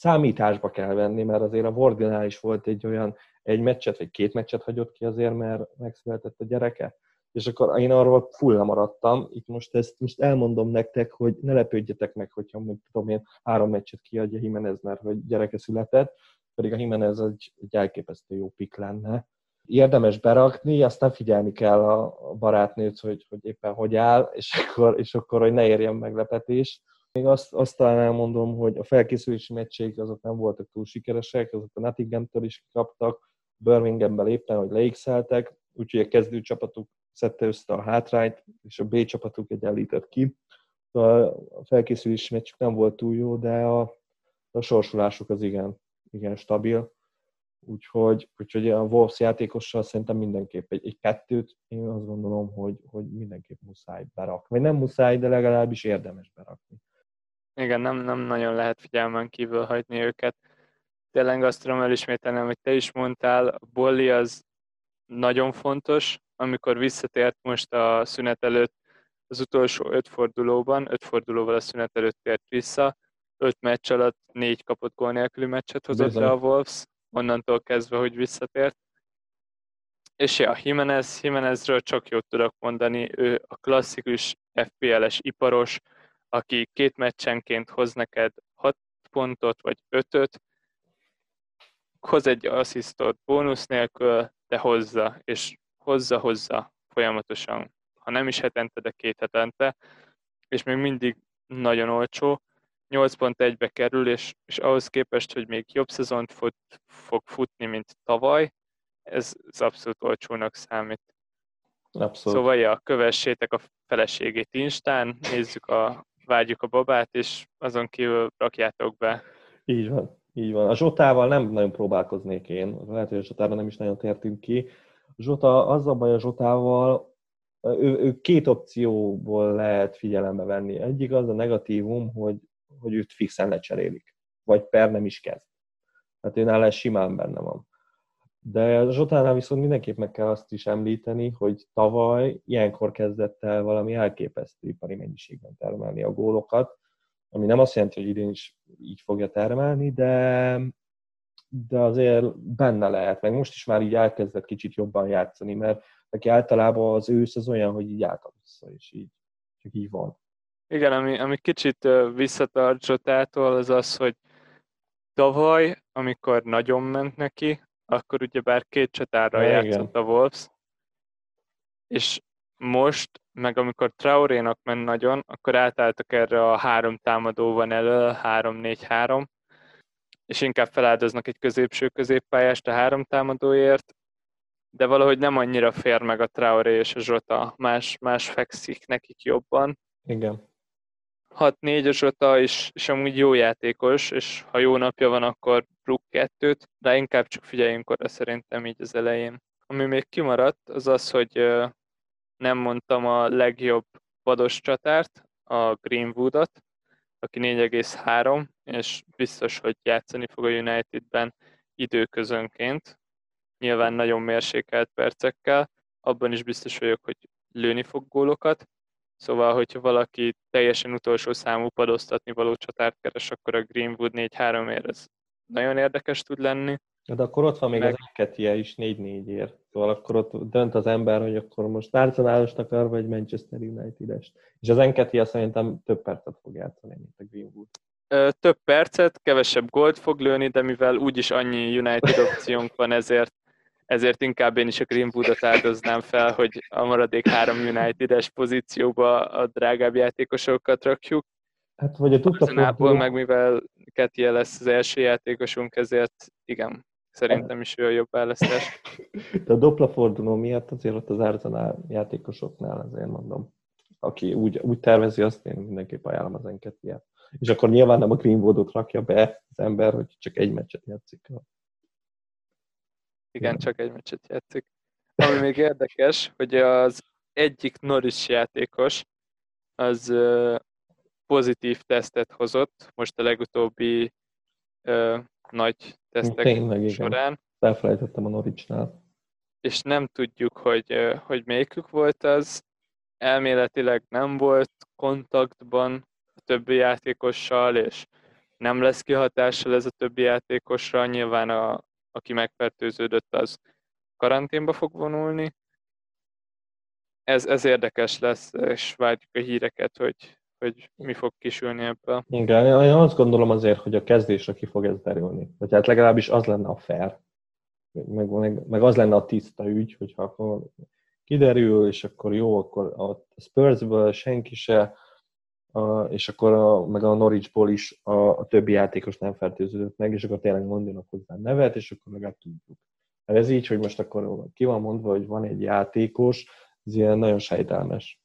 Számításba kell venni, mert azért a Vordinál is volt egy olyan, egy meccset, vagy két meccset hagyott ki azért, mert megszületett a gyereke. És akkor én arról full maradtam. Itt most ezt most elmondom nektek, hogy ne lepődjetek meg, hogyha mondjuk tudom én három meccset kiadja Jimenez, mert hogy gyereke született, pedig a Jimenez egy, egy elképesztő jó pik lenne érdemes berakni, aztán figyelni kell a barátnőt, hogy, hogy éppen hogy áll, és akkor, és akkor hogy ne érjen meglepetés. Még azt, azt talán elmondom, hogy a felkészülési meccsék azok nem voltak túl sikeresek, azok a Nottingham-től is kaptak, Birminghamben éppen, hogy leigszeltek, úgyhogy a kezdő csapatuk szedte össze a hátrányt, és a B csapatuk egyenlített ki. A felkészülési meccsük nem volt túl jó, de a, a sorsolásuk az igen, igen stabil Úgyhogy, úgyhogy a Wolves játékossal szerintem mindenképp egy, egy kettőt, én azt gondolom, hogy, hogy mindenképp muszáj berakni. Vagy nem muszáj, de legalábbis érdemes berakni.
Igen, nem, nem nagyon lehet figyelmen kívül hagyni őket. Tényleg azt tudom elismételni, amit te is mondtál, a Bolli az nagyon fontos, amikor visszatért most a szünet előtt az utolsó öt fordulóban, öt fordulóval a szünet előtt tért vissza, öt meccs alatt négy kapott gól nélküli meccset hozott Bizony. le a Wolves, onnantól kezdve, hogy visszatért. És ja, Jimenez, Jimenezről csak jót tudok mondani, ő a klasszikus FPL-es iparos, aki két meccsenként hoz neked 6 pontot vagy 5-öt, hoz egy asszisztot bónusz nélkül, de hozza, és hozza-hozza folyamatosan, ha nem is hetente, de két hetente, és még mindig nagyon olcsó, 8.1-be kerül, és, és ahhoz képest, hogy még jobb szezont fut, fog futni, mint tavaly, ez, ez abszolút olcsónak számít. Abszolút. Szóval ja, kövessétek a feleségét Instán, nézzük a, vágyjuk a babát, és azon kívül rakjátok be.
Így van, így van. A Zsotával nem nagyon próbálkoznék én, lehet, hogy a Zsotára nem is nagyon tértünk ki. Zsota, az a baj a Zsotával, ő, ő két opcióból lehet figyelembe venni. Egyik az a negatívum, hogy, hogy őt fixen lecserélik, vagy per nem is kezd. Tehát ő nála simán benne van. De Zsotánál viszont mindenképp meg kell azt is említeni, hogy tavaly ilyenkor kezdett el valami elképesztő ipari mennyiségben termelni a gólokat, ami nem azt jelenti, hogy idén is így fogja termelni, de, de azért benne lehet, meg most is már így elkezdett kicsit jobban játszani, mert neki általában az ősz az olyan, hogy így állt vissza, és így, csak így van.
Igen, ami, ami kicsit visszatart Zsotától, az az, hogy tavaly, amikor nagyon ment neki, akkor ugyebár két csatára ja, játszott igen. a Wolves, és most, meg amikor Traorénak ment nagyon, akkor átálltak erre a három támadó van elő, 3-4-3, és inkább feláldoznak egy középső középpályást a három támadóért, de valahogy nem annyira fér meg a Traoré és a Zsota, más, más fekszik nekik jobban.
Igen.
6-4 a Zsota, és, és amúgy jó játékos, és ha jó napja van, akkor Brook 2 de inkább csak figyeljünk oda szerintem így az elején. Ami még kimaradt, az az, hogy nem mondtam a legjobb vados csatárt, a Greenwoodot, aki 4,3, és biztos, hogy játszani fog a Unitedben időközönként, nyilván nagyon mérsékelt percekkel, abban is biztos vagyok, hogy lőni fog gólokat, Szóval, hogyha valaki teljesen utolsó számú padoztatni való csatárt keres, akkor a Greenwood 4-3 ér, ez nagyon érdekes tud lenni.
De akkor ott van még Meg... az Enketia is 4-4 ér. Szóval akkor ott dönt az ember, hogy akkor most Arsenalos akar, vagy Manchester United-est. És az Enketia szerintem több percet fog játszani, mint a Greenwood.
Több percet, kevesebb gólt fog lőni, de mivel úgyis annyi United opciónk van, ezért ezért inkább én is a Greenwoodot áldoznám fel, hogy a maradék három United-es pozícióba a drágább játékosokat rakjuk.
Hát vagy a
Arsenalból, meg mivel Ketia lesz az első játékosunk, ezért igen, szerintem is ő a jobb választás.
De a dopla forduló miatt azért ott az Arsenal játékosoknál azért mondom, aki úgy, úgy tervezi, azt én mindenképp ajánlom az Enketiát. És akkor nyilván nem a Greenwoodot rakja be az ember, hogy csak egy meccset játszik.
Igen, csak egy meccset játszik. Ami még érdekes, hogy az egyik Norris játékos az pozitív tesztet hozott, most a legutóbbi ö, nagy tesztek Tényleg, során. Igen.
Elfelejtettem a Norwichnál.
És nem tudjuk, hogy, hogy melyikük volt az. Elméletileg nem volt kontaktban a többi játékossal, és nem lesz kihatással ez a többi játékosra. Nyilván a, aki megfertőződött, az karanténba fog vonulni. Ez, ez érdekes lesz, és várjuk a híreket, hogy, hogy mi fog kisülni ebből.
Igen, én azt gondolom azért, hogy a kezdésre ki fog ez derülni. Vagy hát legalábbis az lenne a fair. Meg, meg, meg az lenne a tiszta ügy, hogyha akkor kiderül, és akkor jó, akkor a Spursből senki se a, és akkor a, meg a Norwichból is a, a többi játékos nem fertőződött meg, és akkor tényleg mondanak hozzá nevet, és akkor legalább tudjuk. Mert ez így, hogy most akkor ki van mondva, hogy van egy játékos, ez ilyen nagyon sejtelmes.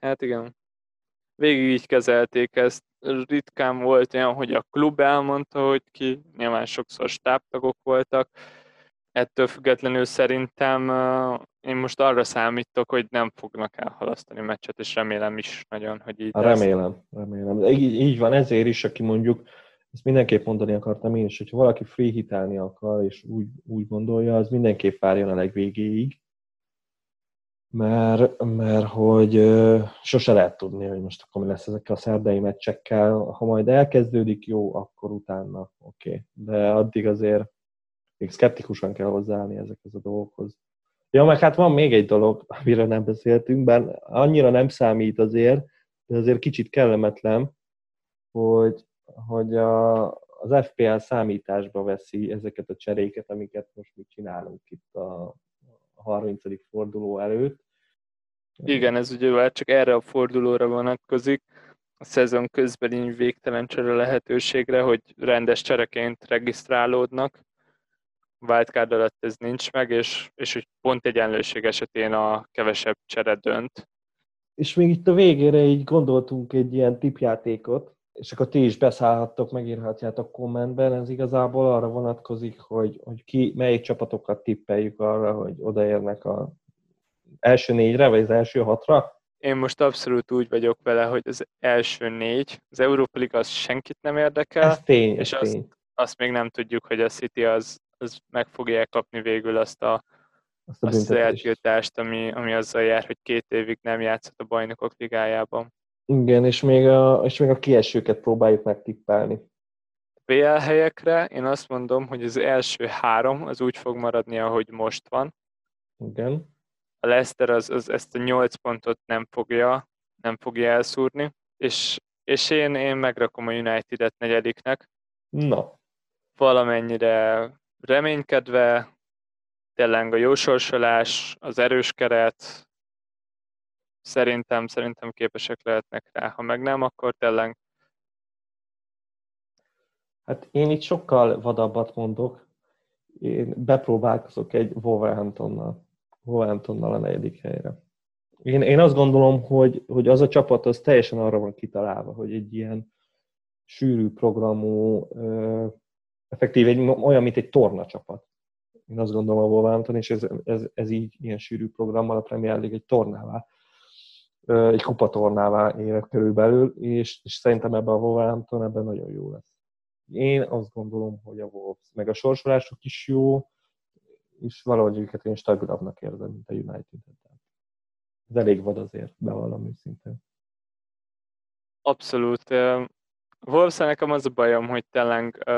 Hát igen. Végig így kezelték ezt. Ritkán volt olyan, hogy a klub elmondta, hogy ki, nyilván sokszor stábtagok voltak, ettől függetlenül szerintem én most arra számítok, hogy nem fognak elhalasztani meccset, és remélem is nagyon, hogy így
Remélem, lesz. remélem. Így, így van, ezért is, aki mondjuk, ezt mindenképp mondani akartam én is, hogyha valaki free hitelni akar, és úgy, úgy gondolja, az mindenképp várjon a legvégéig, mert, mert hogy sose lehet tudni, hogy most akkor mi lesz ezekkel a szerdai meccsekkel. Ha majd elkezdődik, jó, akkor utána oké. Okay. De addig azért még szkeptikusan kell hozzáállni ezekhez a dolgokhoz. Ja, meg hát van még egy dolog, amiről nem beszéltünk, bár annyira nem számít azért, de azért kicsit kellemetlen, hogy, hogy a, az FPL számításba veszi ezeket a cseréket, amiket most mi csinálunk itt a 30. forduló előtt.
Igen, ez ugye csak erre a fordulóra vonatkozik, a szezon közbeni végtelen csere lehetőségre, hogy rendes csereként regisztrálódnak, wildcard alatt ez nincs meg, és, és hogy pont egyenlőség esetén a kevesebb csere dönt.
És még itt a végére így gondoltunk egy ilyen tipjátékot, és akkor ti is beszállhattok, megírhatjátok kommentben, ez igazából arra vonatkozik, hogy, hogy ki, melyik csapatokat tippeljük arra, hogy odaérnek a első négyre, vagy az első hatra?
Én most abszolút úgy vagyok vele, hogy az első négy, az Európa Liga az senkit nem érdekel.
Ez tény,
és
ez
azt,
tény.
azt még nem tudjuk, hogy a City az, az meg fogja kapni végül azt a,
Azt a
azt az eltiltást, ami, ami azzal jár, hogy két évig nem játszott a bajnokok ligájában.
Igen, és még, a, és még a kiesőket próbáljuk megtippelni.
BL helyekre én azt mondom, hogy az első három az úgy fog maradni, ahogy most van.
Igen.
A Leicester az, az ezt a nyolc pontot nem fogja, nem fogja elszúrni, és, és én, én megrakom a United-et negyediknek,
Na,
valamennyire reménykedve, tényleg a jó sorsolás, az erős keret, szerintem, szerintem képesek lehetnek rá. Ha meg nem, akkor tényleg
hát én itt sokkal vadabbat mondok. Én bepróbálkozok egy Wolverhamptonnal. Wolverhamptonnal a negyedik helyre. Én, én azt gondolom, hogy, hogy az a csapat az teljesen arra van kitalálva, hogy egy ilyen sűrű programú, effektív egy, olyan, mint egy torna csapat. Én azt gondolom a Wolverhampton, és ez, ez, ez így ilyen sűrű programmal a Premier League egy tornává, egy kupatornává ér körülbelül, és, és szerintem ebben a Wolverhampton ebben nagyon jó lesz. Én azt gondolom, hogy a Wolves, meg a sorsolásuk is jó, és valahogy őket én stabilabbnak érzem, mint a United. Ez elég vad azért, bevallom őszintén.
abszolút. Wolves nekem az a bajom, hogy tényleg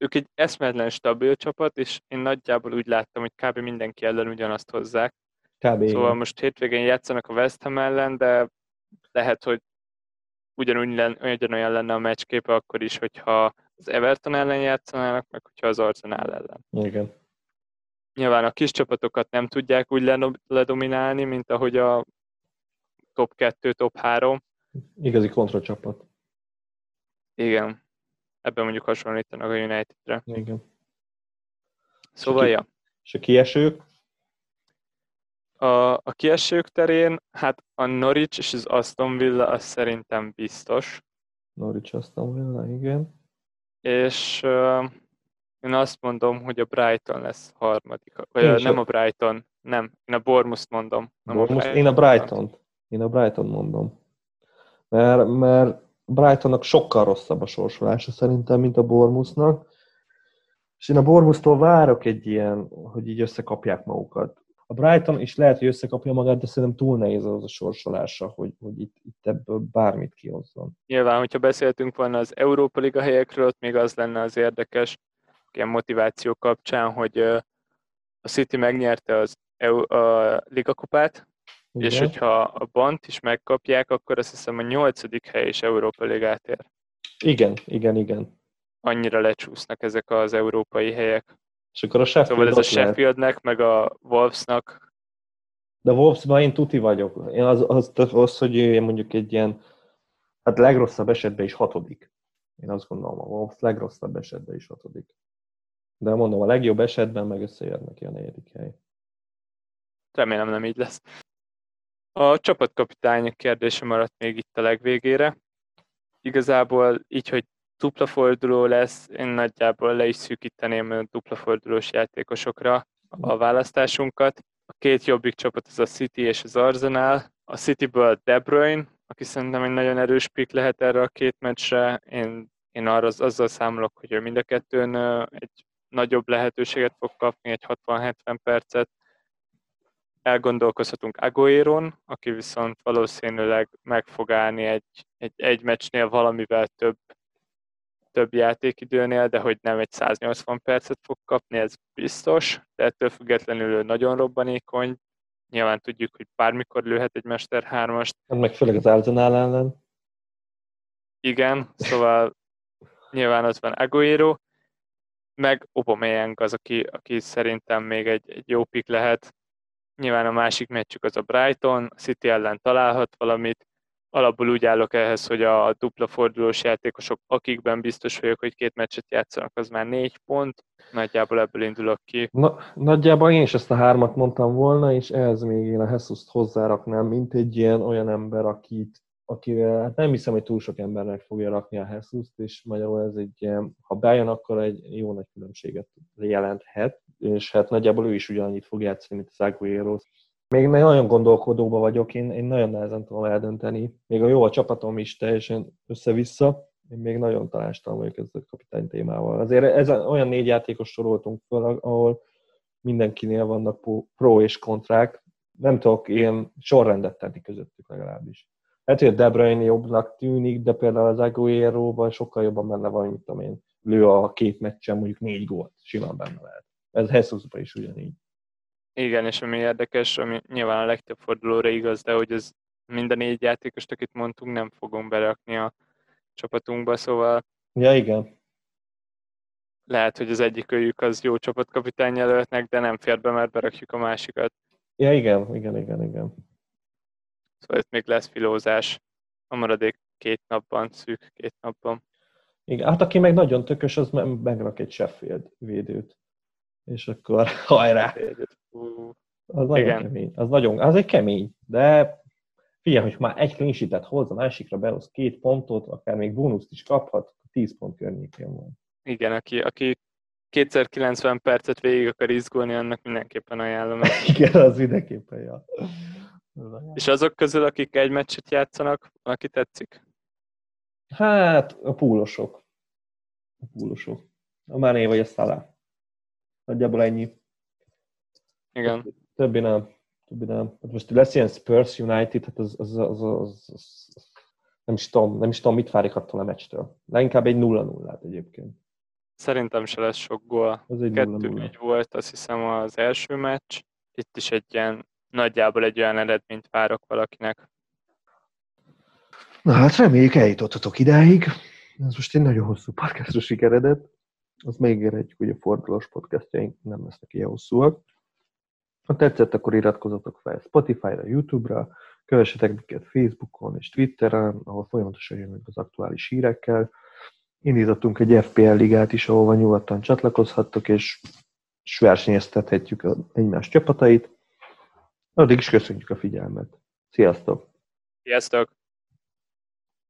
ők egy eszméletlen stabil csapat, és én nagyjából úgy láttam, hogy kb. mindenki ellen ugyanazt hozzák.
Kb.
Szóval most hétvégén játszanak a West Ham ellen, de lehet, hogy ugyanúgy len, ugyanolyan lenne a meccsképe akkor is, hogyha az Everton ellen játszanának, meg hogyha az Arsenal ellen.
Igen.
Nyilván a kis csapatokat nem tudják úgy ledominálni, mint ahogy a top 2, top 3.
Igazi kontracsapat.
Igen. Ebben mondjuk hasonlítanak a Unitedre.
Igen.
Szóval, ja.
És a kiesők?
A, a kiesők terén, hát a Norwich és az Aston Villa az szerintem biztos.
Norwich Aston Villa, igen.
És uh, én azt mondom, hogy a Brighton lesz harmadik. Vagy a, nem
a-
a Brighton, nem. Én a Bournemouth mondom. Nem
Bournemouth. Én a Brighton. Én a Brighton mondom. Mert, mert Brightonnak sokkal rosszabb a sorsolása szerintem, mint a Bournemouthnak. És én a Bournemouth-tól várok egy ilyen, hogy így összekapják magukat. A Brighton is lehet, hogy összekapja magát, de szerintem túl nehéz az a sorsolása, hogy, hogy itt, itt ebből bármit kihozzon.
Nyilván, hogyha beszéltünk volna az Európa Liga helyekről, ott még az lenne az érdekes, ilyen motiváció kapcsán, hogy a City megnyerte az EU, a Ligakupát, és
Igen?
hogyha a Bant is megkapják, akkor azt hiszem a nyolcadik hely is Európa Ligát ér.
igen, igen, igen.
Annyira lecsúsznak ezek az európai helyek.
És akkor a Sheffield
Szóval ez a
ott lehet.
Sheffieldnek, meg a Wolvesnak
De Wolvesban én tuti vagyok. Én az, az, az, hogy én mondjuk egy ilyen, hát legrosszabb esetben is hatodik. Én azt gondolom, a Wolves legrosszabb esetben is hatodik. De mondom, a legjobb esetben meg összeér neki a negyedik hely.
remélem nem így lesz. A csapatkapitány kérdése maradt még itt a legvégére. Igazából így, hogy dupla forduló lesz, én nagyjából le is szűkíteném a dupla fordulós játékosokra a választásunkat. A két jobbik csapat az a City és az Arsenal. A Cityből De Bruyne, aki szerintem egy nagyon erős pick lehet erre a két meccsre. Én, én arra az, azzal számolok, hogy ő mind a kettőn egy nagyobb lehetőséget fog kapni, egy 60-70 percet. Elgondolkozhatunk Agueron, aki viszont valószínűleg meg fog állni egy, egy, egy meccsnél valamivel több, több játékidőnél, de hogy nem egy 180 percet fog kapni, ez biztos, de ettől függetlenül ő nagyon robbanékony. Nyilván tudjuk, hogy bármikor lőhet egy Mester 3-ast,
Hát meg főleg az Arsenal ellen.
igen, szóval nyilván az van Aguero, meg Aubameyang az, aki, aki szerintem még egy, egy jó pick lehet. Nyilván a másik meccsük az a Brighton, a City ellen találhat valamit. Alapból úgy állok ehhez, hogy a dupla fordulós játékosok, akikben biztos vagyok, hogy két meccset játszanak, az már négy pont. Nagyjából ebből indulok ki.
Na, nagyjából én is ezt a hármat mondtam volna, és ehhez még én a Jesus-t hozzáraknám, mint egy ilyen olyan ember, akit, akire hát nem hiszem, hogy túl sok embernek fogja rakni a Jesus-t, és magyarul ez egy ha bejön, akkor egy jó nagy különbséget jelenthet, és hát nagyjából ő is ugyanannyit fog játszani, mint az Aguero. még nagyon gondolkodóba vagyok, én, én nagyon nehezen tudom eldönteni. Még a jó a csapatom is teljesen össze-vissza. Én még nagyon tanástalan vagyok ezzel a kapitány témával. Azért ez olyan négy játékos soroltunk fel, ahol mindenkinél vannak pro és kontrák. Nem tudok ilyen sorrendet tenni közöttük legalábbis. Hát, hogy a De Bruyne jobbnak tűnik, de például az aguero sokkal jobban benne van, mint tudom én, lő a két meccsen mondjuk négy gólt, simán benne lehet. Ez Jesusban is ugyanígy.
Igen, és ami érdekes, ami nyilván a legtöbb fordulóra igaz, de hogy ez mind a négy játékost, akit mondtunk, nem fogom berakni a csapatunkba, szóval...
Ja, igen.
Lehet, hogy az egyik őjük az jó csapatkapitány jelöltnek, de nem fér be, mert berakjuk a másikat.
Ja, igen, igen, igen, igen.
Szóval itt még lesz filózás a maradék két napban, szűk két napban.
Igen, hát aki meg nagyon tökös, az megrak egy Sheffield védőt. És akkor hajrá! Az nagyon Igen. kemény. Az, nagyon, az egy kemény, de figyelj, hogy már egy clean hoz, a másikra behoz két pontot, akár még bónuszt is kaphat, 10 pont környékén van.
Igen, aki, aki kétszer 90 percet végig akar izgulni, annak mindenképpen ajánlom.
Igen, az mindenképpen, ja.
És azok közül, akik egy meccset játszanak, aki tetszik?
Hát, a púlosok. A púlosok. A Mané vagy a Salah. Nagyjából ennyi.
Igen.
Többi nem. Többi nem. Hát most lesz ilyen Spurs United, hát az, az, az, az, az, nem is tudom, nem is tudom, mit várjuk attól a meccstől. Leginkább egy 0-0-át egyébként.
Szerintem se lesz sok gól. Az egy 2 volt, azt hiszem az első meccs. Itt is egy ilyen, nagyjából egy olyan eredményt várok valakinek.
Na hát reméljük eljutottatok idáig. Ez most egy nagyon hosszú podcastos sikeredet. Az megígérhetjük, hogy a fordulós podcastjaink nem lesznek ilyen hosszúak. Ha tetszett, akkor iratkozzatok fel Spotify-ra, YouTube-ra, kövessetek minket Facebookon és Twitteren, ahol folyamatosan jönnek az aktuális hírekkel. Indítottunk egy FPL ligát is, ahova nyugodtan csatlakozhattok, és, és versenyeztethetjük egymás csapatait. Addig is köszönjük a figyelmet. Sziasztok!
Sziasztok!